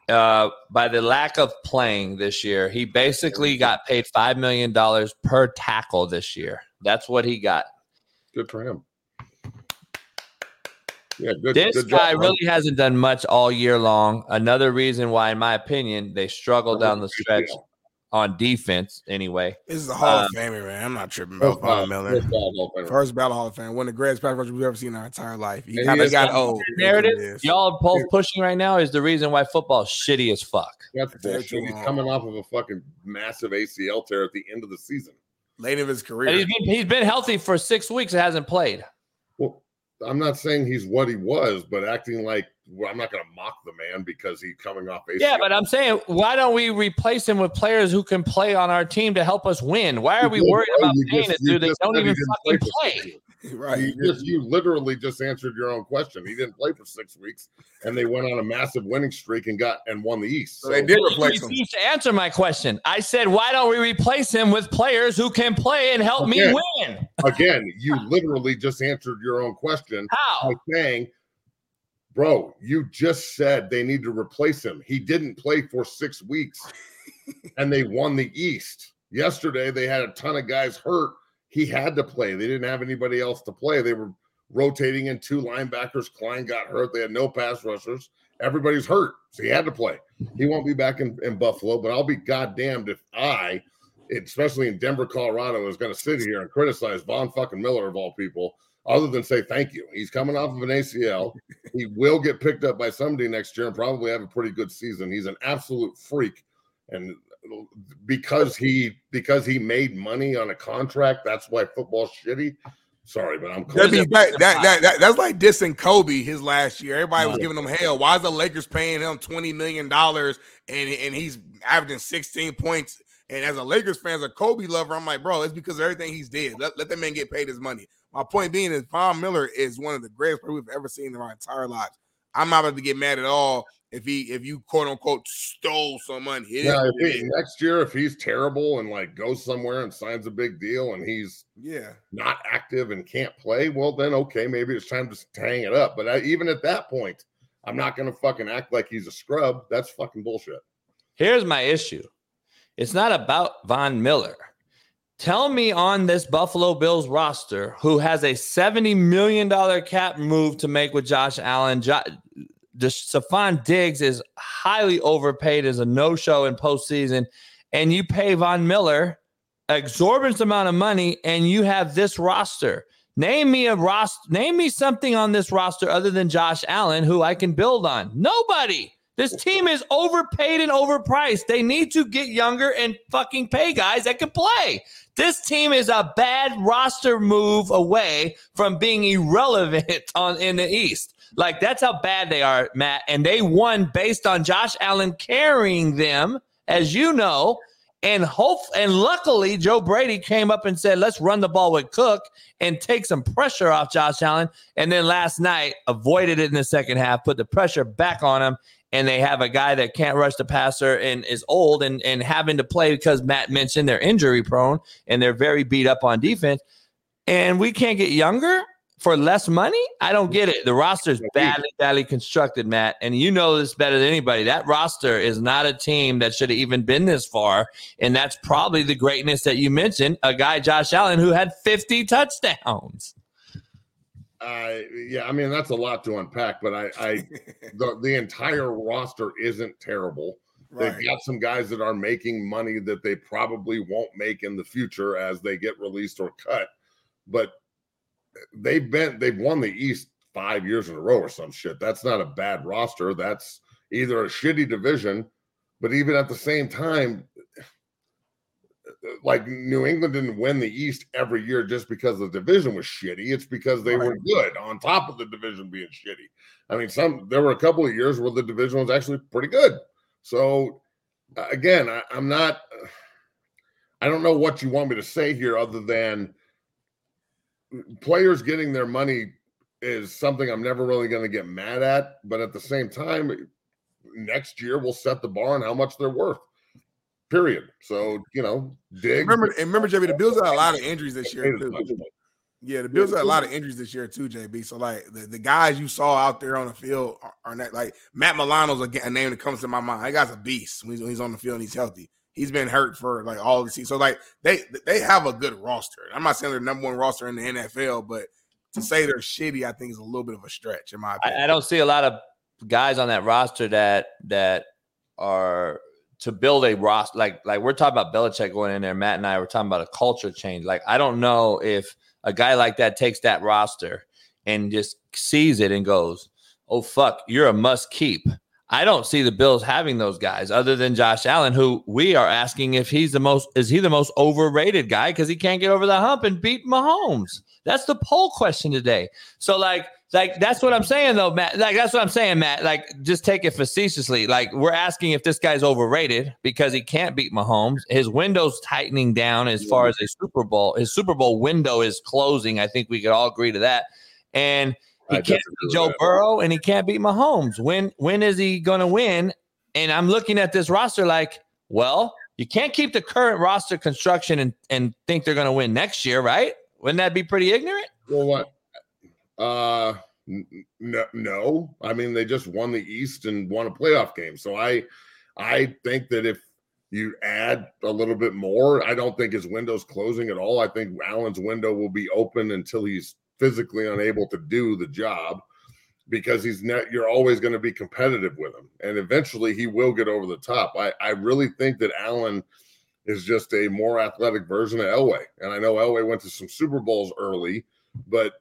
uh, by the lack of playing this year, he basically got paid five million dollars per tackle this year. That's what he got. Good for him. Yeah, good, this good guy job, really hasn't done much all year long. Another reason why, in my opinion, they struggle down the stretch on defense. Anyway, This is a Hall Um, of Famer, man. I'm not tripping First about Von ballot- Miller. first ballot Hall of Famer. First ballot Hall of Fame, one of the greatest pass rushers we've ever seen in our entire life. He And got, he he is got old. narrative y'all both pushing right now is the reason why football is shitty as fuck. That's Very bullshit. true. He's coming off of a fucking massive ACL tear at the end of the season. Late of his career. And he's been he's been healthy for six weeks. and hasn't played. I'm not saying he's what he was, but acting like well, I'm not going to mock the man because he's coming off ACL. Yeah, but I'm saying, why don't we replace him with players who can play on our team to help us win? Why are we worried about paying a dude that don't even fucking for play? Six weeks. right. You just you literally just answered your own question. He didn't play for six weeks, and they went on a massive winning streak and got and won the East. So they did You replace him. refused to answer my question. I said, why don't we replace him with players who can play and help me win? Again, you literally just answered your own question How? by saying, "Bro, you just said they need to replace him. He didn't play for six weeks, and they won the East yesterday. They had a ton of guys hurt. He had to play. They didn't have anybody else to play. They were rotating in two linebackers. Klein got hurt. They had no pass rushers. Everybody's hurt, so he had to play. He won't be back in, in Buffalo, but I'll be goddamned if I, especially in Denver, Colorado, is going to sit here and criticize Von fucking Miller of all people, other than say thank you. He's coming off of an ACL. He will get picked up by somebody next year and probably have a pretty good season. He's an absolute freak, and because he because he made money on a contract, that's why football's shitty. Sorry, but I'm That'd that, that, that, that- that's like dissing Kobe his last year. Everybody was giving him hell. Why is the Lakers paying him $20 million and, and he's averaging 16 points? And as a Lakers fan, as a Kobe lover, I'm like, bro, it's because of everything he's did. Let, let that man get paid his money. My point being is Von Miller is one of the greatest players we've ever seen in our entire lives. I'm not about to get mad at all if he if you quote unquote stole some money. Yeah, what if he, is. next year, if he's terrible and like goes somewhere and signs a big deal and he's yeah. not active and can't play, well, then okay, maybe it's time to hang it up. But I, even at that point, I'm not going to fucking act like he's a scrub. That's fucking bullshit. Here's my issue. It's not about Von Miller. Tell me on this Buffalo Bills roster who has a $70 million cap move to make with Josh Allen. Jo- Stefon Diggs is highly overpaid as a no-show in postseason, and you pay Von Miller exorbitant amount of money, and you have this roster. Name me a roster. Name me something on this roster other than Josh Allen who I can build on. Nobody. This team is overpaid and overpriced. They need to get younger and fucking pay guys that can play. This team is a bad roster move away from being irrelevant on in the East. Like that's how bad they are, Matt. And they won based on Josh Allen carrying them, as you know. And hope and luckily Joe Brady came up and said, "Let's run the ball with Cook and take some pressure off Josh Allen." And then last night avoided it in the second half, put the pressure back on him, and they have a guy that can't rush the passer and is old and and having to play because Matt mentioned they're injury prone and they're very beat up on defense. And we can't get younger for less money. I don't get it. The roster's badly, badly constructed, Matt, and you know this better than anybody. That roster is not a team that should have even been this far, and that's probably the greatness that you mentioned. A guy, Josh Allen, who had 50 touchdowns. Uh, yeah, I mean that's a lot to unpack, but I, I the, the entire roster isn't terrible. Right. They've got some guys that are making money that they probably won't make in the future as they get released or cut. But they've been they've won the East five years in a row or some shit. That's not a bad roster. That's either a shitty division, but even at the same time, like New England didn't win the East every year just because the division was shitty. It's because they were good on top of the division being shitty. I mean, some there were a couple of years where the division was actually pretty good. So uh, again, I, I'm not. I don't know what you want me to say here other than players getting their money is something I'm never really going to get mad at. But at the same time, next year we'll set the bar on how much they're worth. Period. So you know, dig. Remember, and remember, JB, the Bills had a lot of injuries this year too. Yeah, the Bills had a lot of injuries this year too, JB. So like the, the guys you saw out there on the field are, are not like Matt Milano's a, a name that comes to my mind. That guy's a beast when he's, when he's on the field and he's healthy. He's been hurt for like all the season. So like they they have a good roster. I'm not saying they're number one roster in the NFL, but to say they're shitty, I think is a little bit of a stretch in my opinion. I, I don't see a lot of guys on that roster that that are to build a roster like like we're talking about Belichick going in there. Matt and I were talking about a culture change. Like I don't know if a guy like that takes that roster and just sees it and goes, "Oh fuck, you're a must keep." I don't see the Bills having those guys other than Josh Allen, who we are asking if he's the most is he the most overrated guy because he can't get over the hump and beat Mahomes. That's the poll question today. So like like that's what I'm saying though, Matt. Like that's what I'm saying, Matt. Like just take it facetiously. Like we're asking if this guy's overrated because he can't beat Mahomes. His window's tightening down as far as a Super Bowl. His Super Bowl window is closing. I think we could all agree to that. And he I can't beat Joe that. Burrow and he can't beat Mahomes. When when is he gonna win? And I'm looking at this roster like, well, you can't keep the current roster construction and, and think they're gonna win next year, right? Wouldn't that be pretty ignorant? Well, what? Uh, no, no. I mean, they just won the East and won a playoff game. So I, I think that if you add a little bit more, I don't think his window's closing at all. I think Allen's window will be open until he's physically unable to do the job because he's not you're always going to be competitive with him and eventually he will get over the top i i really think that allen is just a more athletic version of elway and i know elway went to some super bowls early but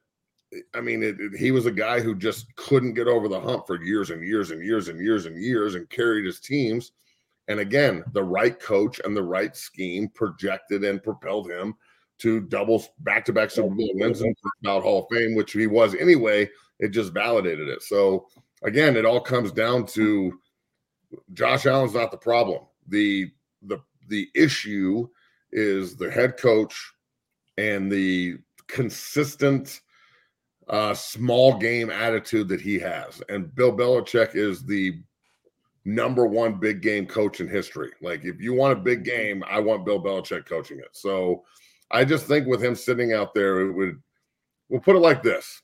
i mean it, it- he was a guy who just couldn't get over the hump for years and years and years and years and years and carried his teams and again the right coach and the right scheme projected and propelled him to double back-to-back Super Bowl wins and ballot Hall of Fame, which he was anyway. It just validated it. So again, it all comes down to Josh Allen's not the problem. The the the issue is the head coach and the consistent uh small game attitude that he has. And Bill Belichick is the number one big game coach in history. Like if you want a big game, I want Bill Belichick coaching it. So I just think with him sitting out there, it would we'll put it like this.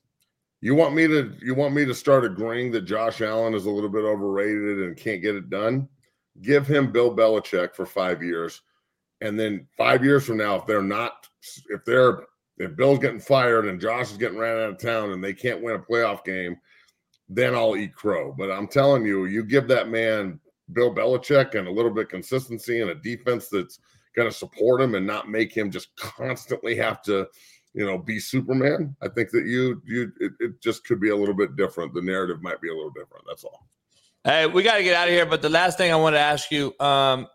You want me to you want me to start agreeing that Josh Allen is a little bit overrated and can't get it done? Give him Bill Belichick for five years. And then five years from now, if they're not, if they're if Bill's getting fired and Josh is getting ran out of town and they can't win a playoff game, then I'll eat crow. But I'm telling you, you give that man Bill Belichick and a little bit consistency and a defense that's going to support him and not make him just constantly have to, you know, be Superman. I think that you you it, it just could be a little bit different. The narrative might be a little different. That's all. Hey, we got to get out of here. But the last thing I want to ask you, um,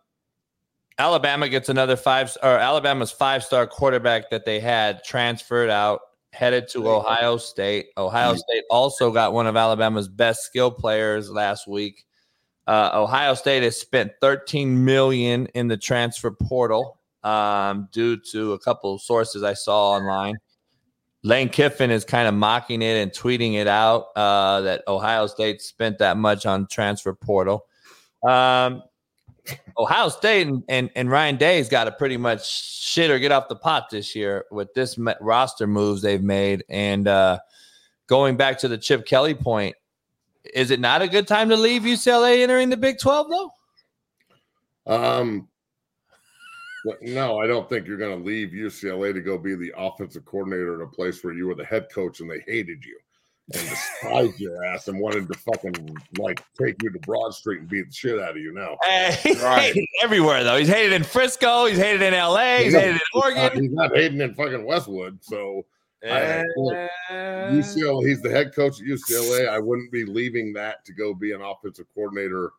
Alabama gets another five, or Alabama's five-star quarterback that they had transferred out, headed to Ohio State. Ohio State also got one of Alabama's best skill players last week. Uh, Ohio State has spent 13 million in the transfer portal um, due to a couple of sources I saw online. Lane Kiffin is kind of mocking it and tweeting it out uh, that Ohio State spent that much on transfer portal. Um, Ohio State and, and, and Ryan Day's got to pretty much shit or get off the pot this year with this roster moves they've made. And uh, going back to the Chip Kelly point, is it not a good time to leave UCLA entering the Big 12, though? Um, no, I don't think you're going to leave UCLA to go be the offensive coordinator in a place where you were the head coach and they hated you and despised your ass and wanted to fucking like take you to Broad Street and beat the shit out of you now. Hey, he's hated everywhere, though. He's hated in Frisco. He's hated in LA. He's hated in He's not- Oregon. He's not hating in fucking Westwood. So I- UCLA, he's the head coach at UCLA. I wouldn't be leaving that to go be an offensive coordinator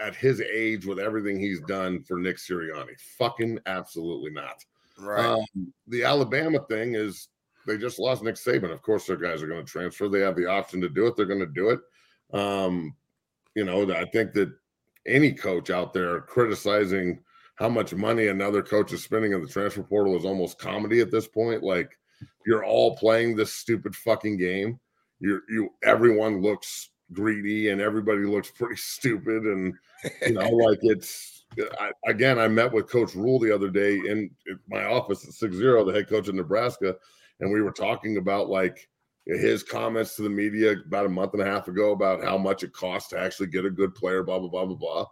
at his age with everything he's done for Nick Sirianni. Fucking absolutely not. Right. Um, the Alabama thing is they just lost Nick Saban. Of course, their guys are going to transfer. They have the option to do it. They're going to do it. Um, you know, I think that any coach out there criticizing how much money another coach is spending in the transfer portal is almost comedy at this point. Like you're all playing this stupid fucking game. You're you everyone looks greedy and everybody looks pretty stupid and you know like it's I, again i met with coach Rhule the other day in, in my office at 60 the head coach of nebraska and we were talking about like his comments to the media about a month and a half ago about how much it costs to actually get a good player blah blah blah blah blah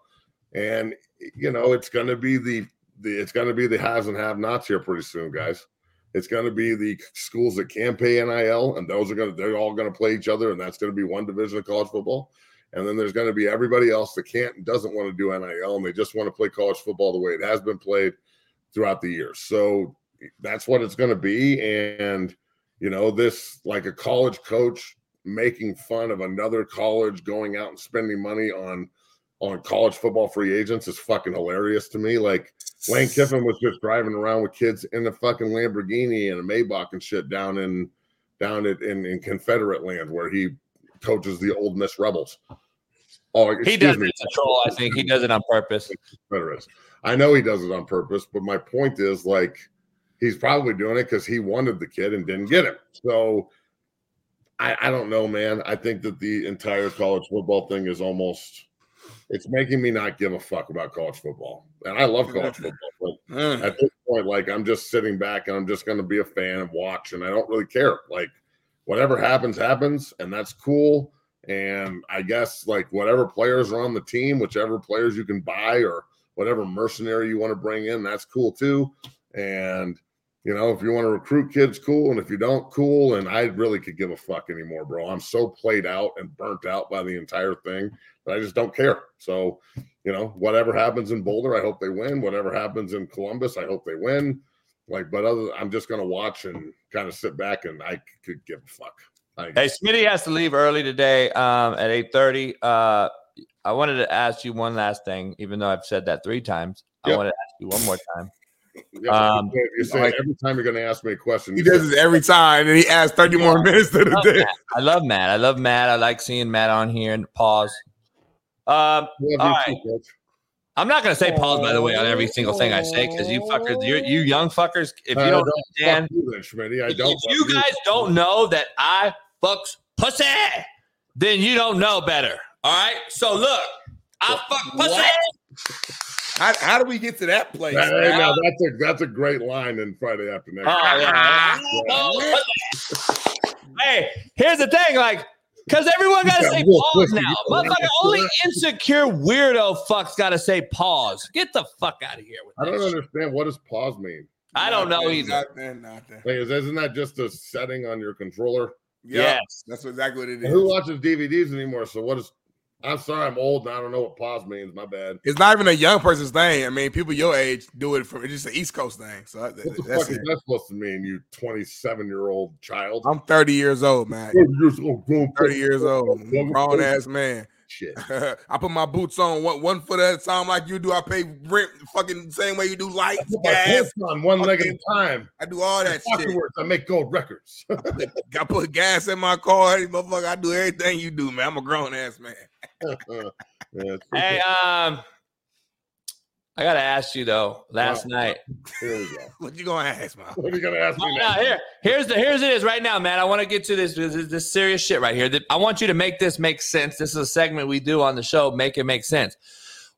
and you know it's going to be the, the it's going to be the has and have nots here pretty soon guys it's going to be the schools that can pay NIL, and those are going to they're all going to play each other, and that's going to be one division of college football. And then there's going to be everybody else that can't and doesn't want to do NIL, and they just want to play college football the way it has been played throughout the years. So that's what it's going to be. And you know, this like a college coach making fun of another college going out and spending money on on college football free agents is fucking hilarious to me. Like Lane Kiffin was just driving around with kids in a fucking Lamborghini and a Maybach and shit down in down at in, in Confederate land where he coaches the Ole Miss Rebels. Oh, He does me. it to troll. I think he does it on purpose. Confederates. I know he does it on purpose, but my point is like he's probably doing it because he wanted the kid and didn't get him. So I, I don't know, man. I think that the entire college football thing is almost it's making me not give a fuck about college football. And I love college football, but at this point, like I'm just sitting back and I'm just gonna be a fan and watch, and I don't really care. Like whatever happens, happens, and that's cool. And I guess like whatever players are on the team, whichever players you can buy or whatever mercenary you want to bring in, that's cool too. And you know, if you want to recruit kids, cool. And if you don't, cool. And I really could give a fuck anymore, bro. I'm so played out and burnt out by the entire thing that I just don't care. So, you know, whatever happens in Boulder, I hope they win. Whatever happens in Columbus, I hope they win. Like, but other, I'm just gonna watch and kind of sit back, and I could give a fuck. I, Hey, Smitty has to leave early today um, at 8.30. Uh, I wanted to ask you one last thing, even though I've said that three times. I Yep. want to ask you one more time. Yeah, Um, you're saying every time you're going to ask me a question, He does this every time, and he asks 30 more minutes to I the love, day. Matt. I love Matt. I love Matt. I like seeing Matt on here and pause. Um, Love you all too, I'm not gonna say pause by the way on every single thing I say because you fuckers, you you young fuckers, if you I don't fuck understand, you then, I if don't. you fuck guys don't know that I fucks pussy, then you don't know better. All right. So look, I fuck pussy. How, how do we get to that place? That- hey, now that's a that's a great line in Friday after next. Oh, ah, yeah. Oh, hey, here's the thing, like, because everyone got to say pause now. you- Motherfucker, only insecure weirdo fucks got to say pause. Get the fuck out of here with I don't shit. understand what does pause mean. I don't know Nothing, either. Nothing, nothing. Like, is, isn't that just a setting on your controller? Yeah, Yes. that's exactly what it is. And who is. watches DVDs anymore? So what is? I'm sorry, I'm old and I don't know what pause means. My bad. It's not even a young person's thing. I mean, people your age do it for it's just an East Coast thing. So What the that's fuck is that supposed to mean? You 27 year old child. I'm 30 years old, man. You're so grown. 30 years old, grown ass man. Shit. I put my boots on one one foot at a time, like you do. I pay rent fucking same way you do lights, Put my gas. on one leg at a time. I do all that shit. Afterwards, I make gold records. I put gas in my car. Hey, motherfucker, I do everything you do, man. I'm a grown ass man. Yeah, it's- Hey, um, I gotta ask you though. Last Wow. night, Here we go. What you gonna ask, man? What are you gonna ask me no, now? here, here's the here's it is right now, man. I want to get to this this, is- this serious shit right here. I want you to make this make sense. This is a segment we do on the show. Make it make sense.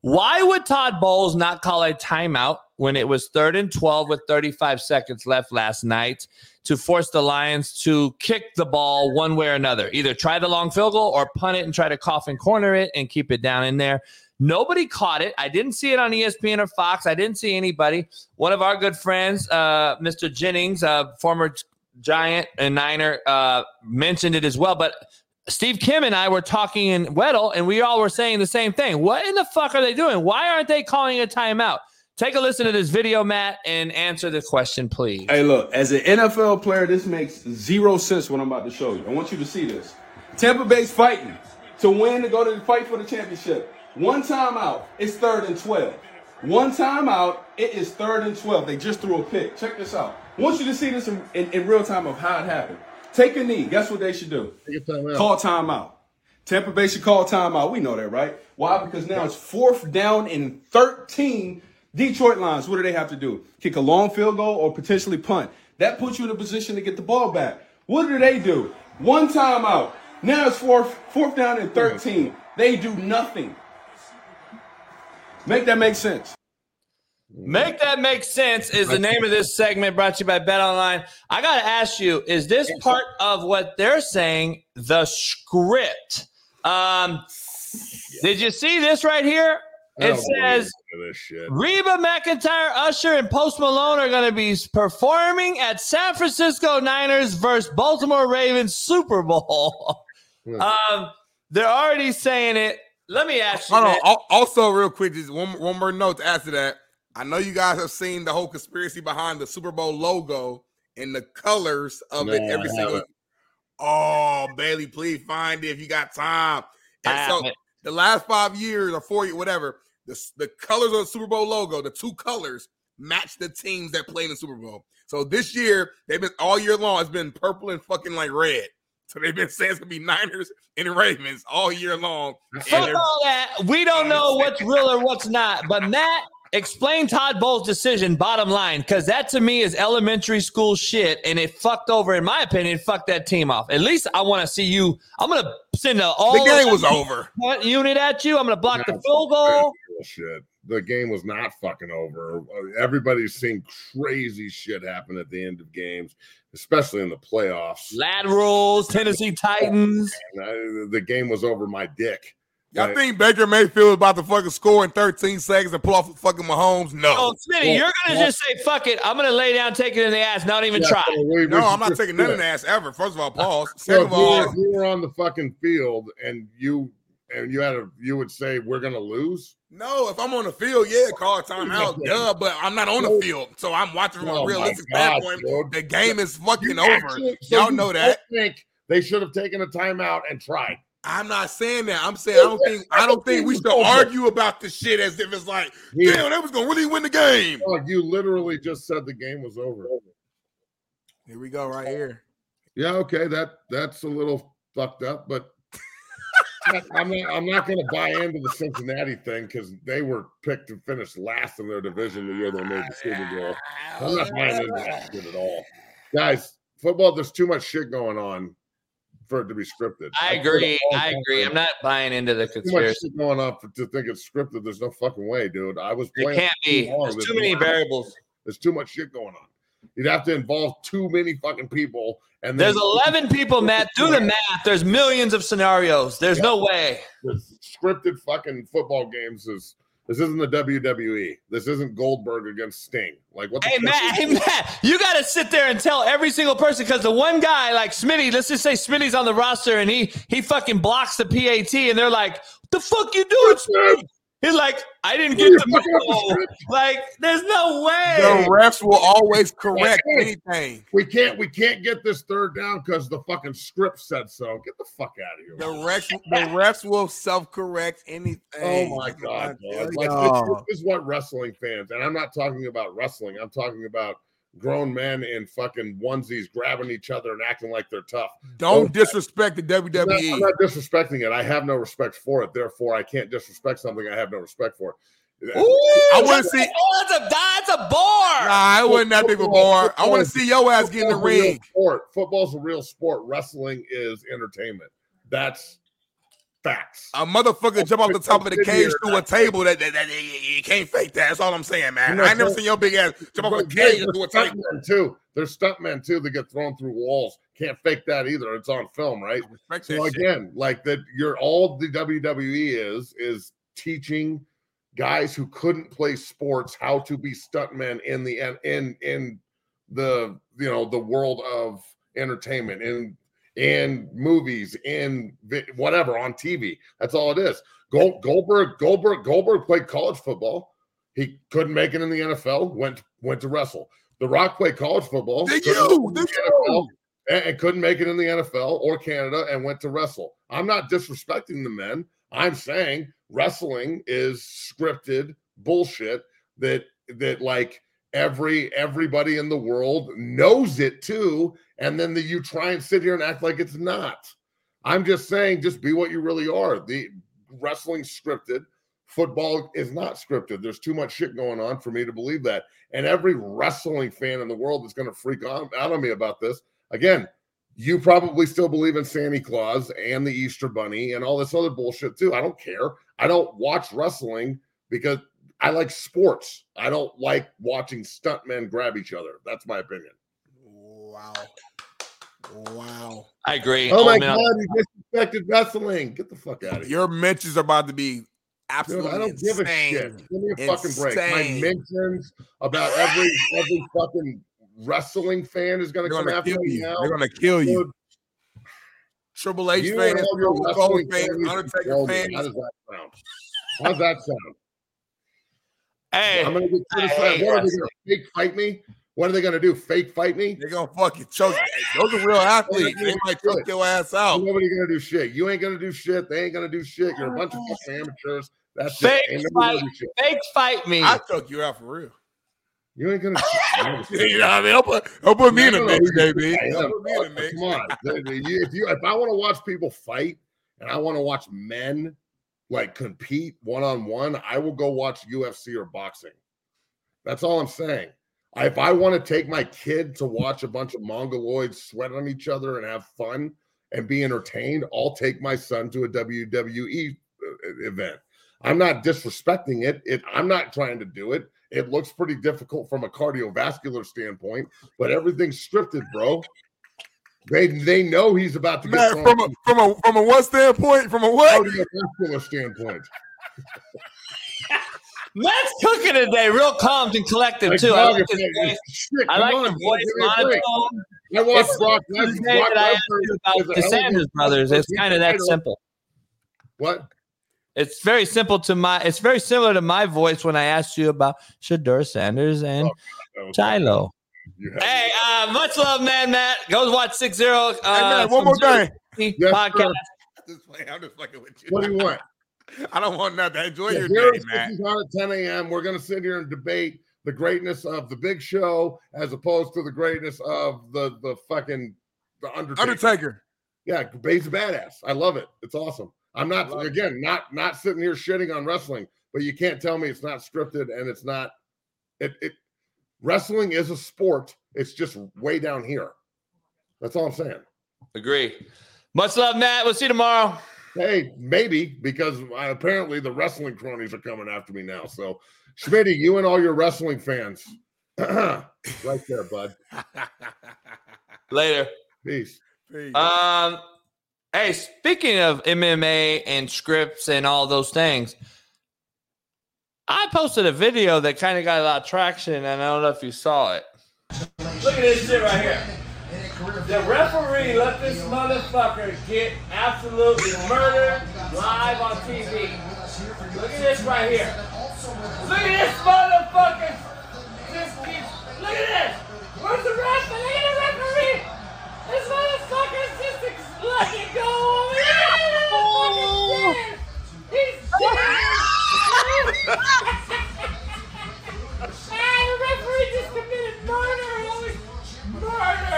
Why would Todd Bowles not call a timeout when it was third and 12 with 35 seconds left last night to force the Lions to kick the ball one way or another? Either try the long field goal or punt it and try to coffin corner it and keep it down in there. Nobody caught it. I didn't see it on ESPN or Fox. I didn't see anybody. One of our good friends, uh, Mr. Jennings, uh, former Giant and Niner, uh, mentioned it as well. But Steve Kim and I were talking in Weddle, and we all were saying the same thing. What in the fuck are they doing? Why aren't they calling a timeout? Take a listen to this video, Matt, and answer the question, please. Hey, look, as an NFL player, this makes zero sense what I'm about to show you. I want you to see this. Tampa Bay's fighting to win to go to the fight for the championship. One timeout, it's third and 12. One timeout, it is third and 12. They just threw a pick. Check this out. I want you to see this in, in, in real time of how it happened. Take a knee. Guess what they should do? Call timeout. Tampa Bay should call timeout. We know that, right? Why? Because now it's fourth down and 13. Detroit Lions, what do they have to do? Kick a long field goal or potentially punt. That puts you in a position to get the ball back. What do they do? One timeout. Now it's fourth, fourth down and 13. They do nothing. Make that make sense. Make that make sense is the name of this segment brought to you by Bet Online. I got to ask you, is this part of what they're saying, the script? Um, did you see this right here? It says. Reba McEntire, Usher, and Post Malone are going to be performing at San Francisco Niners versus Baltimore Ravens Super Bowl. um, they're already saying it. Let me ask you. Hold on. man. Al- Also, real quick, just one, one more note to add to that. I know you guys have seen the whole conspiracy behind the Super Bowl logo and the colors of it every single. haven't. Oh, Bailey, please find it if you got time. And I so haven't. the last five years or four years, whatever, the, the colors of the Super Bowl logo, the two colors match the teams that play in the Super Bowl. So this year, they've been all year long, it's been purple and fucking like red. So they've been saying it's gonna be Niners and Ravens all year long. And Fuck all that. We don't know what's real or what's not. But Matt, explain Todd Bowles' decision, bottom line, because that to me is elementary school shit, and it fucked over, in my opinion, fucked that team off. At least I want to see you. I'm gonna send a all the game was over. point unit at you. I'm gonna block the field goal. Bullshit. The game was not fucking over. Uh, Everybody's seen crazy shit happen at the end of games, especially in the playoffs. Lad rules, Tennessee Titans. I- uh, the game was over my dick. Y'all think Baker Mayfield is about to fucking score in 13 seconds and pull off with fucking Mahomes? No. Oh, Smitty, you're gonna just say fuck it. I'm gonna lay down, take it in the ass, not even Yeah, try. so we- we No, I'm not taking none it. of the ass ever. First of all, pause. So Second if of all, if you were on the fucking field and you and you had a you would say we're gonna lose. no, if I'm on the field, yeah, call a timeout. Duh, but I'm not on the field. So I'm watching from Oh a realistic God, standpoint. dude. The game is fucking You over. actually- so Y'all know that. Think they should have taken a timeout and tried. I'm not saying that. I'm saying I don't think I don't think we should argue about the shit as if it's like, Yeah. damn, they was gonna really win the game. Oh, you literally just said the game was over. Here we go, right here. Yeah, okay, that that's a little fucked up, but I'm not I'm not gonna buy into the Cincinnati thing because they were picked to finish last in their division the year they made the Super Bowl. I'm not buying into that shit at all. Guys, football, there's too much shit going on for it to be scripted. I I've said it agree. I agree. I'm not buying into the too much conspiracy. shit going on for, to think it's scripted. There's no fucking way, dude. I was It can't too be. There's There's too many variables. There's too much shit going on. You'd have to involve too many fucking people. And There's 11 people, Matt. Do the math. There's millions of scenarios. There's no way. This scripted fucking football games is this isn't the WWE. This isn't Goldberg against Sting. Like what the Hey fuck Matt, hey? Matt, you got to sit there and tell every single person because the one guy like Smitty, let's just say Smitty's on the roster and he he fucking blocks the PAT and they're like, "The fuck you doing, Smitty?" He's like, "I didn't get the fucking memo." script. Like, there's no way. The refs will always correct Hey. anything. We can't we can't get this third down because the fucking script said so. Get the fuck out of here. The refs, the refs will self-correct anything. Oh my god, dog. Like, this, this is what wrestling fans, and I'm not talking about wrestling. I'm talking about grown men in fucking onesies grabbing each other and acting like they're tough. Don't disrespect the I'm not, WWE. I'm not disrespecting it. I have no respect for it. Therefore, I can't disrespect something I have no respect for. Ooh, I wanna see- a- Oh, that's a that's a bar. Nah, it wasn't that big of a bar. I want to see your ass get in the Football's a real ring. Sport. Football's a real sport. Wrestling is entertainment. That's facts. A motherfucker jump off the top of the cage through a table that, that, that- you, can't fake that. That's all I'm saying, man. You know, I ain't never seen your big ass jump off the But cage through a table. too. There's stuntmen too that get thrown through walls. Can't fake that either. It's on film, right? So that shit. again, like that, you're all the WWE is is teaching guys who couldn't play sports how to be stuntmen in the in in in the you know the world of entertainment in in movies in whatever on TV. That's all it is. Gold, Goldberg Goldberg Goldberg played college football. He couldn't make it in the NFL. Went went to wrestle. The Rock played college football. Couldn't you? make it in Did the NFL, And, and couldn't make it in the NFL or Canada and went to wrestle. I'm not disrespecting the men. I'm saying wrestling is scripted bullshit that that like every everybody in the world knows it too and then the, you try and sit here and act like it's not i'm just saying just be what you really are the wrestling scripted football is not scripted there's too much shit going on for me to believe that and every wrestling fan in the world is going to freak out out on me about this again you probably still believe in Santa Claus and the Easter Bunny and all this other bullshit too. I don't care. I don't watch wrestling because I like sports. I don't like watching stuntmen grab each other. That's my opinion. Wow. Wow. I agree. Oh, my man. god, you disrespected wrestling. Get the fuck out of here. Your mentions are about to be Dude, absolutely I don't give a insane. shit. Give me a fucking break. My Insane. mentions about every every fucking wrestling fan is gonna They're come gonna after me you. now. They're gonna kill you. Dude, Triple H you and fans, all your Stone Cold wrestling fans, families Undertaker control me. fans. How does that sound? How's that sound? Hey, I'm gonna get criticized. hate What are they gonna fake fight me? What are they gonna do? Fake fight me? They're gonna fucking choke. Those are real athletes. They might choke your ass out. Nobody gonna do shit. You ain't gonna do shit. They ain't gonna do shit. You're a bunch of fucking amateurs. That's Fake it. Fight. gonna do shit. Fake fight me. I choke you out for real. You ain't gonna. you know what I mean? Don't put, don't put me in a No, mix, no, baby. I Don't put me in a mix. Come on. The- the- you- If you if I want to watch people fight and I want to watch men like compete one on one, I will go watch UFC or boxing. That's all I'm saying. If I want to take my kid to watch a bunch of mongoloids sweat on each other and have fun and be entertained, I'll take my son to a WWE uh, event. I'm not disrespecting it. It I'm not trying to do it. It looks pretty difficult from a cardiovascular standpoint, but everything's scripted, bro. They they know he's about to get Man, from a from a from a what standpoint? From a what? cardiovascular standpoint. Matt's cooking today, real calm and collective Like, too. I dog, like his voice. shit, I come like on, the voice give me a break. monotone. I watched Brock Lesnar. Brock I asked you about the hell of a Sanders brothers. It's kind of that simple. What? It's very simple to my. It's very similar to my voice when I asked you about Shedeur Sanders and Oh, Shiloh. Hey, uh, much love, man, Matt. Go watch Six Zero. Hey, Uh, man, one more some thing. Yes, podcast. sir. I'm just playing. I'm just fucking with you. What do you want? I don't want nothing. Enjoy Yeah, your here day, at man. 60s on at 10 a.m. We're going to sit here and debate the greatness of the Big Show as opposed to the greatness of the the fucking the Undertaker. Undertaker. Yeah, Babe's a badass. I love it. It's awesome. I'm not Love it. again not not sitting here shitting on wrestling, but you can't tell me it's not scripted and it's not it it wrestling is a sport. It's just way down here. That's all I'm saying. Agree. Much love, Matt. We'll see you tomorrow. Hey, maybe because I, apparently the wrestling cronies are coming after me now. So, Smitty, you and all your wrestling fans, right there, bud. Later. Peace. Peace. Um, hey, speaking of MMA and scripts and all those things, I posted a video that kind of got a lot of traction, and I don't know if you saw it. Look at this shit right here. The referee let this motherfucker get absolutely murdered live on TV. Look at this right here. Look at this motherfucker. Just keeps. Look at this. Where's the ref? Look at the referee. This motherfucker's just letting go. Look at. He's dead. The referee just committed murder. Murder.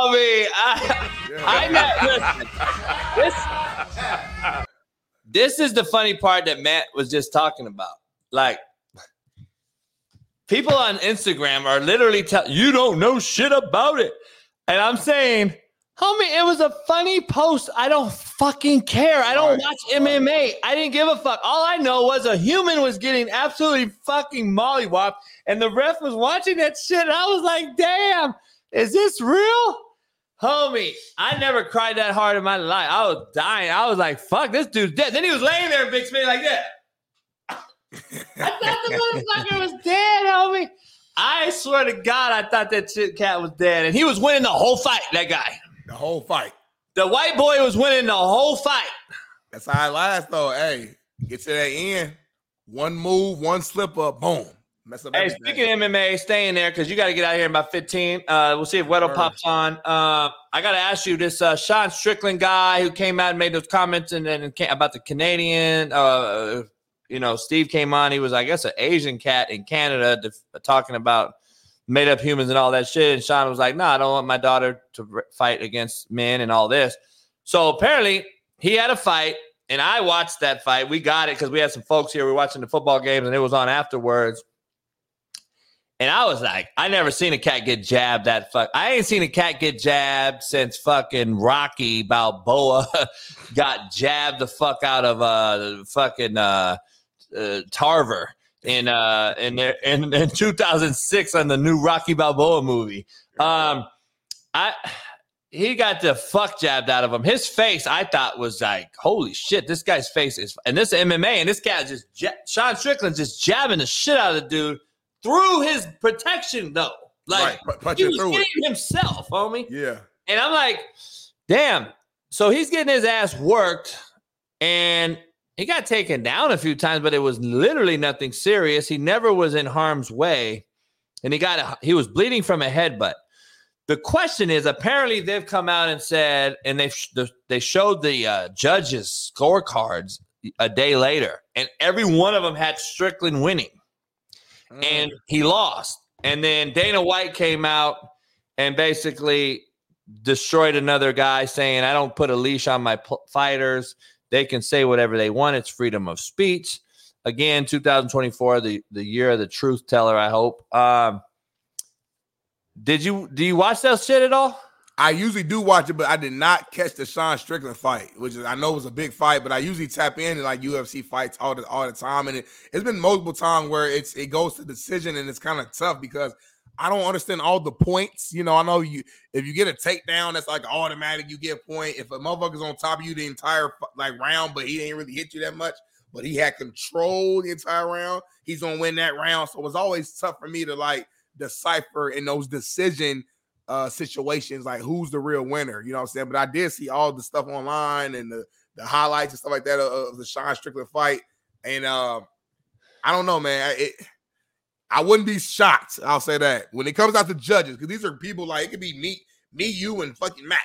I mean, I, I met, listen, this, this is the funny part that Matt was just talking about. Like, people on Instagram are literally telling you don't know shit about it. And I'm saying, homie, it was a funny post. I don't fucking care. I don't watch MMA. I didn't give a fuck. All I know was a human was getting absolutely fucking mollywopped, and the ref was watching that shit. And I was like, damn, is this real? Homie, I never cried that hard in my life. I was dying. I was like, fuck, this dude's dead. Then he was laying there, big spin like that. I thought the motherfucker was dead, homie. I swear to God, I thought that shit cat was dead. And he was winning the whole fight, that guy. The whole fight. The white boy was winning the whole fight. That's how it lasts, though. Hey, Get to that end. One move, one slip up, boom. Mess up Hey, everything. speaking of MMA, staying there because you got to get out of here in about 15. Uh, we'll see if Weddle Word. pops on. Uh, I got to ask you this uh, Sean Strickland guy who came out and made those comments and then ca- about the Canadian. Uh, you know, Steve came on. He was, I guess, an Asian cat in Canada def- talking about made up humans and all that shit. And Sean was like, "No, I don't want my daughter to r- fight against men and all this." So apparently, he had a fight, and I watched that fight. We got it because we had some folks here. We were watching the football games, and it was on afterwards. And I was like, I never seen a cat get jabbed that fuck. I ain't seen a cat get jabbed since fucking Rocky Balboa got jabbed the fuck out of uh fucking uh, uh Tarver in uh in in, in 2006 on the new Rocky Balboa movie. Um I he got the fuck jabbed out of him. His face, I thought, was like, holy shit, this guy's face is, and this MMA, and this guy just, Sean Strickland's just jabbing the shit out of the dude through his protection, though. Like, Right, he was through it. himself, homie. Yeah. And I'm like, damn. So he's getting his ass worked, and he got taken down a few times, but it was literally nothing serious. He never was in harm's way, and he got a, he was bleeding from a headbutt. The question is, apparently they've come out and said, and they they showed the uh, judges scorecards a day later, and every one of them had Strickland winning, and he lost. And then Dana White came out and basically destroyed another guy, saying, "I don't put a leash on my pl- fighters. They can say whatever they want. It's freedom of speech." Again, 2024, the the year of the truth teller. I hope. Um, did you do you watch that shit at all? I usually do watch it, but I did not catch the Sean Strickland fight, which is I know was a big fight, but I usually tap into like UFC fights all the all the time, and it, it's been multiple times where it's it goes to decision, and it's kind of tough because I don't understand all the points. You know, I know you if you get a takedown, that's like automatic, you get a point. If a motherfucker's on top of you the entire like round, but he didn't really hit you that much, but he had control the entire round, he's gonna win that round. So it's always tough for me to like decipher in those decision uh situations like who's the real winner you know what i'm saying? But i did see all the stuff online and the the highlights and stuff like that of, of the sean strickland fight. And uh i don't know man it, i wouldn't be shocked i'll say that when it comes out to judges because these are people like it could be me me you and fucking matt.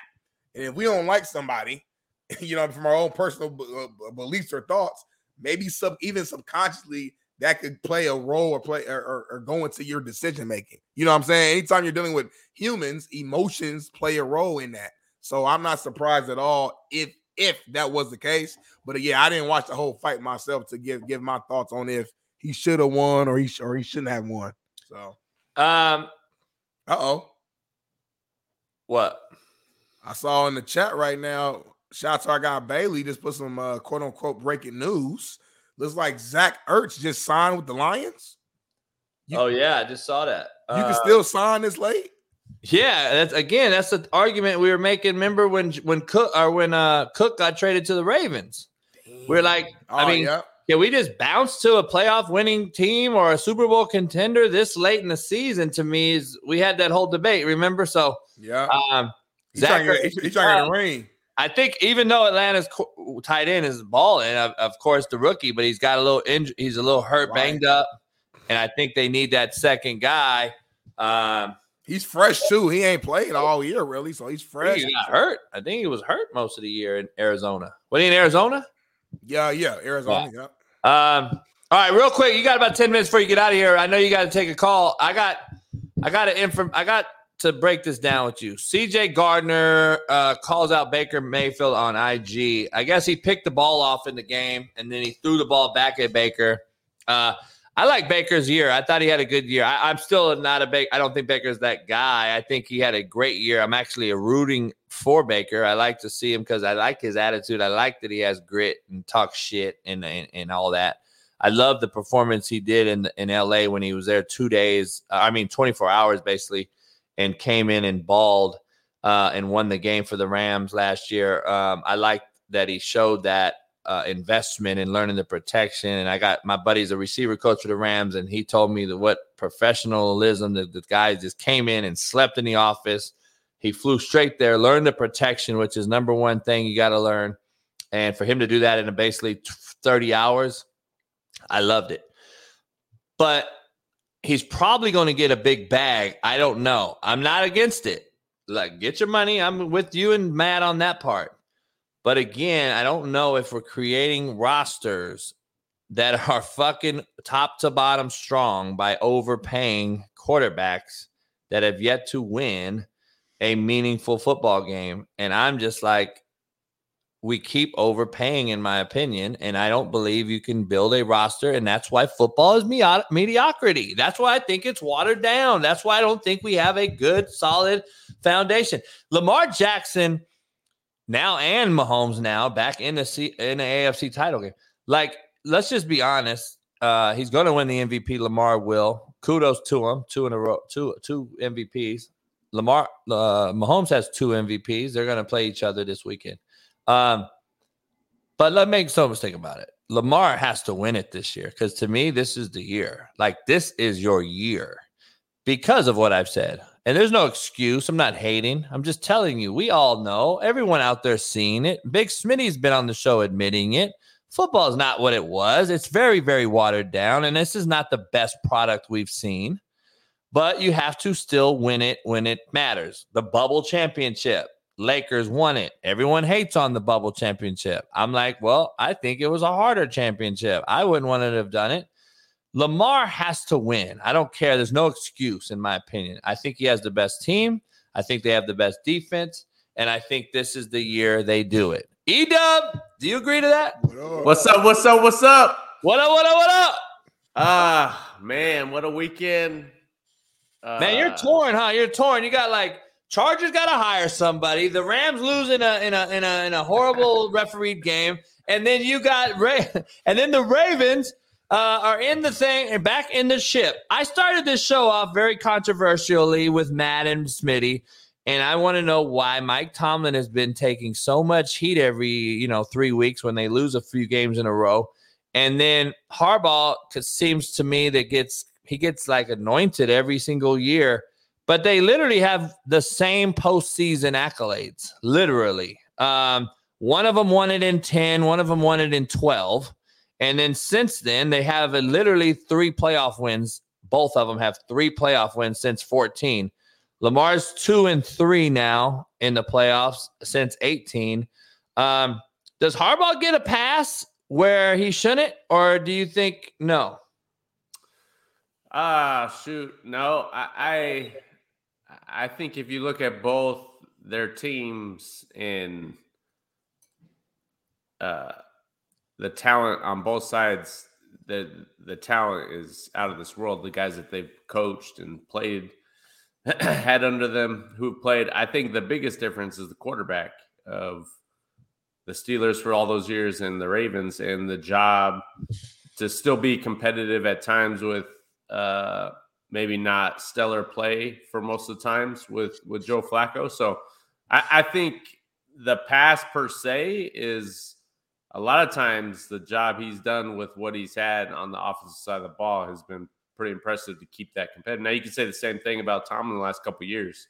And if we don't like somebody you know from our own personal b- uh, beliefs or thoughts maybe sub even subconsciously that could play a role or play or, or, or go into your decision making. You know what I'm saying? Anytime you're dealing with humans, emotions play a role in that. So I'm not surprised at all if if that was the case. But uh, yeah, I didn't watch the whole fight myself to give give my thoughts on if he should have won or he sh- or he shouldn't have won. So Um, uh oh, what? I saw in the chat right now. Shout out to our guy Bailey. Just put some uh, quote unquote breaking news. Looks like Zach Ertz just signed with the Lions. oh yeah, I just saw that. You can Uh, still sign this late. Yeah, that's again. That's the argument we were making. Remember when when Cook or when uh Cook got traded to the Ravens? We're like, I Oh, mean, yeah. can we just bounce to a playoff winning team or a Super Bowl contender this late in the season? To me, is we had that whole debate. Remember? So, Yeah. um, He's trying, to Zach- get, he's, trying to get a ring. I think even though Atlanta's co- tight end is balling, of, of course the rookie, but he's got a little injury. He's a little hurt, Right. banged up, and I think they need that second guy. Um, He's fresh too. He ain't played all year really, so he's fresh. he got hurt. I think he was hurt most of the year in Arizona. Was he in Arizona? Yeah, yeah, Arizona. Yeah. Um, all right, real quick, you got about 10 minutes before you get out of here. I know you got to take a call. I got I got an inform I got to break this down with you. CJ Gardner uh, calls out Baker Mayfield on IG. I guess he picked the ball off in the game and then he threw the ball back at Baker. Uh, I like Baker's year. I thought he had a good year. I, I'm still not a Baker. I don't think Baker's that guy. I think he had a great year. I'm actually a rooting for Baker. I like to see him because I like his attitude. I like that he has grit and talks shit and, and, and all that. I love the performance he did in in LA when he was there two days. I mean, 24 hours basically, and came in and balled uh, and won the game for the Rams last year. Um, I like that he showed that uh, investment in learning the protection. And I got my buddy's a receiver coach for the Rams, and he told me that what professionalism that the guys just came in and slept in the office. He flew straight there, learned the protection, which is number one thing you got to learn. And for him to do that in basically 30 hours, I loved it. But he's probably going to get a big bag. I don't know. I'm not against it. Like, get your money. I'm with you and Matt on that part. But again, I don't know if we're creating rosters that are fucking top to bottom strong by overpaying quarterbacks that have yet to win a meaningful football game. And I'm just like, we keep overpaying, in my opinion. And I don't believe you can build a roster. And that's why football is me- mediocrity. That's why I think it's watered down. That's why I don't think we have a good, solid foundation. Lamar Jackson now and Mahomes now back in the C- in the AFC title game. Like, let's just be honest. Uh, he's going to win the MVP. Lamar will. Kudos to him. Two in a row. Two two MVPs. Lamar uh, Mahomes has two MVPs. They're going to play each other this weekend. Um, but let me make no mistake about it. Lamar has to win it this year because to me, this is the year. Like this is your year because of what I've said. And there's no excuse. I'm not hating. I'm just telling you. We all know. Everyone out there seeing it. Big Smitty's been on the show admitting it. Football is not what it was. It's very, very watered down, and this is not the best product we've seen. But you have to still win it when it matters. The bubble championship. Lakers won it. Everyone hates on the bubble championship. I'm like, well, I think it was a harder championship. I wouldn't want to have done it. Lamar has to win. I don't care. There's no excuse, in my opinion. I think he has the best team. I think they have the best defense. And I think this is the year they do it. E Dub, do you agree to that? What's up? What's up? What's up? What up? What up? What up? Ah, man, what a weekend. Uh, Man, you're torn, huh? You're torn. You got like Chargers got to hire somebody. The Rams lose in a in a in a in a horrible refereed game, and then you got Ray, and then the Ravens uh, are in the thing and back in the ship. I started this show off very controversially with Matt and Smitty, and I want to know why Mike Tomlin has been taking so much heat every you know three weeks when they lose a few games in a row, and then Harbaugh seems to me that gets he gets like anointed every single year, but they literally have the same postseason accolades. Literally, um, one of them won it in 10, one of them won it in 12. And then since then, they have a, literally three playoff wins. Both of them have three playoff wins since 14. Lamar's two and three now in the playoffs since 18. Um, does Harbaugh get a pass where he shouldn't, or do you think no? Ah, shoot. No, I, I I think if you look at both their teams and uh the talent on both sides, the the talent is out of this world. The guys that they've coached and played had under them who played. I think the biggest difference is the quarterback of the Steelers for all those years and the Ravens and the job to still be competitive at times with uh, maybe not stellar play for most of the times with with Joe Flacco. So I, I think the pass per se is a lot of times the job he's done with what he's had on the offensive side of the ball has been pretty impressive to keep that competitive. Now you can say the same thing about Tom in the last couple years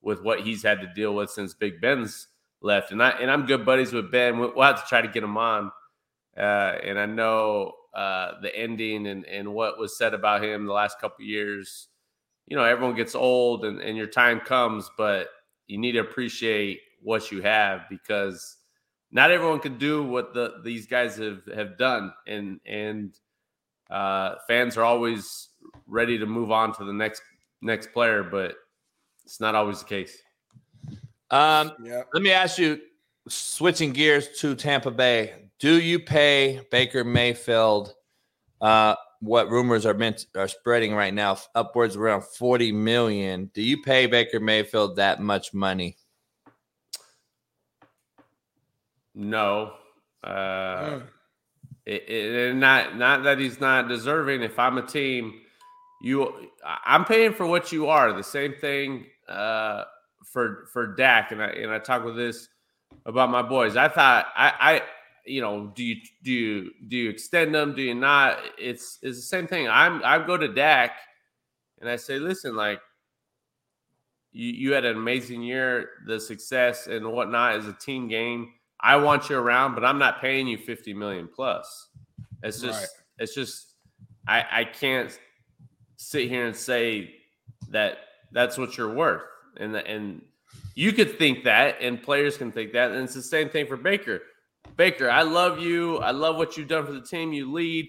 with what he's had to deal with since Big Ben's left. And I and I'm good buddies with Ben. We'll have to try to get him on. Uh, and I know uh, the ending and, and what was said about him the last couple years. You know, everyone gets old and, and your time comes, but you need to appreciate what you have because not everyone can do what the these guys have have done, and and uh, fans are always ready to move on to the next next player, but it's not always the case. Um, yeah. Let me ask you, switching gears to Tampa Bay, do you pay Baker Mayfield uh, what rumors are meant are spreading right now, upwards around 40 million? Do you pay Baker Mayfield that much money? No. Uh, it, it, not not that he's not deserving. If I'm a team, you I'm paying for what you are. The same thing uh, for for Dak, and I and I talk with this about my boys. I thought I I you know do you do you do you extend them? Do you not? It's it's the same thing. I'm I go to Dak, and I say, listen, like you, you had an amazing year. The success and whatnot is a team game. I want you around, but I'm not paying you 50 million plus. It's just, Right. it's just, I, I can't sit here and say that that's what you're worth. And, and you could think that, and players can think that. And it's the same thing for Baker. Baker, I love you. I love what you've done for the team. You lead,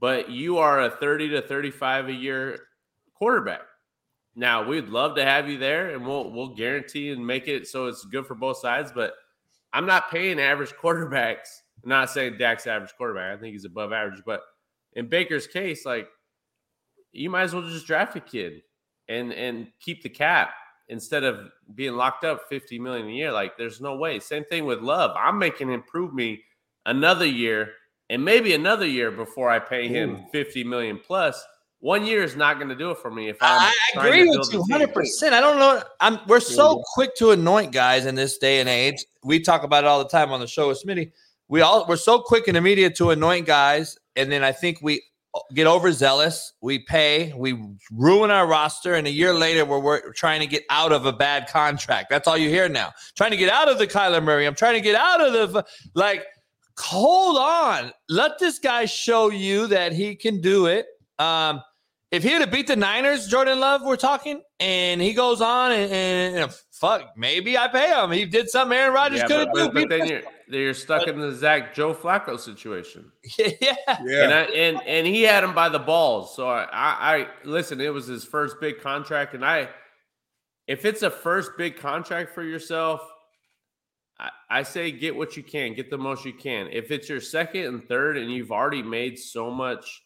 but you are a 30 to 35 a year quarterback. Now we'd love to have you there, and we'll we'll guarantee and make it so it's good for both sides. But I'm not paying average quarterbacks. I'm not saying Dak's average quarterback. I think he's above average, but in Baker's case, like you might as well just draft a kid and and keep the cap instead of being locked up 50 million a year. Like there's no way. Same thing with Love. I'm making him prove me another year and maybe another year before I pay him 50 million plus. One year is not going to do it for me if I'm I agree with you 100. percent I don't know. I'm we're so quick to anoint guys in this day and age. We talk about it all the time on the show with Smitty. We all we're so quick and immediate to anoint guys, and then I think we get overzealous. We pay, we ruin our roster, and a year later we're, we're trying to get out of a bad contract. That's all you hear now. Trying to get out of the Kyler Murray. I'm trying to get out of the like. Hold on. Let this guy show you that he can do it. Um, if he had have beat the Niners, Jordan Love, we're talking, and he goes on and, and, and fuck, maybe I pay him. He did something Aaron Rodgers Yeah, couldn't do. but, but then you're you're stuck in the Zach Joe Flacco situation. yeah, And, I, and and he had him by the balls. So I, I, I listen. It was his first big contract, and I, if it's a first big contract for yourself, I, I say get what you can, get the most you can. If it's your second and third, and you've already made so much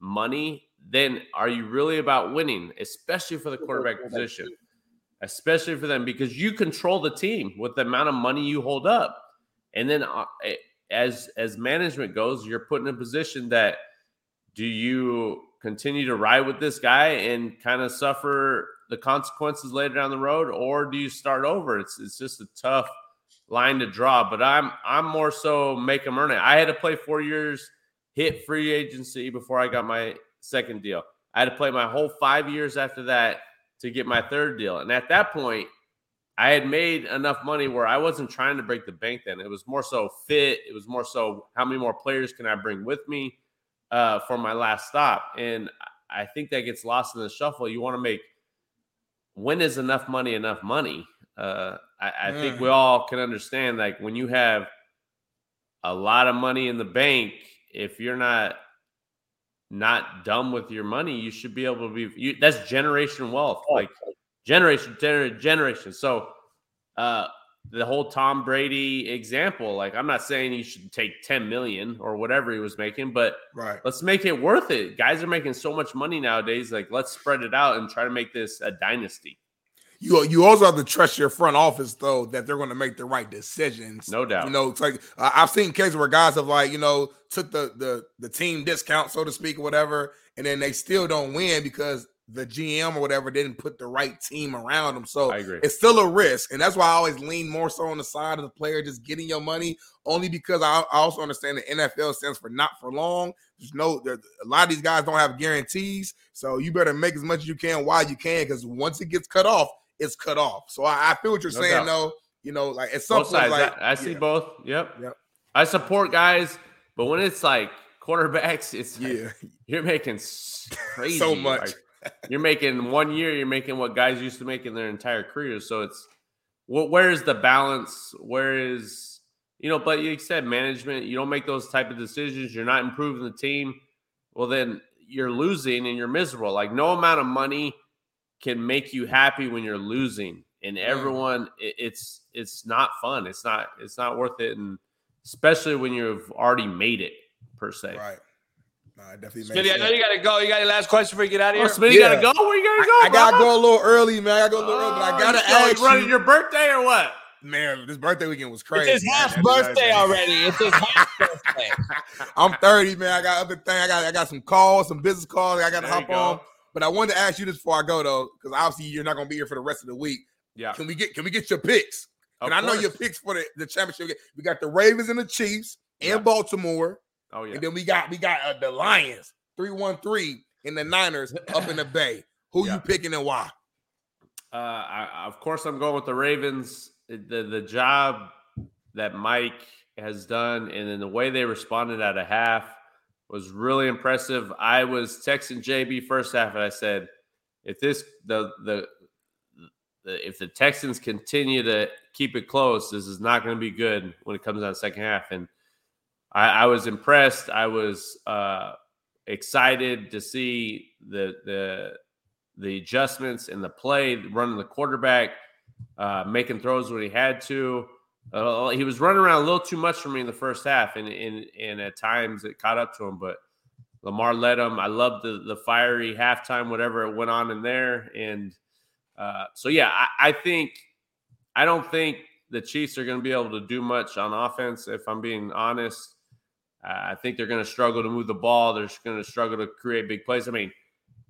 money, then are you really about winning, especially for the quarterback position? Especially for them because you control the team with the amount of money you hold up, and then uh, as as management goes, you're put in a position that do you continue to ride with this guy and kind of suffer the consequences later down the road, or do you start over? It's it's just a tough line to draw. But I'm I'm more so make them earn it. I had to play four years, hit free agency before I got my second deal. I had to play my whole five years after that to get my third deal. And at that point, I had made enough money where I wasn't trying to break the bank then. It was more so fit. It was more so how many more players can I bring with me uh, for my last stop. And I think that gets lost in the shuffle. You want to make when is enough money enough money? Uh, I, I think Mm. we all can understand like when you have a lot of money in the bank, if you're not not dumb with your money, you should be able to be. You, that's generation wealth, like generation, gener- generation. So, uh, the whole Tom Brady example, like I'm not saying you should take 10 million or whatever he was making, but Right. let's make it worth it. Guys are making so much money nowadays. Like, let's spread it out and try to make this a dynasty. You you also have to trust your front office though that they're going to make the right decisions. No doubt. You know, it's like uh, I've seen cases where guys have like you know took the the the team discount so to speak or whatever, and then they still don't win because the GM or whatever didn't put the right team around them. So I agree. it's still a risk, and that's why I always lean more so on the side of the player just getting your money. Only because I, I also understand the NFL stands for not for long. There's no there, a lot of these guys don't have guarantees, so you better make as much as you can while you can because once it gets cut off, it's cut off. So I, I feel what you're No saying doubt. though. You know, like at some Both point, sides. like I, I see yeah. both. Yep. Yep. I support guys, but when it's like quarterbacks, it's like, Yeah. you're making crazy So much. like, you're making one year, you're making what guys used to make in their entire careers. So it's wh- where is the balance? Where is you know? But you said management. You don't make those type of decisions. You're not improving the team. Well, then you're losing and you're miserable. Like no amount of money can make you happy when you're losing and mm. everyone it, it's it's not fun it's not it's not worth it and especially when you've already made it per se right no, it definitely makes Smitty, I know you gotta go. You got your last question before you get out of oh here. Smitty gotta go where you gotta go I, I gotta go a little early, man. I gotta go a little early, but I Oh, gotta you going ask running you, your birthday or what man. This birthday weekend was crazy. It's his half That is birthday already. It's his half birthday. I'm 30, man. I got other thing. I got I got some calls, some business calls. I got to There hop go. on. But I wanted to ask you this before I go though, because obviously you're not gonna be here for the rest of the week. yeah Can we get can we get your picks? Of and I know course. your picks for the, the championship. game. We got the Ravens and the Chiefs and Yeah. Baltimore, oh yeah and then we got we got uh, the Lions three one three and the Niners up in the Bay. Who Yeah. you picking and why? uh I, of course i'm going with the ravens the the job that Mike has done, and then the way they responded at a half was really impressive. I was texting JB first half, and I said, if this the the, if the Texans continue to keep it close, this is not going to be good when it comes down the second half. And I, I was impressed. I was uh, excited to see the the the adjustments in the play, running the quarterback, uh, making throws when he had to. Uh, he was running around a little too much for me in the first half, and and, and at times it caught up to him. But Lamar led him. I loved the the fiery halftime, whatever it went on in there, and uh, so yeah, I, I think I don't think the Chiefs are going to be able to do much on offense. If I'm being honest, I think they're going to struggle to move the ball. They're going to struggle to create big plays. I mean,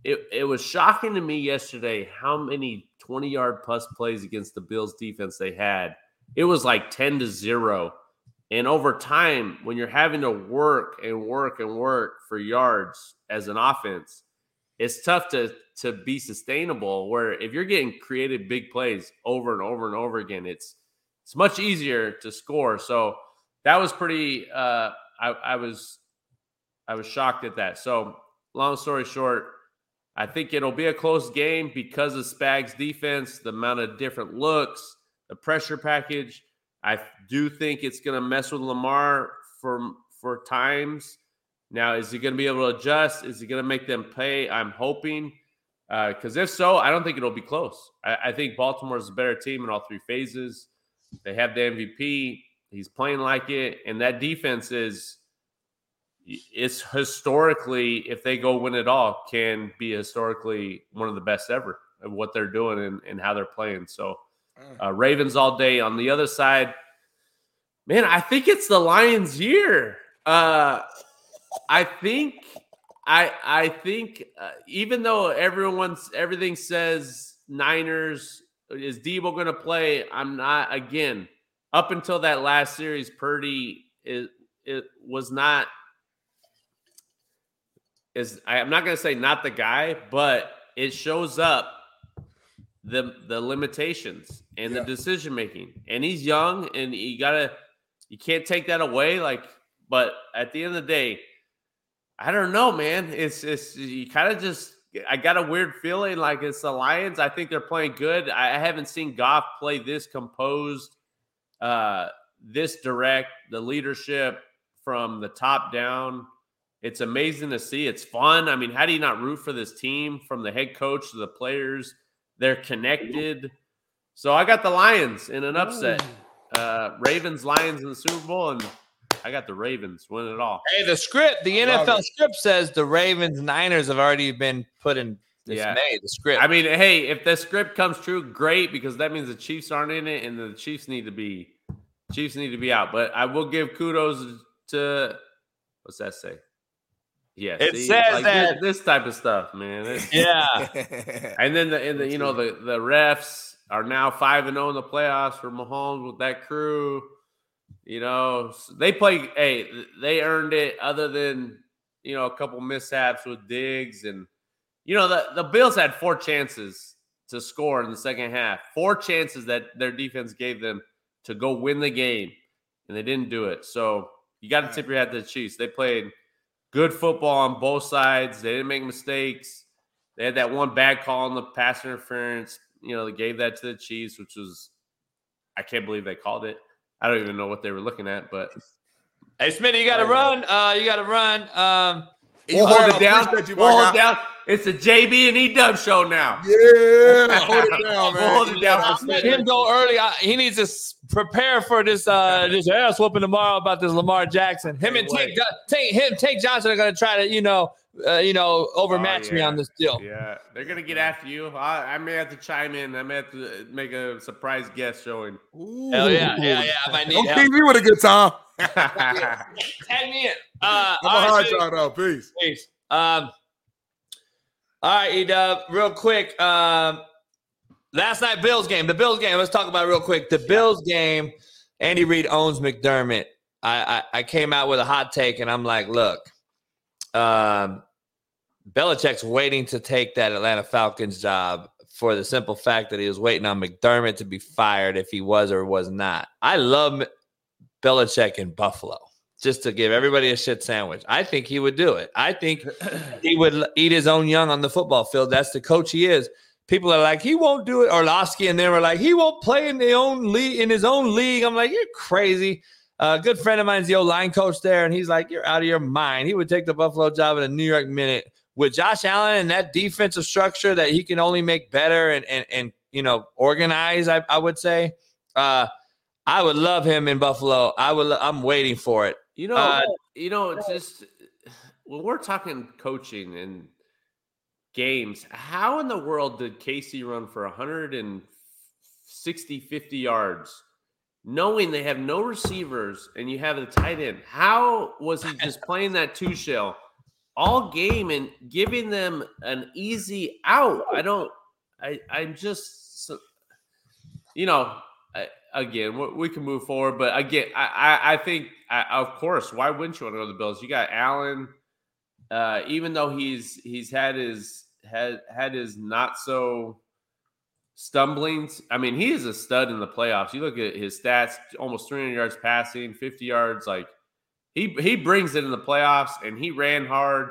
it, it was shocking to me yesterday how many 20 yard plus plays against the Bills defense they had. It was like 10 to 0. And over time, when you're having to work and work and work for yards as an offense, it's tough to to be sustainable. Where if you're getting created big plays over and over and over again, it's it's much easier to score. So that was pretty. Uh, I, I was I was shocked at that. So long story short, I think it'll be a close game because of Spags' defense, the amount of different looks, the pressure package. I do think it's going to mess with Lamar for for times. Now, is he going to be able to adjust? Is he going to make them pay? I'm hoping. Because uh, if so, I don't think it'll be close. I, I think Baltimore is a better team in all three phases. They have the MVP. He's playing like it, and that defense is it's historically, if they go win it all, can be historically one of the best ever of what they're doing and, and how they're playing. So, mm. uh, Ravens all day. On the other side, man, I think it's the Lions' year. Uh, I think, I I think, uh, even though everyone's everything says Niners is Deebo going to play, I'm not. Again, up until that last series, Purdy is it was not is I'm not going to say not the guy, but it shows up the the limitations and yeah. the decision making. And he's young, and you gotta you can't take that away. Like, but at the end of the day, I don't know, man. It's it's you kind of just I got a weird feeling like it's the Lions. I think they're playing good. I haven't seen Goff play this composed, uh, this direct. The leadership from the top down it's amazing to see. It's fun. I mean, how do you not root for this team from the head coach to the players? They're connected. So I got the Lions in an upset. Uh, Ravens, Lions in the Super Bowl, and I got the Ravens winning it all. Hey, the script, the NFL script says the Ravens Niners have already been put in dismay. Yeah. The script. I mean, hey, if the script comes true, great because that means the Chiefs aren't in it, and the Chiefs need to be Chiefs need to be out. But I will give kudos to what's that say? Yeah, it see, says like that this, this, type of stuff, man. It's, yeah, and then the and the you know the the refs are now five and zero oh in the playoffs for Mahomes with that crew. You know they play. Hey, they earned it. Other than you know a couple mishaps with Diggs and you know the the Bills had four chances to score in the second half. Four chances that their defense gave them to go win the game, and they didn't do it. So you got to tip your hat to the Chiefs. They played good football on both sides. They didn't make mistakes. They had that one bad call on the pass interference. You know, they gave that to the Chiefs, which was I can't believe they called it. I don't even know what they were looking at, but hey, Smitty, you got to run. Uh, you got to run. Um, we'll hold it down. You, we'll hold it down. It's a JB and E Dub show now. Yeah, hold it down, man. hold it down. Let him go early. I, he needs to prepare for this uh this ass whooping tomorrow about this Lamar Jackson. Him and Tank, Tank him Tank Johnson are gonna try to you know uh, you know overmatch oh, yeah. me on this deal. Yeah, they're gonna get after you. I, I, may have to chime in. I may have to make a surprise guest showing. Ooh. Hell yeah, yeah, yeah. I might need Don't help. me with a good time. Tag me in. Uh, I'm a hard shot out. Peace. Peace. Um. All right, Edub, real quick. Um, last night Bills game, the Bills game. Let's talk about real quick. The Bills game. Andy Reid owns McDermott. I, I, I came out with a hot take, and I'm like, look, um, Belichick's waiting to take that Atlanta Falcons job for the simple fact that he was waiting on McDermott to be fired if he was or was not. I love Belichick in Buffalo just to give everybody a shit sandwich. I think he would do it. I think he would eat his own young on the football field. That's the coach he is. People are like, he won't do it. Orlovsky and they were like, he won't play in the own league in his own league. I'm like, you're crazy. A good friend of mine's the old line coach there, and he's like, you're out of your mind. He would take the Buffalo job in a New York minute with Josh Allen and that defensive structure that he can only make better and and and you know organize. I, I would say. Uh, I would love him in Buffalo. I would. I'm waiting for it. You know, Uh, you know, it's just when we're talking coaching and games, how in the world did KC run for 160, 50 yards, knowing they have no receivers and you have the tight end? How was he just playing that two shell all game and giving them an easy out? I don't. I I'm just, you know, again, we, can move forward, but again, I I, I think, I, of course, why wouldn't you want to go to the Bills? You got Allen, uh, even though he's he's had his had had his not so stumblings. I mean, he is a stud in the playoffs. You look at his stats: almost 300 yards passing, 50 yards. Like he he brings it in the playoffs, and he ran hard.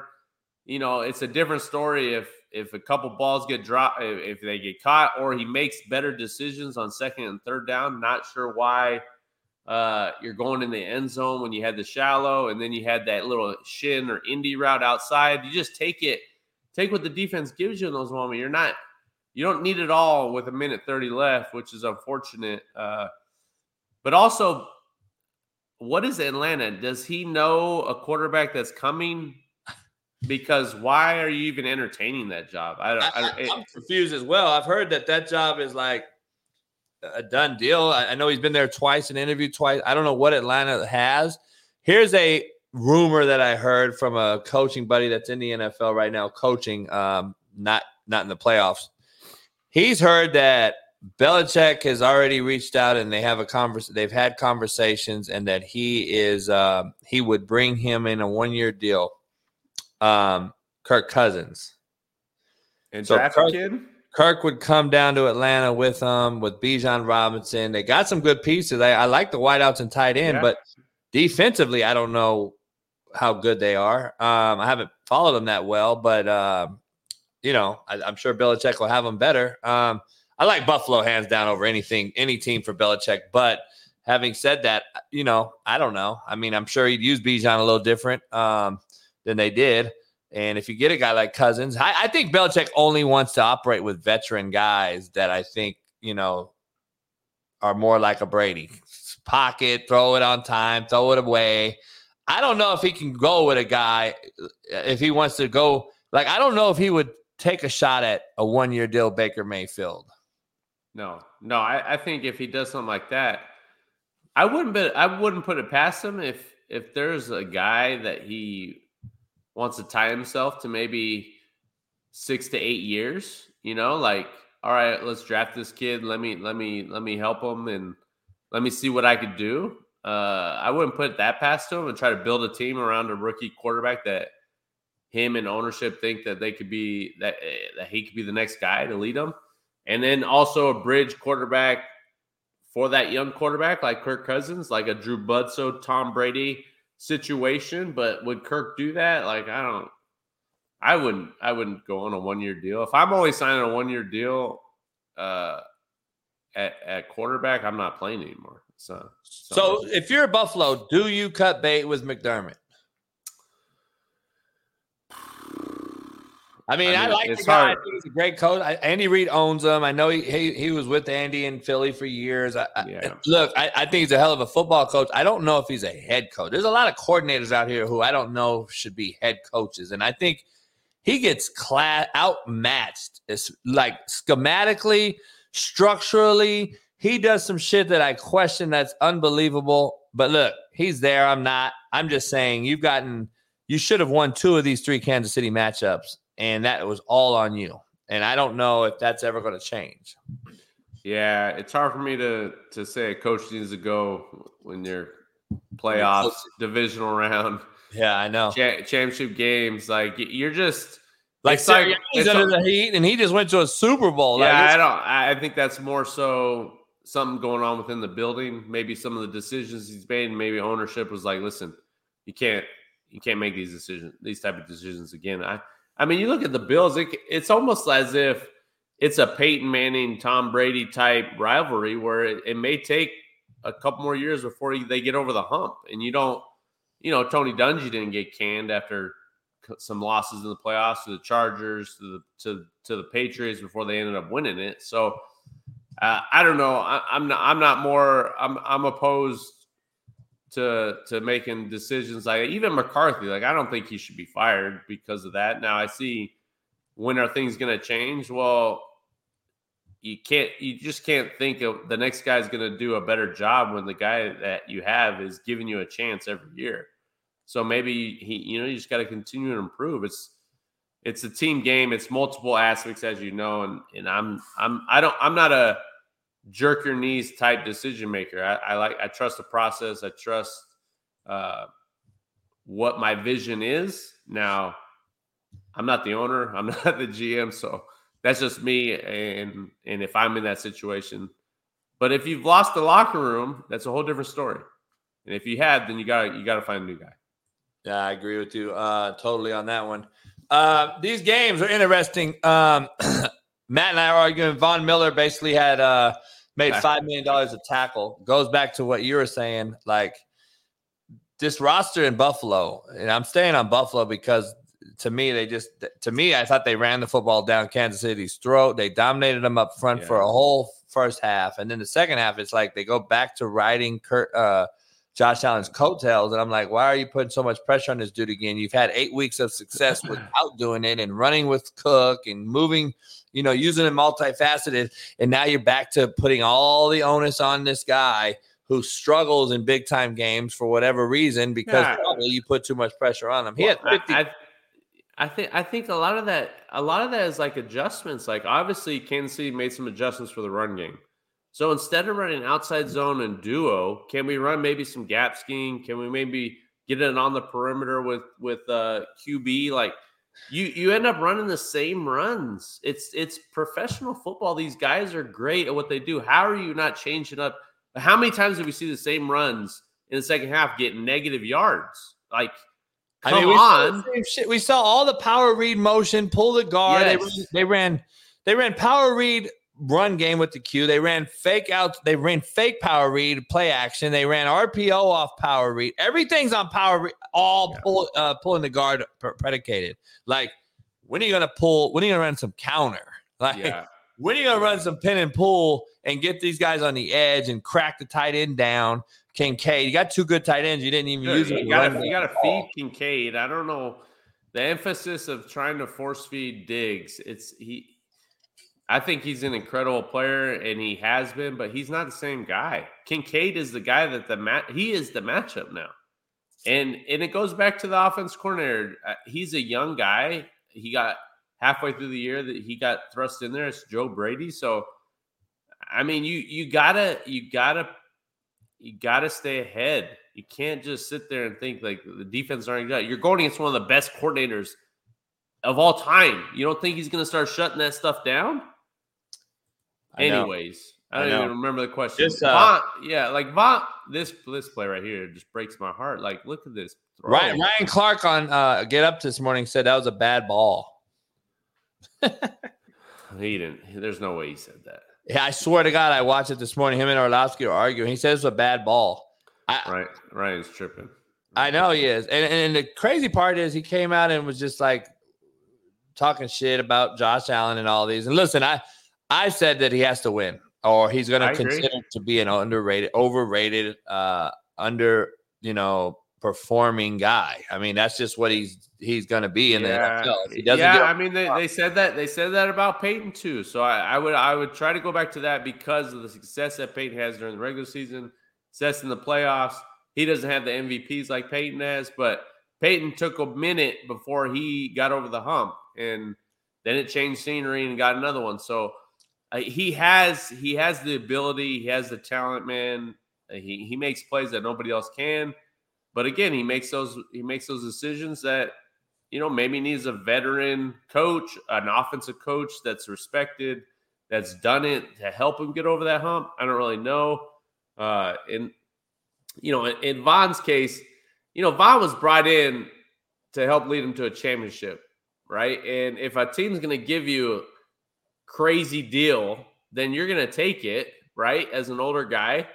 You know, it's a different story if if a couple balls get dropped, if they get caught, or he makes better decisions on second and third down. Not sure why uh, you're going in the end zone when you had the shallow, and then you had that little shin or indie route outside. You just take it, take what the defense gives you in those moments. You're not, you don't need it all with a minute 30 left, which is unfortunate. Uh, but also, what is Atlanta? Does he know a quarterback that's coming? Because why are you even entertaining that job? I don't. I, am confused as well. I've heard that that job is like a done deal. I, I know he's been there twice and interviewed twice. I don't know what Atlanta has. Here's a rumor that I heard from a coaching buddy that's in the NFL right now, coaching, um, not not in the playoffs. He's heard that Belichick has already reached out and they have a convers. They've had conversations, and that he is uh, he would bring him in a one year deal. Um, Kirk Cousins. and So Kirk- kid. Kirk would come down to Atlanta with them with Bijan Robinson. They got some good pieces. I, I like the wideouts and tight end, Yeah. but defensively, I don't know how good they are. Um, I haven't followed them that well, but um, you know, I, I'm sure Belichick will have them better. Um, I like Buffalo hands down over anything, any team for Belichick. But having said that, you know, I don't know. I mean, I'm sure he'd use Bijan a little different um, than they did. And if you get a guy like Cousins, I, I think Belichick only wants to operate with veteran guys that I think, you know, are more like a Brady. Pocket, throw it on time, throw it away. I don't know if he can go with a guy uh, if he wants to go. Like, I don't know if he would take a shot at a one year deal Baker Mayfield. No, no. I, I think if he does something like that, I wouldn't. Be, I wouldn't put it past him if if there's a guy that he wants to tie himself to maybe six to eight years. You know, like all right, let's draft this kid. Let me let me let me help him and let me see what I could do. Uh, I wouldn't put that past him and try to build a team around a rookie quarterback that him and ownership think that they could be that eh, that he could be the next guy to lead them, and then also a bridge quarterback for that young quarterback like Kirk Cousins, like a Drew Bledsoe, Tom Brady situation. But would Kirk do that? Like I don't. I wouldn't. I wouldn't go on a one year deal. If I'm only signing a one year deal uh, at at quarterback, I'm not playing anymore. So, So if you're a Buffalo, do you cut bait with McDermott? I mean, I, I like the guy. I hard. think he's a great coach. I, Andy Reid owns him. I know he, he he was with Andy in Philly for years. I, Yeah. look, I, I think he's a hell of a football coach. I don't know if he's a head coach. There's a lot of coordinators out here who I don't know should be head coaches, and I think he gets class outmatched. It's like schematically, structurally, he does some shit that I question. That's unbelievable. But look, he's there. I'm not. I'm just saying you've gotten. You should have won two of these three Kansas City matchups, and that was all on you. And I don't know if that's ever going to change. Yeah, it's hard for me to to say a coach needs to go when you're playoffs, divisional round, Yeah, I know. cha- championship games. Like you're just Like it's like under the heat, and he just went to a Super Bowl. yeah. Like, I don't. I I think that's more so something going on within the building. Maybe some of the decisions he's made, maybe ownership was like, listen, you can't you can't make these decisions, these type of decisions again. I I mean, you look at the Bills, it, it's almost as if it's a Peyton Manning, Tom Brady type rivalry where it, it may take a couple more years before they get over the hump. And you don't, you know, Tony Dungy didn't get canned after some losses in the playoffs to the Chargers, to the to to the Patriots before they ended up winning it. So uh, I don't know. I, am not. I'm not more. I'm. I'm opposed to to making decisions like even McCarthy. Like I don't think he should be fired because of that. Now I see when are things going to change? Well, you can't. You just can't think of the next guy's going to do a better job when the guy that you have is giving you a chance every year. So maybe he, you know, you just got to continue to improve. It's it's a team game. It's multiple aspects, as you know, and and I'm I'm I don't I'm not a jerk your knees type decision maker. I, I like I trust the process. I trust uh, what my vision is. Now, I'm not the owner. I'm not the GM, so that's just me. And and if I'm in that situation, but if you've lost the locker room, that's a whole different story. And if you have, then you got you got to find a new guy. Yeah, I agree with you uh, totally on that one. Uh, these games are interesting. Um, Matt and I are arguing. Von Miller basically had uh, made five million dollars a tackle. Goes back to what you were saying, like this roster in Buffalo, and I'm staying on Buffalo because to me they just to me I thought they ran the football down Kansas City's throat. They dominated them up front yeah. for a whole first half, and then the second half it's like they go back to riding Kurt. Uh, Josh Allen's coattails. And I'm like, why are you putting so much pressure on this dude again? You've had eight weeks of success without doing it and running with Cook and moving, you know, using it multifaceted. And now you're back to putting all the onus on this guy who struggles in big time games for whatever reason because probably you put too much pressure on him. He well, had 50. I, I, I think I think a lot of that a lot of that is like adjustments. Like obviously Kansas City made some adjustments for the run game. So instead of running outside zone and duo, can we run maybe some gap scheme? Can we maybe get it on the perimeter with with uh, QB? Like you you end up running the same runs. It's it's professional football. These guys are great at what they do. How are you not changing up? How many times do we see the same runs in the second half get negative yards? Like Come I mean, we on. Saw we saw all the power read motion, pull the guard. Yes. They, they, ran, they ran power read run game with the Q. They ran fake out. They ran fake power read, play action. They ran RPO off power read. Everything's on power read, all yeah. pull, uh, pulling the guard predicated. Like, when are you going to pull? When are you going to run some counter? Like, yeah. when are you going to run some pin and pull and get these guys on the edge and crack the tight end down? Kincaid, you got two good tight ends. You didn't even good. use them. You got to feed Kincaid. I don't know the emphasis of trying to force feed Diggs. It's he I think he's an incredible player, and he has been, but he's not the same guy. Kincaid is the guy that the mat he is the matchup now, and and it goes back to the offense coordinator. Uh, he's a young guy. He got halfway through the year that he got thrust in there. It's Joe Brady. So, I mean, you you gotta you gotta you gotta stay ahead. You can't just sit there and think like the defense aren't good. You're going against one of the best coordinators of all time. You don't think he's going to start shutting that stuff down? Anyways, I, I don't even remember the question. Uh, Von, yeah, like Von, this this play right here just breaks my heart. Like, look at this. Throw. Ryan Ryan Clark on uh, Get Up this morning said that was a bad ball. he didn't. There's no way he said that. Yeah, I swear to God, I watched it this morning. Him and Orlovsky are arguing. He says it's a bad ball. I, right, Ryan's tripping. I know he is, and and the crazy part is he came out and was just like talking shit about Josh Allen and all these. And listen, I I said that he has to win, or he's going to consider to be an underrated, overrated, uh, under you know performing guy. I mean, that's just what he's he's going to be in yeah. the NFL. he doesn't yeah, I mean, they, they said that they said that about Peyton too. So I, I, would I would try to go back to that because of the success that Peyton has during the regular season, success in the playoffs. He doesn't have the MVPs like Peyton has, but Peyton took a minute before he got over the hump, and then it changed scenery and got another one. So uh, he has he has the ability, he has the talent, man. Uh, he he makes plays that nobody else can. But again, he makes those he makes those decisions that you know maybe needs a veteran coach, an offensive coach that's respected that's done it to help him get over that hump. I don't really know. Uh, in you know, in, in Von's case, you know, Von was brought in to help lead him to a championship, right? And if a team's going to give you crazy deal, then you're going to take it, right? As an older guy,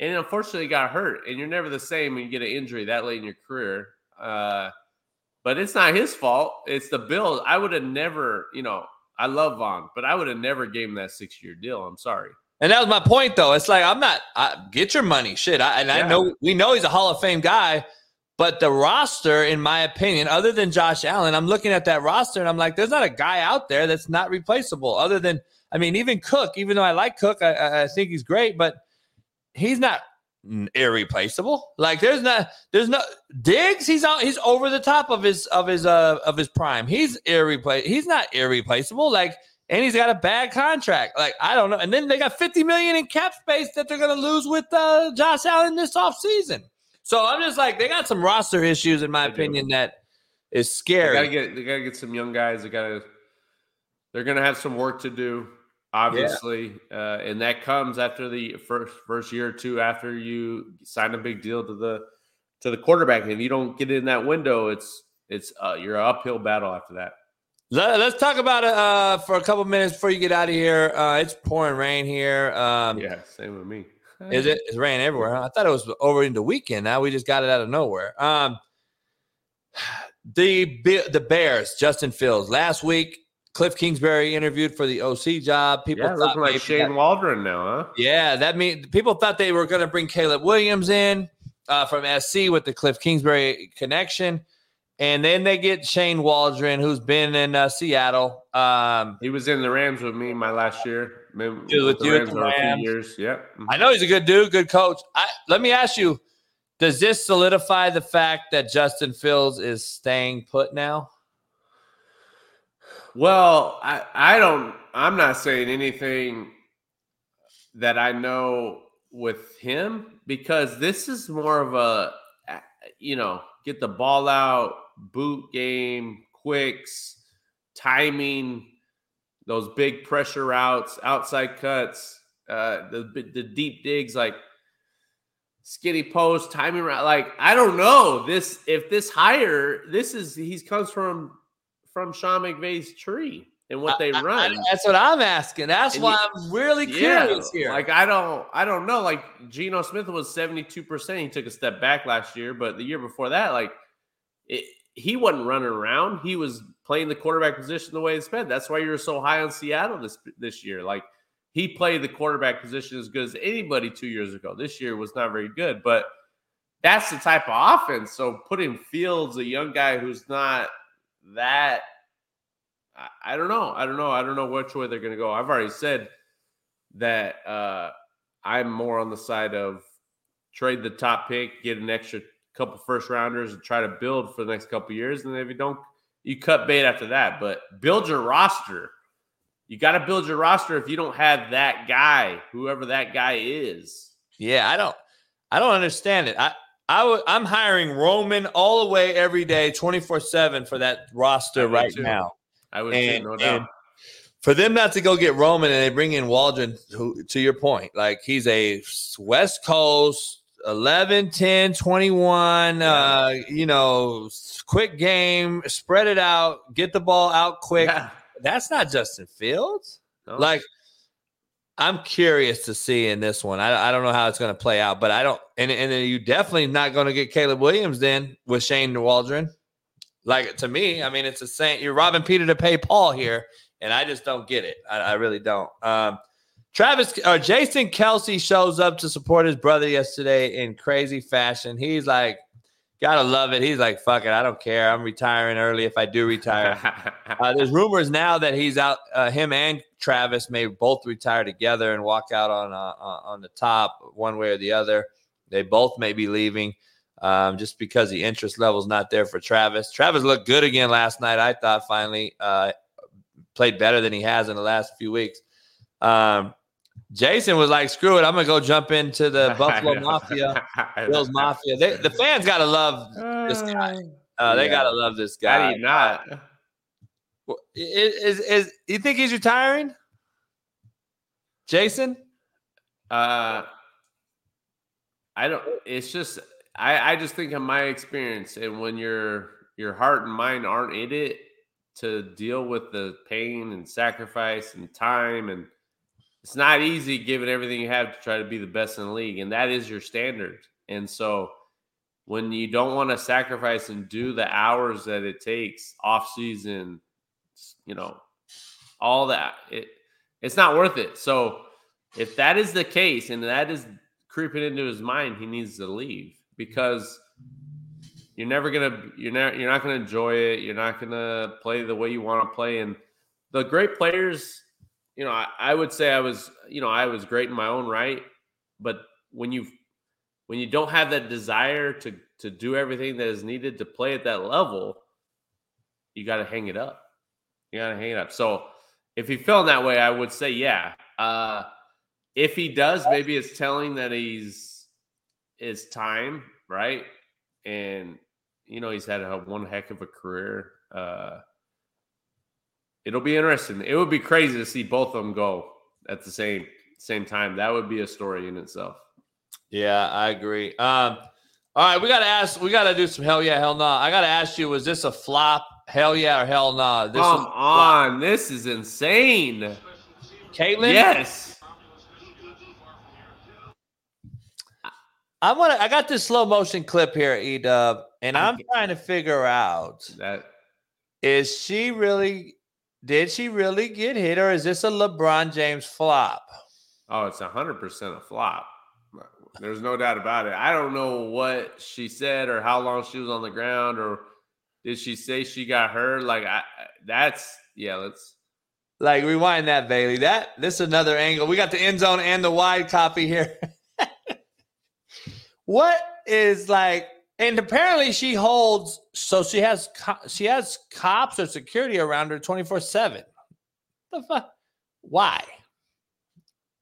and unfortunately got hurt, and you're never the same when you get an injury that late in your career. Uh, but it's not his fault. It's the Bills. I would have never, you know, I love Von, but I would have never gave him that six year deal. I'm sorry. And that was my point, though. It's like I'm not. I, get your money, shit. I, and Yeah. I know we know he's a Hall of Fame guy, but the roster, in my opinion, other than Josh Allen, I'm looking at that roster and I'm like, there's not a guy out there that's not replaceable. Other than, I mean, even Cook. Even though I like Cook, I- I, think he's great, but he's not irreplaceable. Like there's not, there's no Diggs. He's on. He's over the top of his of his uh of his prime. He's irreplaceable. He's not irreplaceable. Like and he's got a bad contract. Like I don't know. And then they got 50 million in cap space that they're gonna lose with uh, Josh Allen this offseason. So I'm just like they got some roster issues in my opinion that is They scary. gotta get they gotta get some young guys. They gotta they're gonna have some work to do, obviously, uh, and that comes after the first first year or two after you sign a big deal to the to the quarterback. And if you don't get in that window, it's it's uh, you're an uphill battle after that. Let, us talk about it uh, for a couple minutes before you get out of here. Uh, it's pouring rain here. Um, yeah, same with me. Is it? It's rain everywhere. Huh? I thought it was over in the weekend. Now we just got it out of nowhere. Um, the the Bears, Justin Fields. Last week, Cliff Kingsbury interviewed for the OC job. People Yeah, thought looking like Shane that- Waldron now, huh? yeah, that mean people thought they were going to bring Caleb Williams in uh, from SC with the Cliff Kingsbury connection, and then they get Shane Waldron, who's been in uh, Seattle. Um, he was in the Rams with me my last year. Maybe He was with you at Rams the for a few Rams. years. Yep. I know he's a good dude, good coach. I, let me ask you: Does this solidify the fact that Justin Fields is staying put now? Well, I, I don't I'm not saying anything that I know with him because this is more of a you know, get the ball out, boot game, quicks, timing, those big pressure routes, outside cuts, uh the the deep digs like skinny post, timing route. Like I don't know this if this hire this is he's comes from from Sean McVay's tree and what they I- I- run. that's what I'm asking. That's And why you- I'm really Yeah, curious here. Like I don't I don't know. Like Geno Smith was 72%. He took a step back last year, but the year before that, like it, he wasn't running around. He was playing the quarterback position the way it's been. That's why you're so high on Seattle this this year. Like he played the quarterback position as good as anybody two years ago. This year was not very good, but that's the type of offense. So putting Fields, a young guy who's not that I, don't know. I don't know. I don't know which way they're going to go. I've already said that uh, I'm more on the side of trade the top pick, get an extra couple first rounders, and try to build for the next couple years. And if you don't, you cut bait after that. But build your roster. You got to build your roster if you don't have that guy, whoever that guy is. Yeah, I don't I don't understand it. I I w- I'm hiring Roman all the way every day, 24/7 for that roster right too. now. I would And- say, no doubt. For them not to go get Roman and they bring in Waldron, who to your point, like he's a West Coast 11, 10, 21, uh, you know, quick game, spread it out, get the ball out quick. That's not Justin Fields. Like, I'm curious to see in this one. I, I don't know how it's going to play out, but I don't. And and then you definitely not going to get Caleb Williams then with Shane Waldron. Like to me, I mean, it's a same. You're robbing Peter to pay Paul here, and I just don't get it. I, I really don't. Um, Travis or Jason Kelce shows up to support his brother yesterday in crazy fashion. He's like, gotta love it. He's like, fuck it, I don't care. I'm retiring early if I do retire. uh, there's rumors now that he's out. Uh, him and Travis may both retire together and walk out on uh, uh, on the top, one way or the other. They both may be leaving, um, just because the interest level's not there for Travis. Travis looked good again last night. I thought finally uh, played better than he has in the last few weeks. Um, Jason was like, "Screw it, I'm gonna go jump into the Buffalo Mafia, Bills Mafia." They, the fans gotta love this guy. Uh, they Yeah. gotta love this How guy. do you not? Is, is is you think he's retiring? Jason? Uh, I don't. It's just I. I just think of my experience, and when your your heart and mind aren't in it to deal with the pain and sacrifice and time, and it's not easy given everything you have to try to be the best in the league, and that is your standard. And so, when you don't want to sacrifice and do the hours that it takes off season, you know, all that it it's not worth it. So if that is the case and that is creeping into his mind, he needs to leave because you're never gonna you're not you're not gonna enjoy it. You're not gonna play the way you want to play. And the great players, you know, I, I would say I was, you know, I was great in my own right. But when you when you don't have that desire to to do everything that is needed to play at that level, you got to hang it up. You got to hang it up. So if he felt that way, I would say, yeah. Uh, if he does, maybe it's telling that he's it's time, right? And you know, he's had a one heck of a career. Uh, it'll be interesting. It would be crazy to see both of them go at the same same time. That would be a story in itself. Yeah, I agree. Um, all right, we got to ask. We got to do some hell yeah, hell no. Nah. I got to ask you: Was this a flop? Hell yeah or hell no? Nah. This Come on, this is insane. Caitlin, yes. I want to. I got this slow motion clip here, Edub, and I'm trying to figure out that is she really did she really get hit, or is this a LeBron James flop? Oh, it's hundred percent a flop. There's no doubt about it. I don't know what she said or how long she was on the ground or did she say she got hurt? Like I that's yeah, let's like rewind that, Bailey. That this is another angle. We got the end zone and the wide copy here. what is like and apparently she holds so she has she has cops or security around her 24-7 the fuck why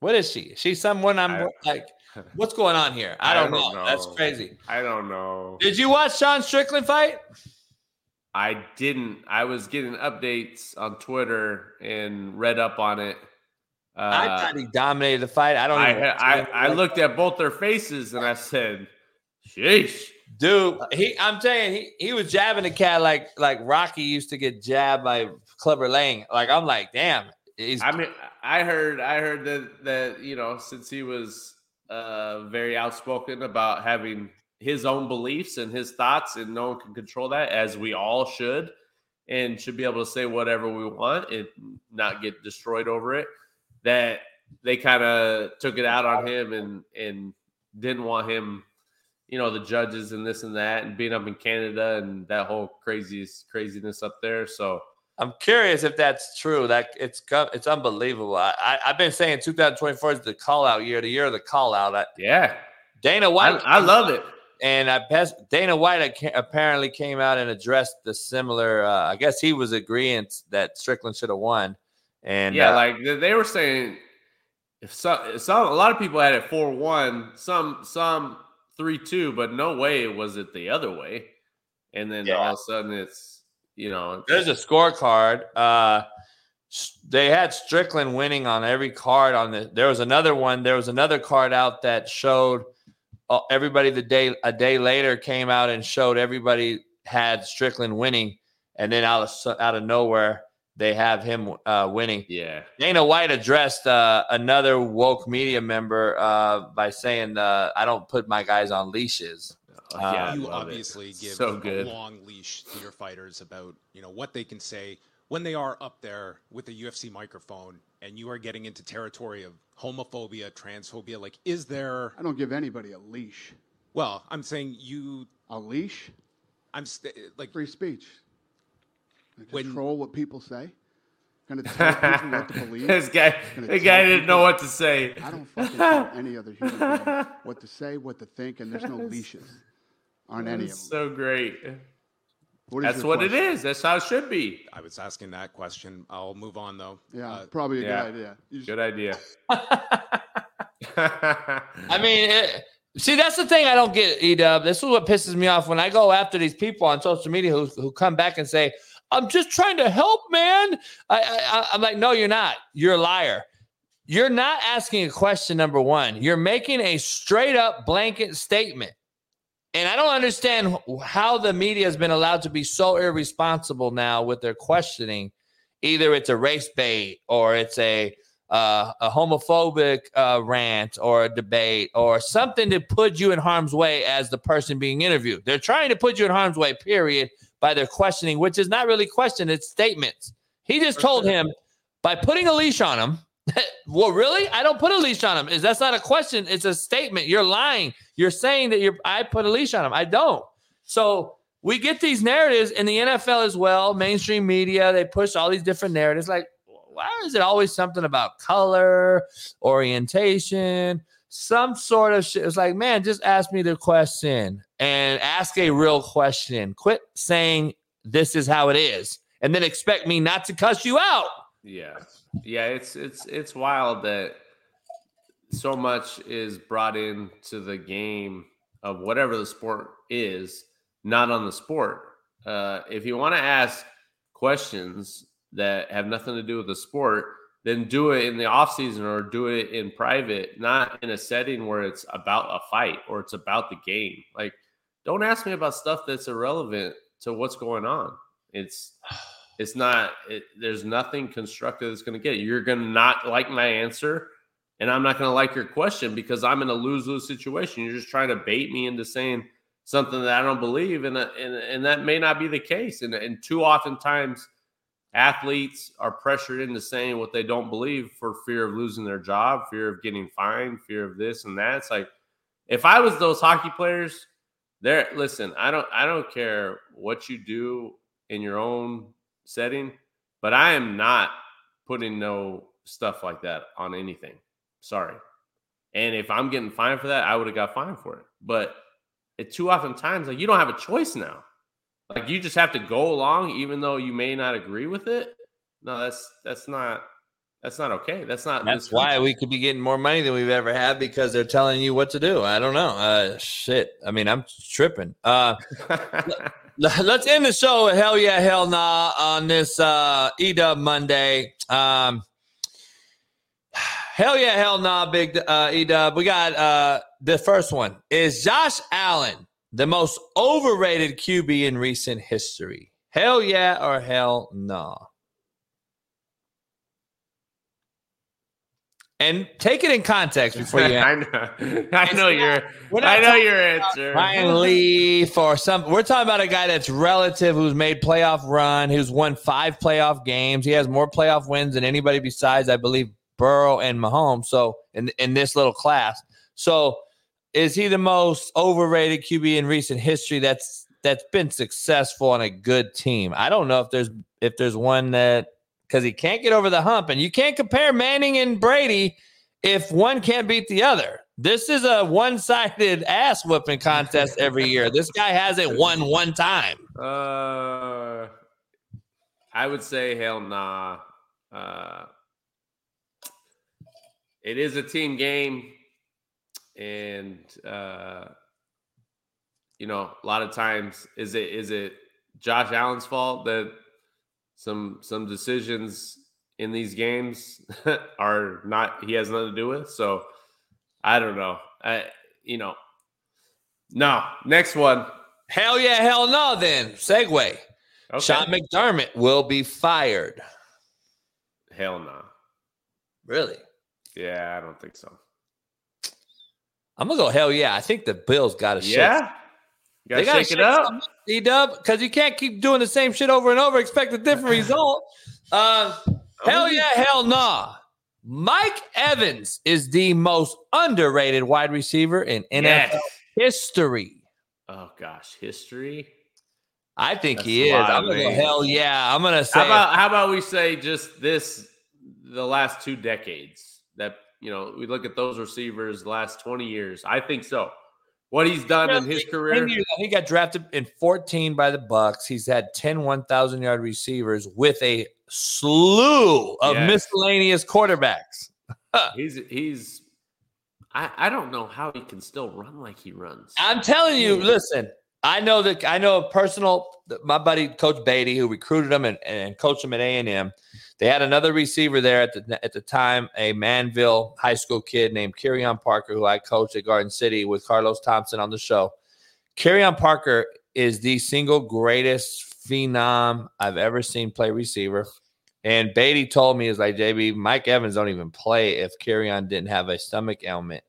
what is she She's someone i'm I, like what's going on here i don't, I don't know. know. that's crazy i don't know did you watch sean strickland fight I didn't. I was getting updates on Twitter and read up on it. Uh, I thought he dominated the fight. I don't. I I, I, looked at both their faces and I said, "Sheesh, dude." He, I'm saying he he was jabbing the cat like like Rocky used to get jabbed by Clubber Lang. Like I'm like, damn. He's, I mean, I heard I heard that that you know since he was uh very outspoken about having his own beliefs and his thoughts, and no one can control that, as we all should, and should be able to say whatever we want and not get destroyed over it. That they kind of took it out on him and and didn't want him, you know, the judges and this and that, and being up in Canada and that whole crazy craziness up there. So. I'm curious if that's true. That it's it's unbelievable. I, I have been saying 2024 is the call out year, the year of the call out. I, yeah, Dana White. I, I love it. And I passed Dana White apparently came out and addressed the similar. Uh, I guess he was agreeing that Strickland should have won. And yeah, uh, like they were saying, if some, some a lot of people had it four one, some some three two, but no way was it the other way. And then yeah. all of a sudden, it's you know, there's a scorecard. Uh, they had Strickland winning on every card on the. There was another one. There was another card out that showed uh, everybody the day a day later came out and showed everybody had Strickland winning, and then out of out of nowhere they have him uh, winning. Yeah. Dana White addressed uh, another woke media member uh, by saying, uh, "I don't put my guys on leashes." Uh, yeah, you obviously it. give so a long leash to your fighters about you know what they can say when they are up there with a UFC microphone and you are getting into territory of homophobia, transphobia, like is there I don't give anybody a leash. Well, I'm saying you a leash? I'm st- like free speech. Control what people say. Going to tell people what to believe. this guy, the guy didn't know what to say. I don't fucking tell any other human being what to say, what to think, and there's no leashes on any of them. So great. What That's what question? it is. That's how it should be. I was asking that question. I'll move on though. Yeah, uh, probably a yeah. good idea. Just... Good idea. I mean, it, see, that's the thing I don't get, Edub. This is what pisses me off when I go after these people on social media who, who come back and say, I'm just trying to help, man. I, I'm like, no, you're not. You're a liar. you're not asking a question, number one. You're making a straight up blanket statement. And I don't understand how the media has been allowed to be so irresponsible now with their questioning. Either it's a race bait or it's a uh, a homophobic uh, rant or a debate or something to put you in harm's way as the person being interviewed. They're trying to put you in harm's way, period, by their questioning, which is not really question, it's statements. He just told him by putting a leash on him. well, really? I don't put a leash on him. Is that's not a question? It's a statement. You're lying. You're saying that you're I put a leash on him. I don't. So we get these narratives in the NFL as well, mainstream media, they push all these different narratives. Like, why is it always something about color, orientation, some sort of shit? It's like, man, just ask me the question and ask a real question. Quit saying this is how it is and then expect me not to cuss you out. Yeah. Yeah, it's it's it's wild that so much is brought into the game of whatever the sport is, not on the sport. Uh, if you want to ask questions that have nothing to do with the sport, then do it in the off season or do it in private, not in a setting where it's about a fight or it's about the game. Like, don't ask me about stuff that's irrelevant to what's going on. It's it's not. It, there's nothing constructive that's going to get. You're going to not like my answer, and I'm not going to like your question because I'm in a lose lose situation. You're just trying to bait me into saying something that I don't believe, and uh, and, and that may not be the case. And and too often times athletes are pressured into saying what they don't believe for fear of losing their job, fear of getting fined, fear of this and that. It's like if I was those hockey players, there listen, I don't I don't care what you do in your own setting, but I am not putting no stuff like that on anything. Sorry. And if I'm getting fined for that, I would have got fined for it. But it too often times like you don't have a choice now. Like you just have to go along even though you may not agree with it. No, that's that's not that's not okay. That's not That's why we could be getting more money than we've ever had because they're telling you what to do. I don't know. Uh shit. I mean, I'm tripping. Uh let's end the show with hell yeah, hell nah on this uh Edub Monday. Um hell yeah, hell nah, big uh Edub. We got uh the first one. Is Josh Allen the most overrated QB in recent history? Hell yeah or hell nah? And take it in context before you. I know, I know your. I know your answer. Ryan Leaf or some. We're talking about a guy that's relative who's made playoff run, who's won five playoff games. He has more playoff wins than anybody besides, I believe, Burrow and Mahomes. So in in this little class, so is he the most overrated QB in recent history? That's that's been successful on a good team. I don't know if there's if there's one that because he can't get over the hump. And you can't compare Manning and Brady if one can't beat the other. This is a one sided ass whooping contest every year. This guy hasn't won one time. Uh, I would say hell nah. Uh, it is a team game, and uh, you know, a lot of times, is it is it Josh Allen's fault that some some decisions in these games are not he has nothing to do with. So I don't know. I you know. No, next one. Hell yeah, hell no. Then segue. Okay. Sean McDermott will be fired. Hell no. Really? Yeah, I don't think so. I'm gonna go. Hell yeah! I think the Bills got to yeah. You gotta shake it up. E dub, because you can't keep doing the same shit over and over, expect a different result. Uh, hell yeah, hell nah. Mike Evans is the most underrated wide receiver in NFL yes. history. Oh gosh, history. I think That's he is. I'm gonna go, hell yeah. I'm gonna say how about how about we say just this the last two decades that you know we look at those receivers the last 20 years. I think so what he's done in his career. He got drafted in 14 by the Bucs. He's had 10 1,000 yard receivers with a slew of yes. miscellaneous quarterbacks. he's he's I, I don't know how he can still run like he runs. I'm telling you, listen, I know that I know a personal my buddy Coach Beatty who recruited him and, and coached him at A&M. They had another receiver there at the at the time, a Manvel high school kid named Kerryon Parker, who I coached at Garden City with Carlos Thompson on the show. Kerryon Parker is the single greatest phenom I've ever seen play receiver. And Beatty told me, is like, JB, Mike Evans don't even play if Kerryon didn't have a stomach ailment.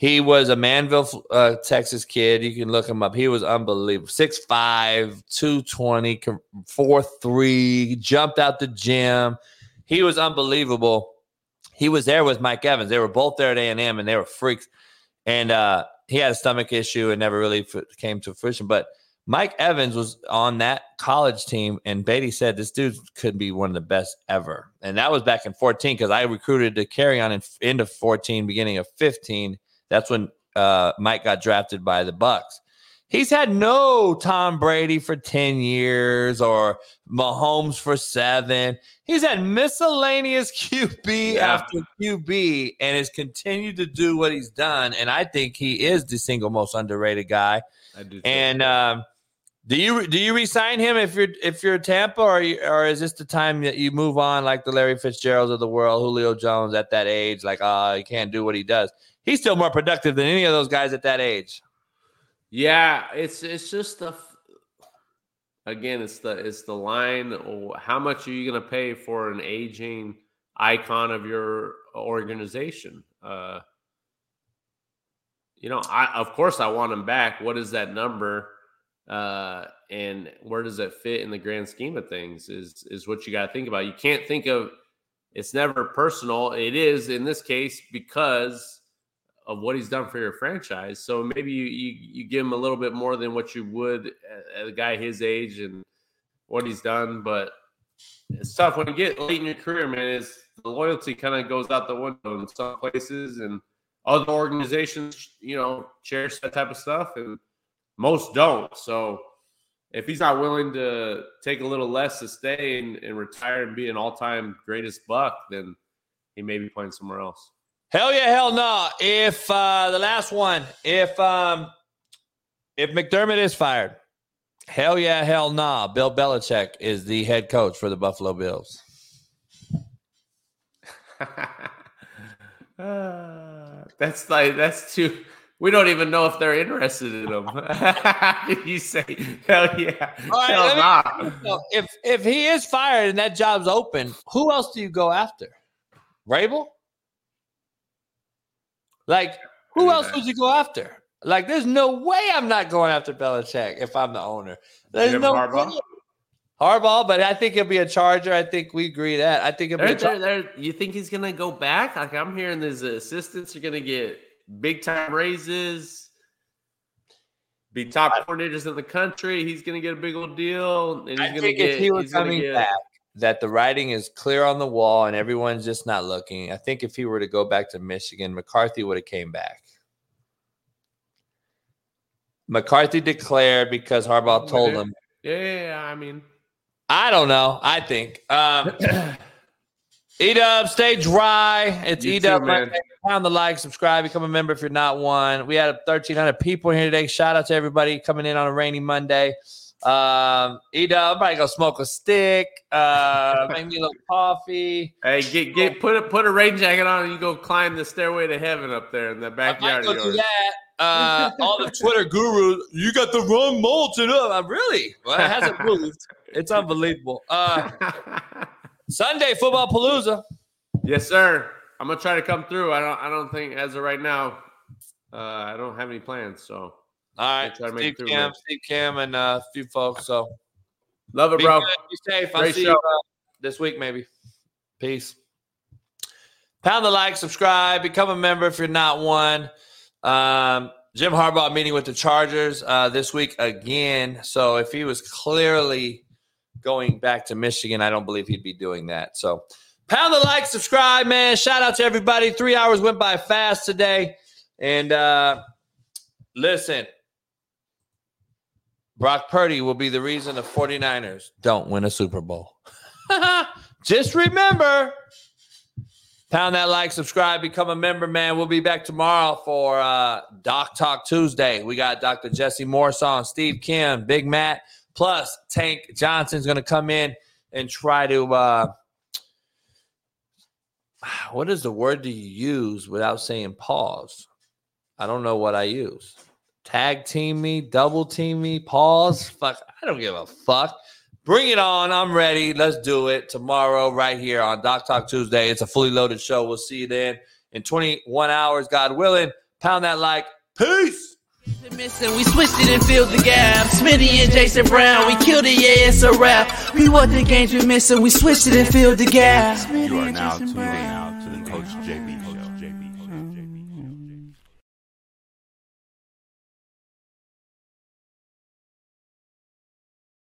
He was a Manvel, uh, Texas kid. You can look him up. He was unbelievable. 6'5, 220, 4 3, jumped out the gym. He was unbelievable. He was there with Mike Evans. They were both there at A&M and they were freaks. And uh, he had a stomach issue and never really f- came to fruition. But Mike Evans was on that college team, and Beatty said this dude could be one of the best ever. And that was back in 14 because I recruited to Kerryon in into 14, beginning of 15. That's when uh, Mike got drafted by the Bucs. He's had no Tom Brady for 10 years or Mahomes for seven. He's had miscellaneous QB Yeah. after QB and has continued to do what he's done. And I think he is the single most underrated guy. I do. And um, do you do you resign him if you're if you're Tampa or you, or is this the time that you move on like the Larry Fitzgeralds of the world, Julio Jones at that age, like ah he can't do what he does. He's still more productive than any of those guys at that age. Yeah, it's it's just the again, it's the it's the line. How much are you going to pay for an aging icon of your organization? Uh, you know, I of course I want him back. What is that number? Uh, and where does it fit in the grand scheme of things? Is is what you got to think about. You can't think of it's never personal. It is in this case because of what he's done for your franchise. So maybe you you, you give him a little bit more than what you would a, guy his age and what he's done. But it's tough when you get late in your career, man. Is the loyalty kind of goes out the window in some places, and other organizations, you know, cherish that type of stuff, and most don't. So if he's not willing to take a little less to stay and, and retire and be an all-time greatest Buc, then he may be playing somewhere else. Hell yeah, hell no. If uh the last one, if um if McDermott is fired, hell yeah, hell nah. Bill Belichick is the head coach for the Buffalo Bills. Uh, that's like that's too. We don't even know if they're interested in him. You say hell yeah? Right, hell me- nah. If if he is fired and that job's open, who else do you go after? Vrabel? Like, who else would you go after? Like, there's no way I'm not going after Belichick if I'm the owner. There's no Harbaugh? way. Harbaugh, but I think it'll be a Charger. I think we agree that. I think it'll be They're, a they're, you think he's gonna go back? Like I'm hearing, his assistants are gonna get big time raises, be top coordinators in the country. He's gonna get a big old deal, and he's I gonna think get. if he was coming get- back, that the writing is clear on the wall and everyone's just not looking. I think if he were to go back to Michigan, McCarthy would have came back. McCarthy declared because Harbaugh told him. Yeah, yeah, yeah, I mean, I don't know. I think. Um, Edub, stay dry. It's You Edub too, man. Monday. Pound the like, subscribe, become a member if you're not one. We had 1,300 people here today. Shout out to everybody coming in on a rainy Monday. Um, Edub, I'm probably go smoke a stick. Uh, make me a little coffee. Hey, get get put a put a rain jacket on and you go climb the stairway to heaven up there in the I might backyard go of do yours. that. Uh, all the Twitter gurus, you got the wrong Molten up. I'm really? Well, it hasn't moved. It's unbelievable. Uh, Sunday football palooza. Yes, sir. I'm gonna try to come through. I don't. I don't think as of right now, uh, I don't have any plans. So All right, try to make Steve Kim. Steve Kim, and uh, a few folks. So love it, be bro. good, be safe. I'll see show. you uh, this week, maybe. Peace. Pound the like, subscribe, become a member if you're not one. Um, Jim Harbaugh meeting with the Chargers uh, this week again. So if he was clearly going back to Michigan, I don't believe he'd be doing that. So pound the like, subscribe, man. Shout out to everybody. Three hours went by fast today. And uh, listen, Brock Purdy will be the reason the 49ers don't win a Super Bowl. Just remember, pound that like, subscribe, become a member, man. We'll be back tomorrow for uh, Doc Talk Tuesday. We got Dr. Jesse Morse on, Steve Kim, Big Matt, plus Tank Johnson's going to come in and try to uh, what is the word do you use without saying pause? I don't know what I use. Tag team me, double team me, pause. Fuck, I don't give a fuck. Bring it on. I'm ready. Let's do it tomorrow, right here on Doc Talk Tuesday. It's a fully loaded show. We'll see you then in 21 hours, God willing. Pound that like. Peace. Missing, we switched it and filled the gap. Smitty and Jason Brown, we killed it, yeah, it's a wrap. We what the games we missing, we switched it and filled the gap. You are now tuned in now to the Coach JB